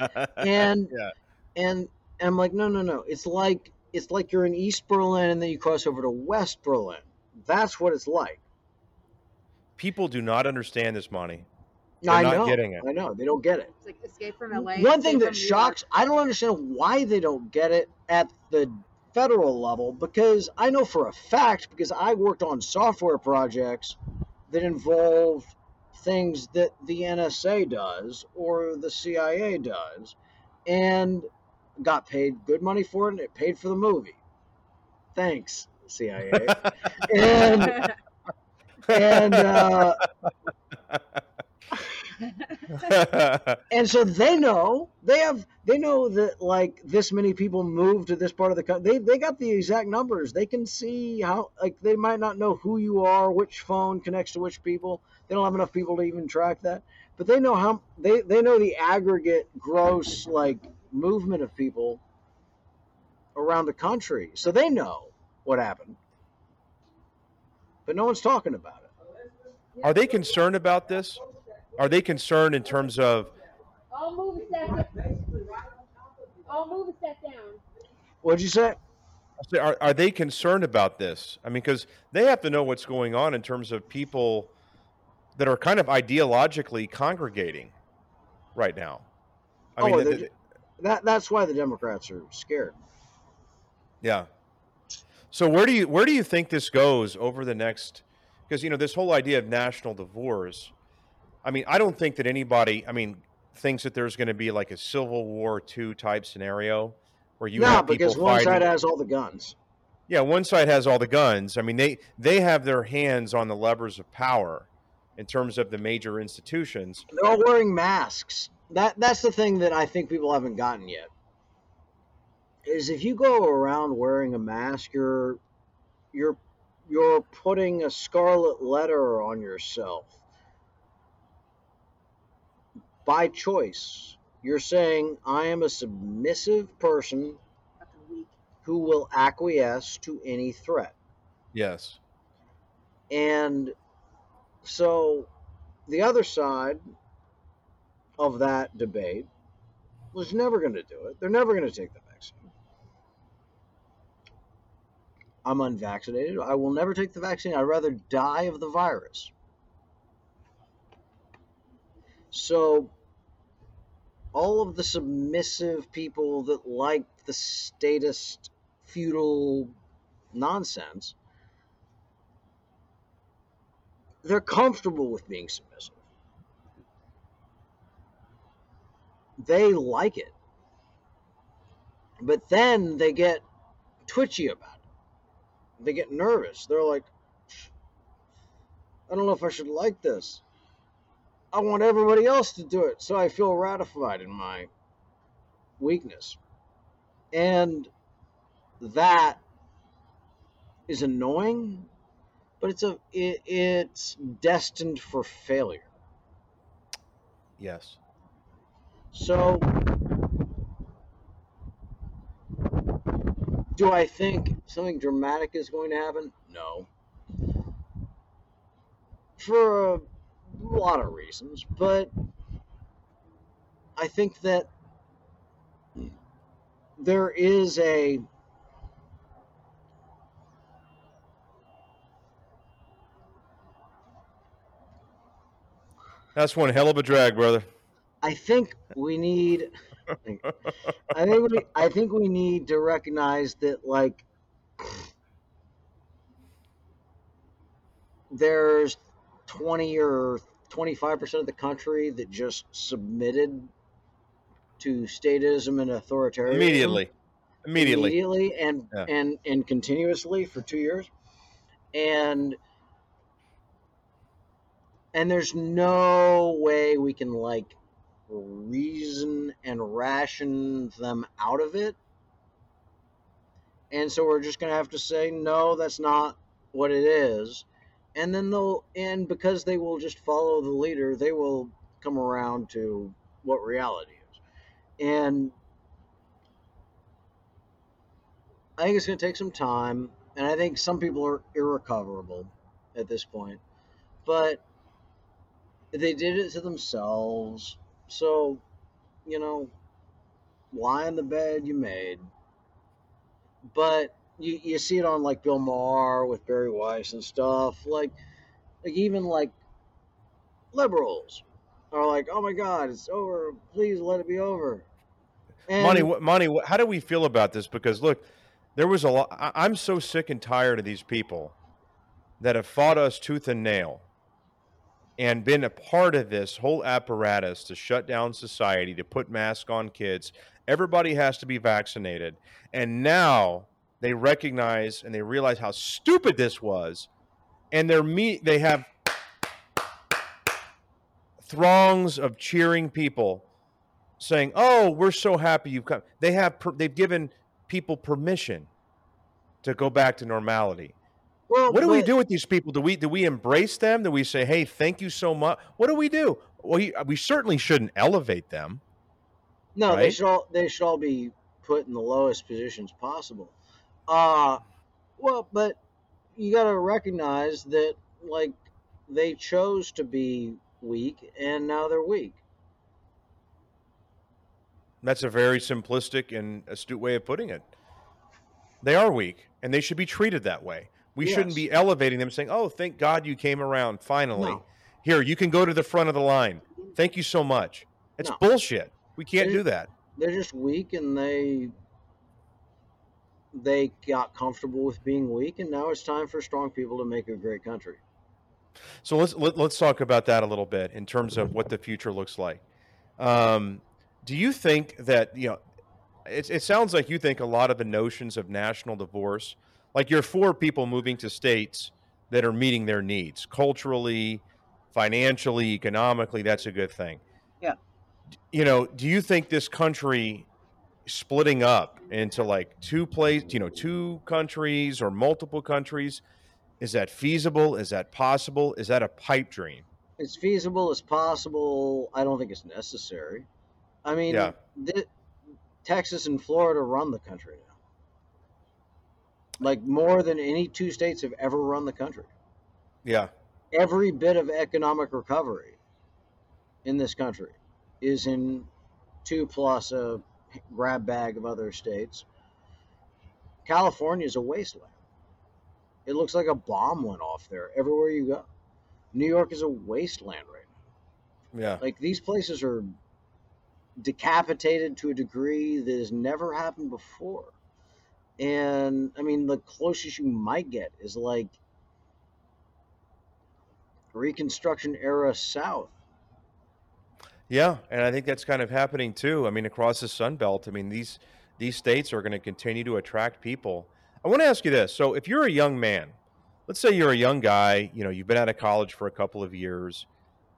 and Yeah. and and I'm like, no, no, no. It's like it's like you're in East Berlin and then you cross over to West Berlin. That's what it's like. People do not understand this money. I They're not know. getting it. I know they don't get it. It's like Escape from LA. One thing that shocks, I don't understand why they don't get it at the federal level because I know for a fact because I worked on software projects that involve things that the NSA does or the CIA does and got paid good money for it and it paid for the movie. Thanks, CIA. (laughs) and and uh, (laughs) and so they know they have they know that like this many people move to this part of the country they, they got the exact numbers they can see how like they might not know who you are which phone connects to which people they don't have enough people to even track that but they know how they, they know the aggregate gross like movement of people around the country so they know what happened but no one's talking about it Are they concerned about this? Are they concerned in terms of All move a step. All move a step down. what'd you say are, are they concerned about this? I mean, because they have to know what's going on in terms of people that are kind of ideologically congregating right now. I Oh, mean, th- that that's why the democrats are scared yeah. So where do you where do you think this goes over the next? Because you know this whole idea of national divorce. I mean, I don't think that anybody. I mean, thinks that there's going to be like a Civil War two type scenario where you no, have because one fighting. side has all the guns. Yeah, one side has all the guns. I mean, they they have their hands on the levers of power in terms of the major institutions. They're all wearing masks. That that's the thing that I think people haven't gotten yet. Is if you go around wearing a mask, you're you're you're putting a scarlet letter on yourself by choice. You're saying I am a submissive person who will acquiesce to any threat. Yes. And so the other side of that debate was never going to do it. They're never going to take the vaccine. I'm unvaccinated. I will never take the vaccine. I'd rather die of the virus. So all of the submissive people that like the statist feudal nonsense they're comfortable with being submissive. They like it. But then they get twitchy about it. They get nervous. They're like, I don't know if I should like this. I want everybody else to do it, so I feel ratified in my weakness. And that is annoying but it's a it, it's destined for failure. Yes. So, do I think something dramatic is going to happen? No. For a lot of reasons, but I think that there is a That's one hell of a drag, brother. I think we need I think we I think we need to recognize that like there's 20 or 25% of the country that just submitted to statism and authoritarianism Immediately. Immediately. immediately and Yeah. and and continuously for 2 years and and there's no way we can like reason and ration them out of it. And so we're just going to have to say no that's not what it is. And then they'll and because they will just follow the leader they will come around to what reality is. And i think it's going to take some time and I think some people are irrecoverable at this point. But they did it to themselves. So, you know, lie in the bed you made. But you, you see it on like Bill Maher with Bari Weiss and stuff. Like, like even like liberals are like, oh my God, it's over. Please let it be over. And Monty, Monty, how do we feel about this? Because look, there was a lot. I'm so sick and tired of these people that have fought us tooth and nail and been a part of this whole apparatus to shut down society, to put masks on kids. Everybody has to be vaccinated. And now they recognize and they realize how stupid this was. And they're me they have throngs of cheering people saying, "Oh, we're so happy you've come." They have per- they've given people permission to go back to normality. Well, What do we do with these people? Do we do we embrace them? Do we say, "Hey, thank you so much"? What do we do? Well, we, we certainly shouldn't elevate them. No, they should all they should all be put in the lowest positions possible. Uh well, but you got to recognize that like they chose to be weak and now they're weak. That's a very simplistic and astute way of putting it. They are weak, and they should be treated that way. We shouldn't be elevating them, saying, "Oh, thank God you came around finally. No. Here, you can go to the front of the line. Thank you so much." It's No. bullshit. We can't It- do that. They're just weak and they they got comfortable with being weak and now it's time for strong people to make a great country. So let's let, let's talk about that a little bit in terms of what the future looks like. Um, do you think that you know? It, it sounds like you think a lot of the notions of national divorce, like you're for people moving to states that are meeting their needs culturally, financially, economically. That's a good thing. Yeah. You know, do you think this country splitting up into like two place, you know, two countries or multiple countries? Is that feasible? Is that possible? Is that a pipe dream? It's feasible, it's possible. I don't think it's necessary. I mean, Yeah. thi- Texas and Florida run the country. Like more than any two states have ever run the country. Yeah. Every bit of economic recovery in this country is in two plus a grab bag of other states. California is a wasteland. It looks like a bomb went off there everywhere you go. New York is a wasteland right now. Yeah. Like these places are decapitated to a degree that has never happened before. And I mean, the closest you might get is like Reconstruction era South. Yeah, and I think that's kind of happening too. I mean, across the Sun Belt, I mean these these states are going to continue to attract people. I want to ask you this: so, if you're a young man, let's say you're a young guy, you know, you've been out of college for a couple of years,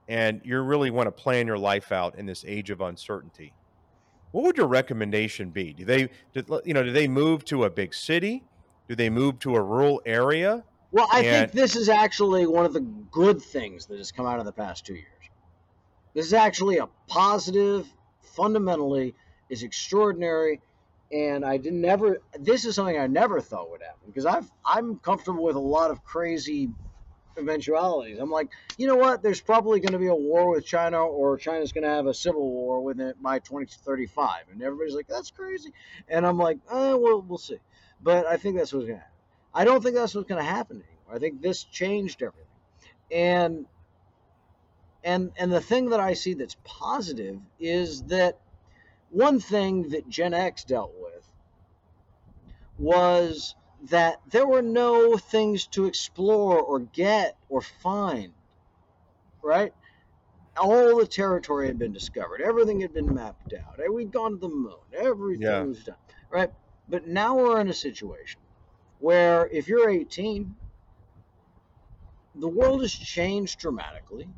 and you really want to plan your life out in this age of uncertainty, what would your recommendation be? Do they, do, you know, do they move to a big city? Do they move to a rural area? Well, I And- think this is actually one of the good things that has come out of the past two years. This is actually a positive, fundamentally, is extraordinary, and I didn't never. This is something I never thought would happen because I've I'm comfortable with a lot of crazy eventualities. I'm like, you know what? There's probably going to be a war with China, or China's going to have a civil war within it by 2035, and everybody's like, that's crazy, and I'm like, eh, well, we'll see. But I think that's what's going to happen. I don't think that's what's going to happen anymore. I think this changed everything, and and and the thing that I see that's positive is that one thing that Gen X dealt with was that there were no things to explore or get or find, right? All the territory had been discovered. Everything had been mapped out. We'd gone to the moon. Everything Yeah. was done, right? But now we're in a situation where if you're 18, the world has changed dramatically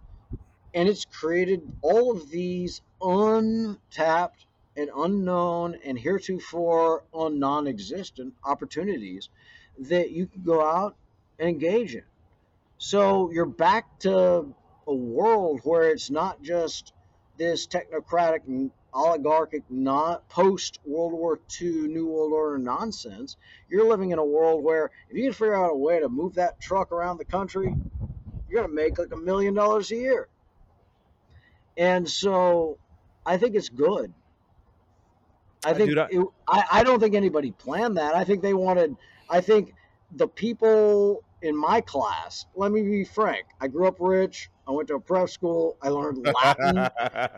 and it's created all of these untapped and unknown and heretofore un non-existent opportunities that you can go out and engage in. So you're back to a world where it's not just this technocratic oligarchic, not post World War II, New World Order nonsense. You're living in a world where if you can figure out a way to move that truck around the country, you're gonna make like a million dollars a year. And so, I think it's good. I think dude, I- it, I, I don't think anybody planned that. I think they wanted. I think the people in my class. Let me be frank. I grew up rich. I went to a prep school. I learned (laughs) Latin.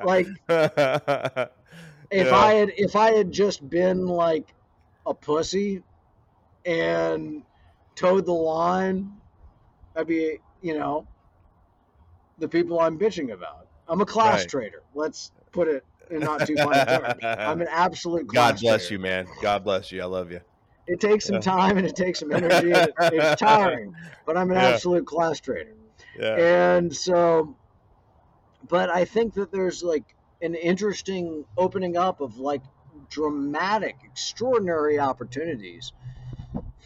like (laughs) if Yeah. I had if I had just been like a pussy and toed the line, I'd be you know the people I'm bitching about. I'm a class Right. traitor. Let's put it in not too fine terms. I'm an absolute (laughs) God bless you, man. God bless you. I love you. It takes some time and it takes some energy. and it- it's (laughs) tiring, but I'm an Yeah. absolute class traitor. Yeah. And so, but I think that there's like an interesting opening up of like dramatic, extraordinary opportunities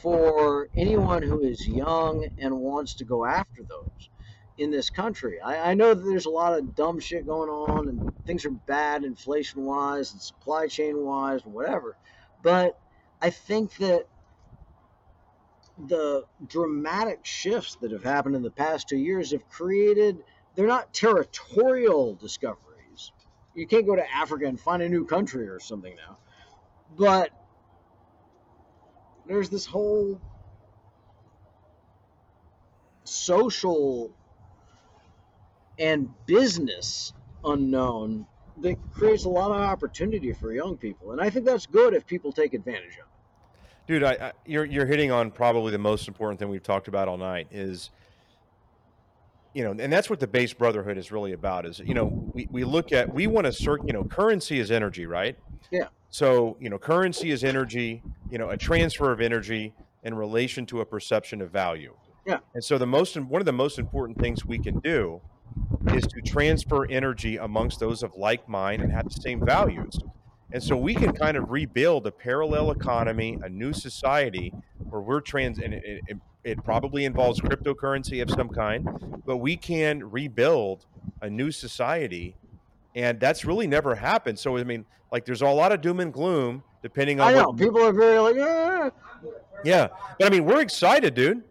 for anyone who is young and wants to go after those in this country. I, I know that there's a lot of dumb shit going on and things are bad inflation wise and supply chain wise and whatever. But I think that the dramatic shifts that have happened in the past two years have created they're not territorial discoveries you can't go to africa and find a new country or something now but there's this whole social and business unknown that creates a lot of opportunity for young people and i think that's good if people take advantage of it dude I, I you're you're hitting on probably the most important thing we've talked about all night is you know and that's what the Based Brotherhood is really about is you know we, we look at we want to circ you know currency is energy right Yeah. so you know currency is energy you know a transfer of energy in relation to a perception of value Yeah. and so the most one of the most important things we can do is to transfer energy amongst those of like mind and have the same values and so we can kind of rebuild a parallel economy, a new society where we're trans, and it, it, it probably involves cryptocurrency of some kind, but we can rebuild a new society. And that's really never happened. So, I mean, like, there's a lot of doom and gloom depending on i know what. people are very like "Ah." Yeah. But I mean, we're excited, dude.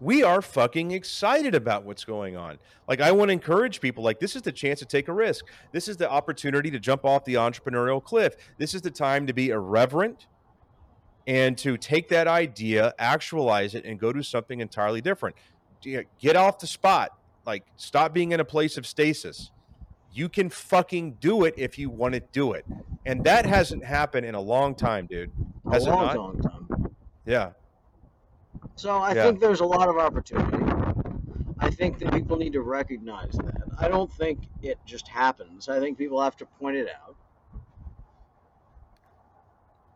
We are fucking excited about what's going on. Like, I want to encourage people, like, this is the chance to take a risk. This is the opportunity to jump off the entrepreneurial cliff. This is the time to be irreverent and to take that idea, actualize it, and go do something entirely different. Get off the spot. Like, stop being in a place of stasis. You can fucking do it if you want to do it. And that hasn't happened in a long time, dude. a Has it long, not? long time Yeah. So I Yeah. think there's a lot of opportunity. I think that people need to recognize that. I don't think it just happens. I think people have to point it out.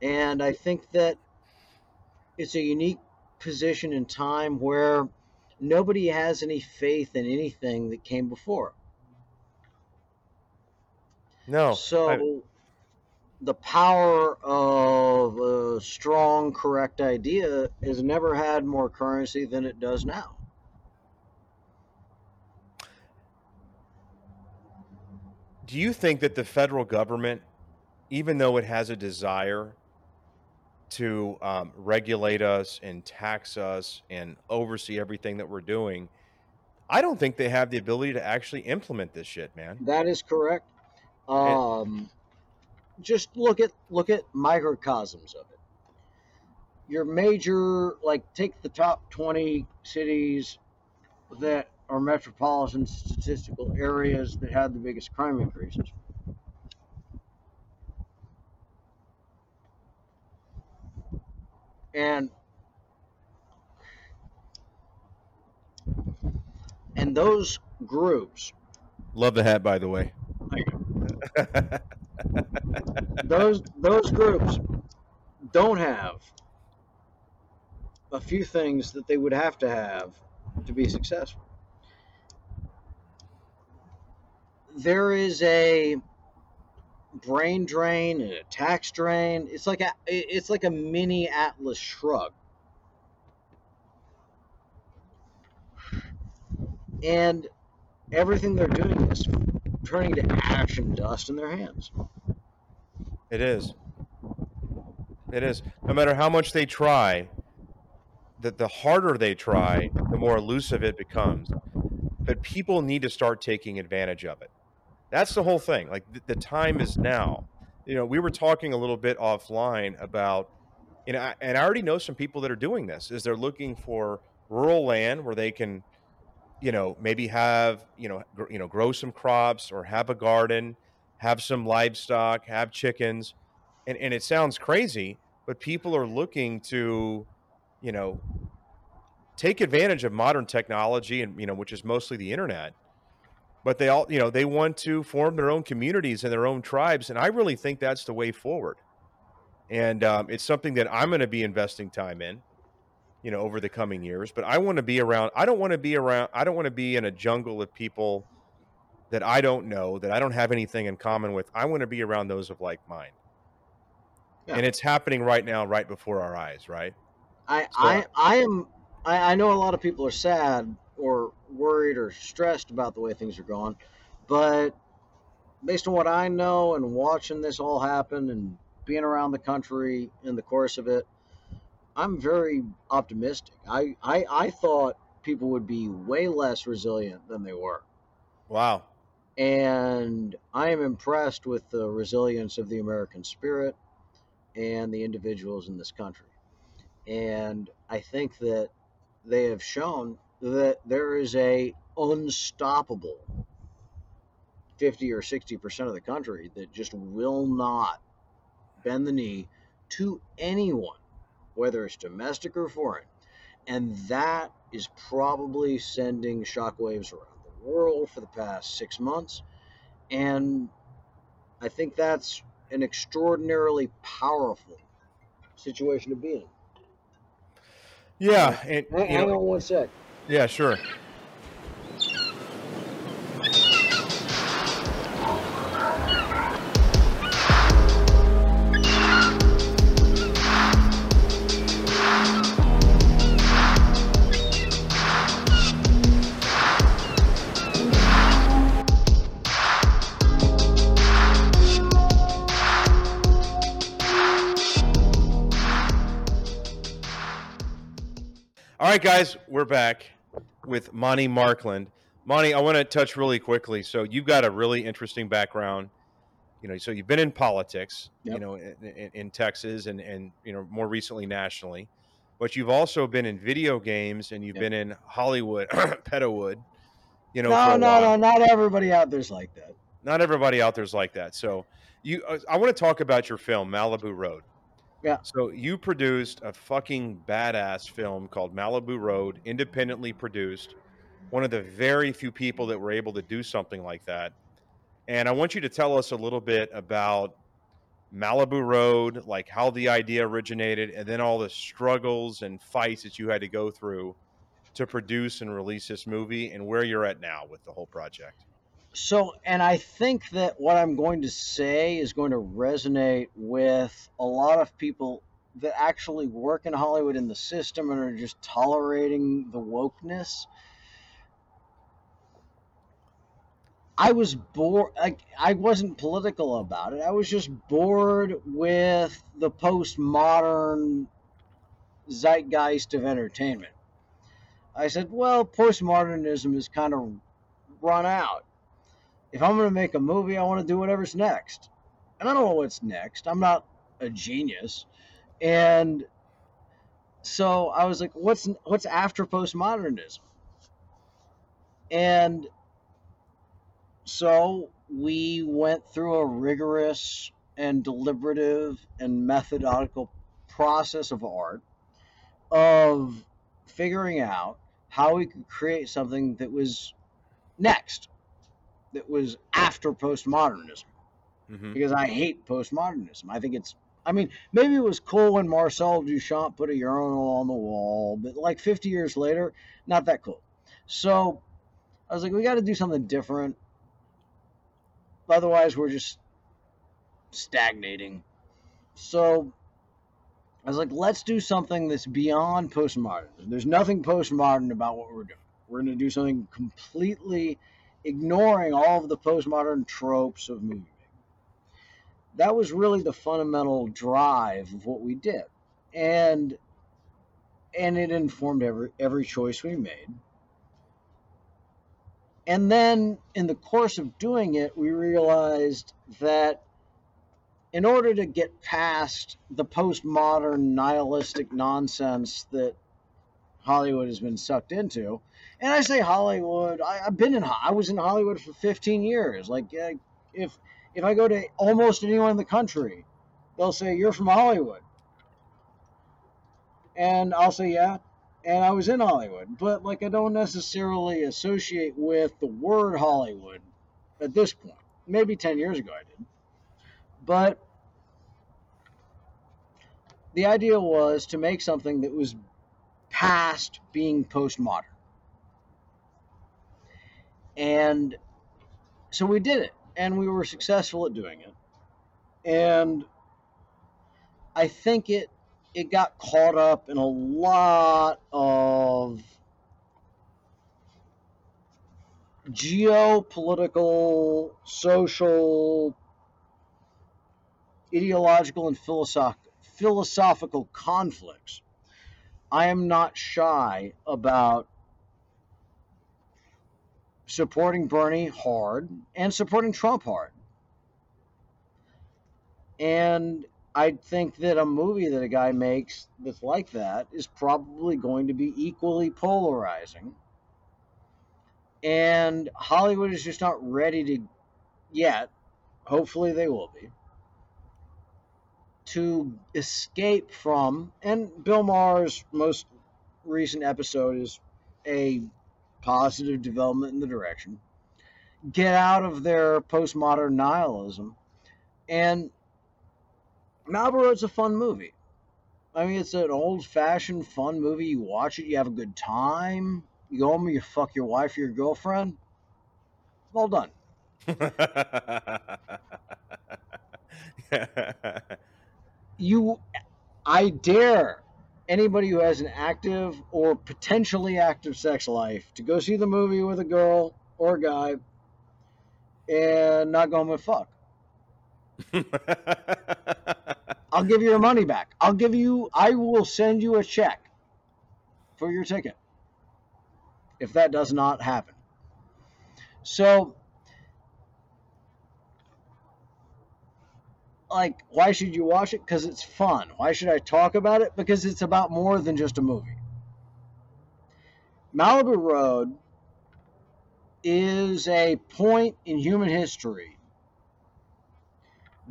And I think that it's a unique position in time where nobody has any faith in anything that came before. No. so the power of a strong, correct idea has never had more currency than it does now. Do you think that the federal government, even though it has a desire to um, regulate us and tax us and oversee everything that we're doing, I don't think they have the ability to actually implement this shit, man. That is correct. Um, just look at look at microcosms of it. Your major, like, take the top twenty cities that are metropolitan statistical areas that had the biggest crime increases. And and those groups Love the hat, by the way. (laughs) those those groups don't have a few things that they would have to have to be successful. There is a brain drain and a tax drain. It's like a it's like a mini Atlas shrug. And everything they're doing is turning to ash and dust in their hands. It is. It is. No matter how much they try, that the harder they try, the more elusive it becomes. But people need to start taking advantage of it. That's the whole thing. Like the, time is now. You know, we were talking a little bit offline about, you know, and I already know some people that are doing this. Is they're looking for rural land where they can, you know, maybe have, you know, gr- you know, grow some crops or have a garden, have some livestock, have chickens, and and it sounds crazy, but people are looking to, you know, take advantage of modern technology and you know, which is mostly the internet but they all you know they want to form their own communities and their own tribes and i really think that's the way forward. And um, it's something that i'm going to be investing time in you know over the coming years but i want to be around i don't want to be around i don't want to be in a jungle of people that i don't know that i don't have anything in common with i want to be around those of like mind Yeah. and it's happening right now right before our eyes right I, So- I, I am. I, I know a lot of people are sad or worried or stressed about the way things are going, but based on what I know and watching this all happen and being around the country in the course of it, I'm very optimistic. I, I, I thought people would be way less resilient than they were. wow And I am impressed with the resilience of the American spirit and the individuals in this country. And I think that they have shown that there is a unstoppable 50 or 60% of the country that just will not bend the knee to anyone, whether it's domestic or foreign. And that is probably sending shockwaves around world for the past six months. And I think that's an extraordinarily powerful situation to be in. yeah and Hang, know, on one sec. yeah sure All right, guys, we're back with Monty Markland. Monty, I want to touch really quickly. So you've got a really interesting background. You know, so you've been in politics, you know, in, in, in Texas and and you know more recently nationally, but you've also been in video games and you've Yep. been in Hollywood, (clears throat) Pedowood. You know, No, no, while. no, not everybody out there's like that. Not everybody out there's like that. So you, uh, I want to talk about your film Malibu Road. Yeah. So you produced a fucking badass film called Malibu Road, independently produced. One of the very few people that were able to do something like that. And I want you to tell us a little bit about Malibu Road, like how the idea originated, and then all the struggles and fights that you had to go through to produce and release this movie, and where you're at now with the whole project. So, and I think that what I'm going to say is going to resonate with a lot of people that actually work in Hollywood in the system and are just tolerating the wokeness. I was bored. Like, I wasn't political about it. I was just bored with the postmodern zeitgeist of entertainment. I said, well, postmodernism is kind of run out if I'm going to make a movie, I want to do whatever's next. And I don't know what's next. I'm not a genius. And so I was like, what's what's after postmodernism? And so we went through a rigorous and deliberative and methodical process of art of figuring out how we could create something that was next that was after postmodernism Mm-hmm. because I hate postmodernism. I think it's, I mean, maybe it was cool when Marcel Duchamp put a urinal on the wall, but like 50 years later, not that cool. So I was like, we got to do something different. Otherwise, we're just stagnating. So I was like, let's do something that's beyond postmodernism. There's nothing postmodern about what we're doing. We're going to do something completely ignoring all of the postmodern tropes of movie making. that was really the fundamental drive of what we did. And and it informed every every choice we made. And then in the course of doing it, we realized that in order to get past the postmodern nihilistic nonsense that Hollywood has been sucked into, and I say Hollywood, I, have been in, I was in Hollywood for 15 years. Like, if if I go to almost anyone in the country, they'll say you're from Hollywood, and I'll say yeah, and I was in Hollywood, but like I don't necessarily associate with the word Hollywood at this point. Maybe 10 years ago I did. But the idea was to make something that was past being postmodern. And so we did it, and we were successful at doing it. And I think it it got caught up in a lot of geopolitical, social, ideological, and philosoph- philosophical conflicts. I am not shy about supporting Bernie hard and supporting Trump hard. And I think that a movie that a guy makes that's like that is probably going to be equally polarizing. And Hollywood is just not ready to yet. Hopefully, they will be. To escape from, and Bill Maher's most recent episode is a positive development in the direction. Get out of their postmodern nihilism and Malibu Road's a fun movie. I mean, it's an old fashioned fun movie. You watch it, you have a good time. You go home, you fuck your wife or your girlfriend. Well done. (laughs) you, I dare anybody who has an active or potentially active sex life to go see the movie with a girl or a guy and not go home and fuck. (laughs) I'll give you your money back. I'll give you, I will send you a check for your ticket if that does not happen. So, like, why should you watch it? Because it's fun. Why should I talk about it? Because it's about more than just a movie. Malibu Road is a point in human history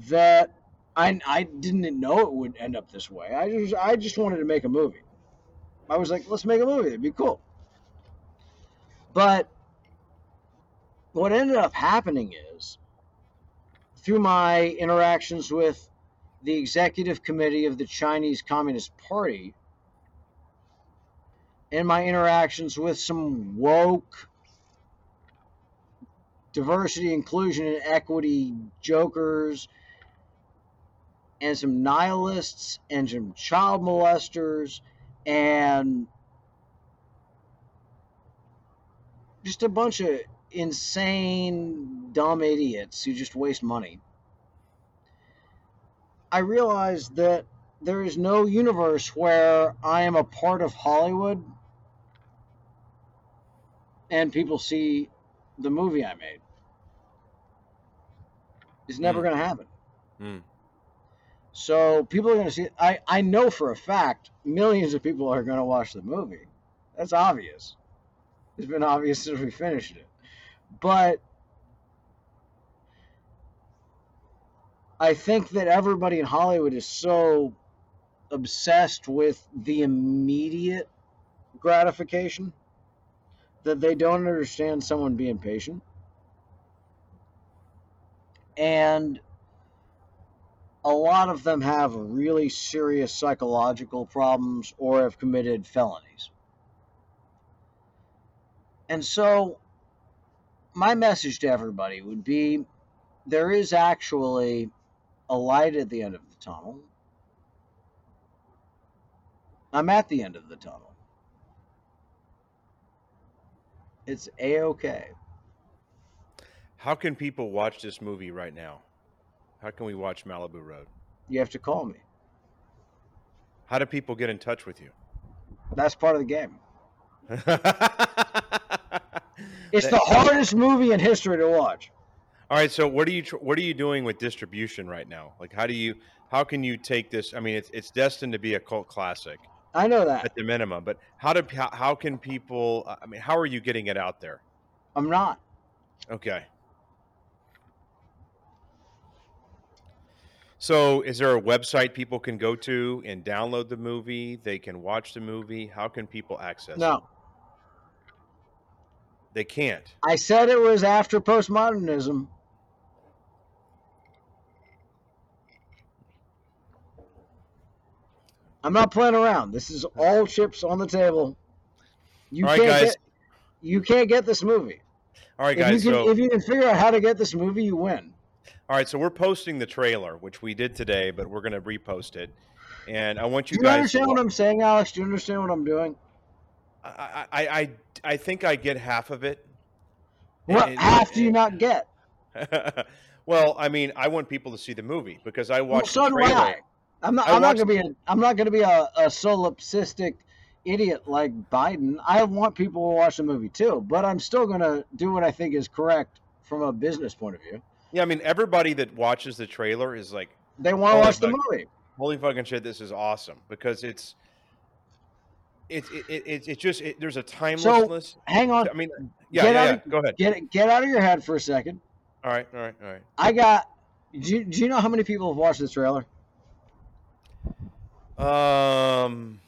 that I, I didn't know it would end up this way. I just I just wanted to make a movie. I was like, let's make a movie. It'd be cool. But what ended up happening is through my interactions with the executive committee of the Chinese Communist Party and my interactions with some woke diversity, inclusion, and equity jokers and some nihilists and some child molesters and just a bunch of insane, dumb idiots who just waste money. I realize that there is no universe where I am a part of Hollywood and people see the movie I made. It's never Mm. going to happen. Mm. So people are going to see. I I know for a fact millions of people are going to watch the movie. That's obvious. It's been obvious since we finished it. But I think that everybody in Hollywood is so obsessed with the immediate gratification that they don't understand someone being patient. And a lot of them have really serious psychological problems or have committed felonies. And so, my message to everybody would be there is actually a light at the end of the tunnel. I'm at the end of the tunnel. It's a okay. How can people watch this movie right now? How can we watch Malibu Road? You have to call me. How do people get in touch with you? That's part of the game. (laughs) It's That- the hardest movie in history to watch. All right, so what are you what are you doing with distribution right now? Like, how do you how can you take this? I mean, it's it's destined to be a cult classic I know that. at the minimum, but how do how, how can people? Uh, I mean, how are you getting it out there? I'm not. Okay. So, is there a website people can go to and download the movie? They can watch the movie. How can people access it? No. They can't. I said it was after postmodernism. I'm not playing around. This is all chips on the table. You All right, can't guys. get you can't get this movie. All right, If guys. you can so, if you can figure out how to get this movie, you win. all right, so we're posting the trailer, which we did today, but we're going to repost it. And I want you, Do you guys. understand what I'm saying, Alex? Do you understand what I'm doing? I, I, I, I think I get half of it. What And- half do you not get? (laughs) well, I mean, I want people to see the movie because I Well, watched so the trailer. I'm not. I I'm not gonna be. A, I'm not gonna be a, a solipsistic idiot like Biden. I want people to watch the movie too, but I'm still gonna do what I think is correct from a business point of view. Yeah, I mean, everybody that watches the trailer is like, They want to watch the movie. "Holy fucking shit, this is awesome!" Because it's, it's, it, it, it, it just it, there's a timelessness. Hang on. I mean, yeah, Get yeah, out yeah. of- Go ahead. Get. Get out of your head for a second. All right, all right, all right. I got. Do you, do you know how many people have watched this trailer? Um,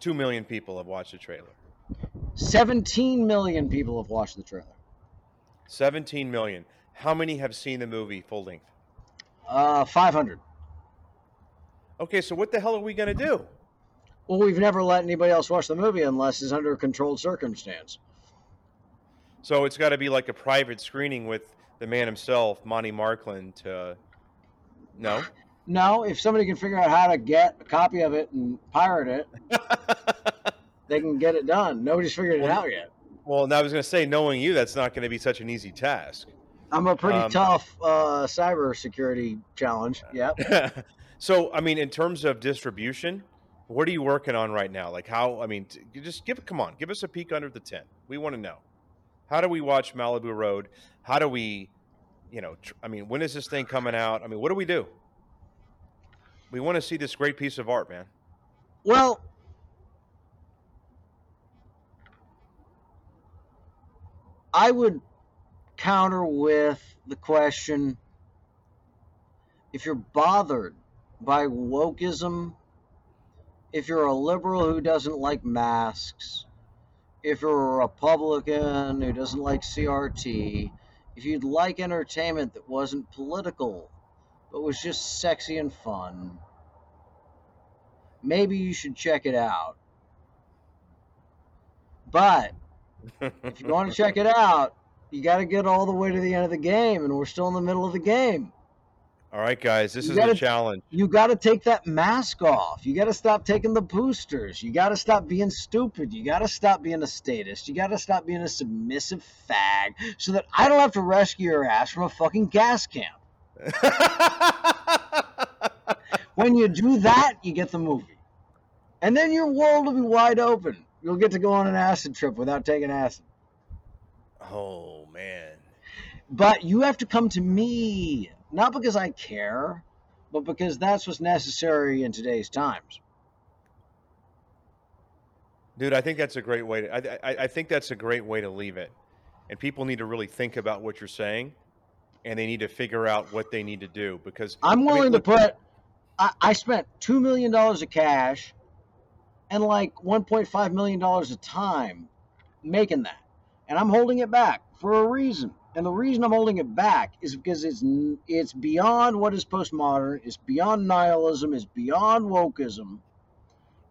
two million people have watched the trailer. 17 million people have watched the trailer. Seventeen million. How many have seen the movie full length? Uh, 500. Okay, so what the hell are we gonna do? Well, we've never let anybody else watch the movie unless it's under a controlled circumstance. So it's got to be like a private screening with the man himself, Monty Markland. To no. No, if somebody can figure out how to get a copy of it and pirate it, (laughs) they can get it done. Nobody's figured it out yet. well, and I was going to say, knowing you, that's not going to be such an easy task. I'm a pretty Um, tough uh, cyber security challenge. (laughs) Yeah. so, I mean, in terms of distribution, what are you working on right now? Like, how? I mean, just give. Come on, give us a peek under the tent. We want to know. How do we watch Malibu Road? How do we, you know? Tr- I mean, when is this thing coming out? I mean, what do we do? We want to see this great piece of art, man. Well, I would counter with the question if you're bothered by wokeism, if you're a liberal who doesn't like masks, if you're a Republican who doesn't like CRT, if you'd like entertainment that wasn't political but was just sexy and fun, maybe you should check it out. But if you want to check it out, you got to get all the way to the end of the game, and we're still in the middle of the game. All right, guys, this You is a gotta- challenge. You got to take that mask off. You got to stop taking the boosters. You got to stop being stupid. You got to stop being a statist. You got to stop being a submissive fag so that I don't have to rescue your ass from a fucking gas camp. (laughs) When you do that, you get the movie. And then your world will be wide open. You'll get to go on an acid trip without taking acid. oh man. But you have to come to me, not because I care, but because that's what's necessary in today's times. Dude, I think that's a great way to. I, I, I think that's a great way to leave it, and people need to really think about what you're saying, and they need to figure out what they need to do because I'm I mean, willing to put. I, I spent two million dollars of cash, and like 1.5 million dollars of time, making that, and I'm holding it back for a reason. And the reason I'm holding it back is because it's it's beyond what is postmodern. It's beyond nihilism. It's beyond wokeism.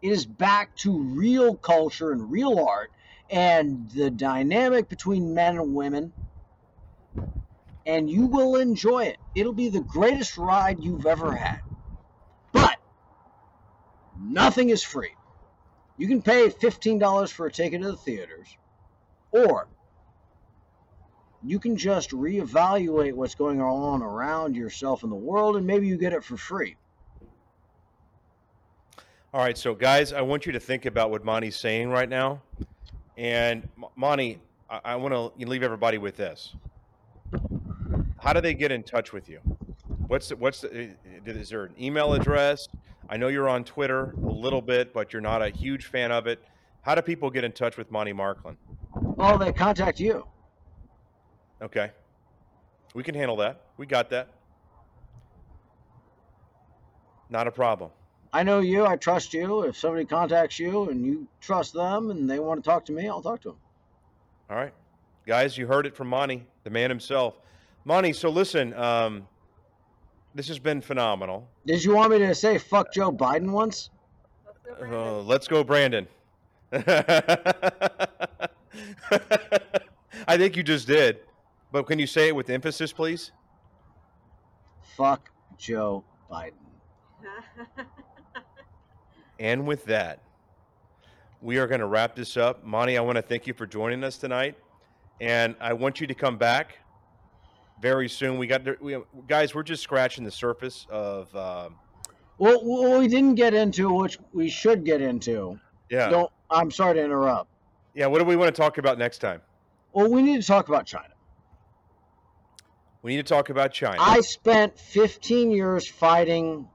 It is back to real culture and real art, and the dynamic between men and women. And you will enjoy it. It'll be the greatest ride you've ever had. But nothing is free. You can pay $15 for a ticket to the theaters, or you can just reevaluate what's going on around yourself in the world, and maybe you get it for free. All right, so guys, I want you to think about what Monty's saying right now. And Monty, I, I want to leave everybody with this. How do they get in touch with you? What's the, what's the, is there an email address? I know you're on Twitter a little bit, but you're not a huge fan of it. How do people get in touch with Monty Markland? Well, they contact you. Okay, we can handle that. We got that. Not a problem. I know you. I trust you. If somebody contacts you and you trust them and they want to talk to me, I'll talk to them. All right, guys, you heard it from Monty, the man himself. Monty, so listen, um, this has been phenomenal. Did you want me to say fuck Joe Biden once? Let's go, Brandon. Uh, let's go, Brandon. (laughs) I think you just did, but can you say it with emphasis, please? Fuck Joe Biden. (laughs) And with that, we are going to wrap this up. Monty, I want to thank you for joining us tonight, and I want you to come back very soon. We got we, guys. We're just scratching the surface of um, Well, what we didn't get into, which we should get into. yeah, Don't. I'm sorry to interrupt. yeah. What do we want to talk about next time? Well, we need to talk about China. We need to talk about China. I spent 15 years fighting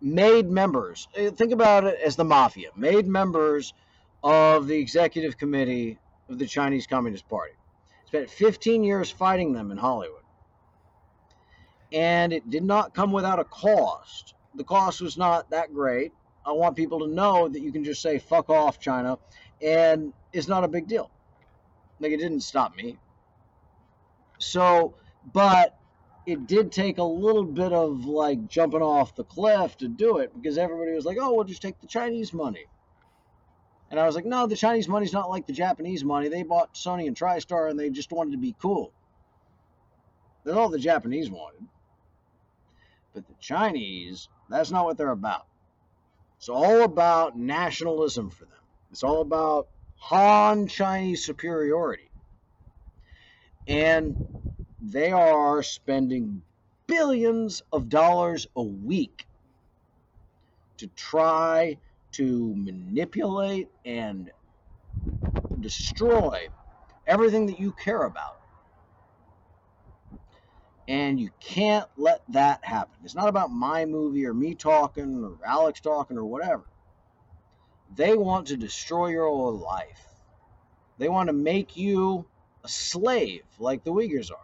made members. uh, Think about it as the mafia, made members of the executive committee of the Chinese Communist Party. Spent 15 years fighting them in Hollywood. And it did not come without a cost. The cost was not that great. I want people to know that you can just say, fuck off, China, and it's not a big deal. Like, it didn't stop me. So, but it did take a little bit of like jumping off the cliff to do it because everybody was like, oh, we'll just take the Chinese money. And I was like, no, the Chinese money's not like the Japanese money. They bought Sony and TriStar and they just wanted to be cool. That's all the Japanese wanted. But the Chinese, that's not what they're about. It's all about nationalism for them. It's all about Han Chinese superiority. And they are spending billions of dollars a week to try to manipulate and destroy everything that you care about. And you can't let that happen. It's not about my movie or me talking or Alex talking or whatever. They want to destroy your whole life. They want to make you a slave like the Uyghurs are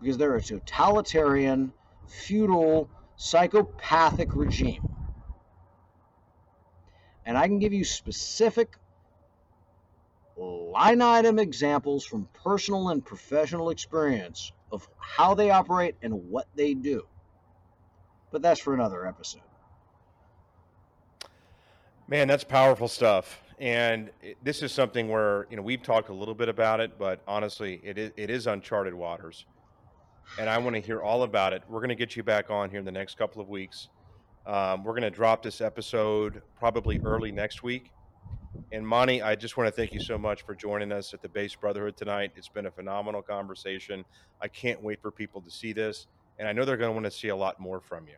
because they're a totalitarian, feudal, psychopathic regime. And I can give you specific line item examples from personal and professional experience of how they operate and what they do. But that's for another episode. Man, that's powerful stuff. And this is something where you know we've talked a little bit about it, but honestly, it is, it is uncharted waters. And I want to hear all about it. We're going to get you back on here in the next couple of weeks. Um, we're going to drop this episode probably early next week. And Monty, I just want to thank you so much for joining us at the Based Brotherhood tonight. It's been a phenomenal conversation. I can't wait for people to see this, and I know they're going to want to see a lot more from you.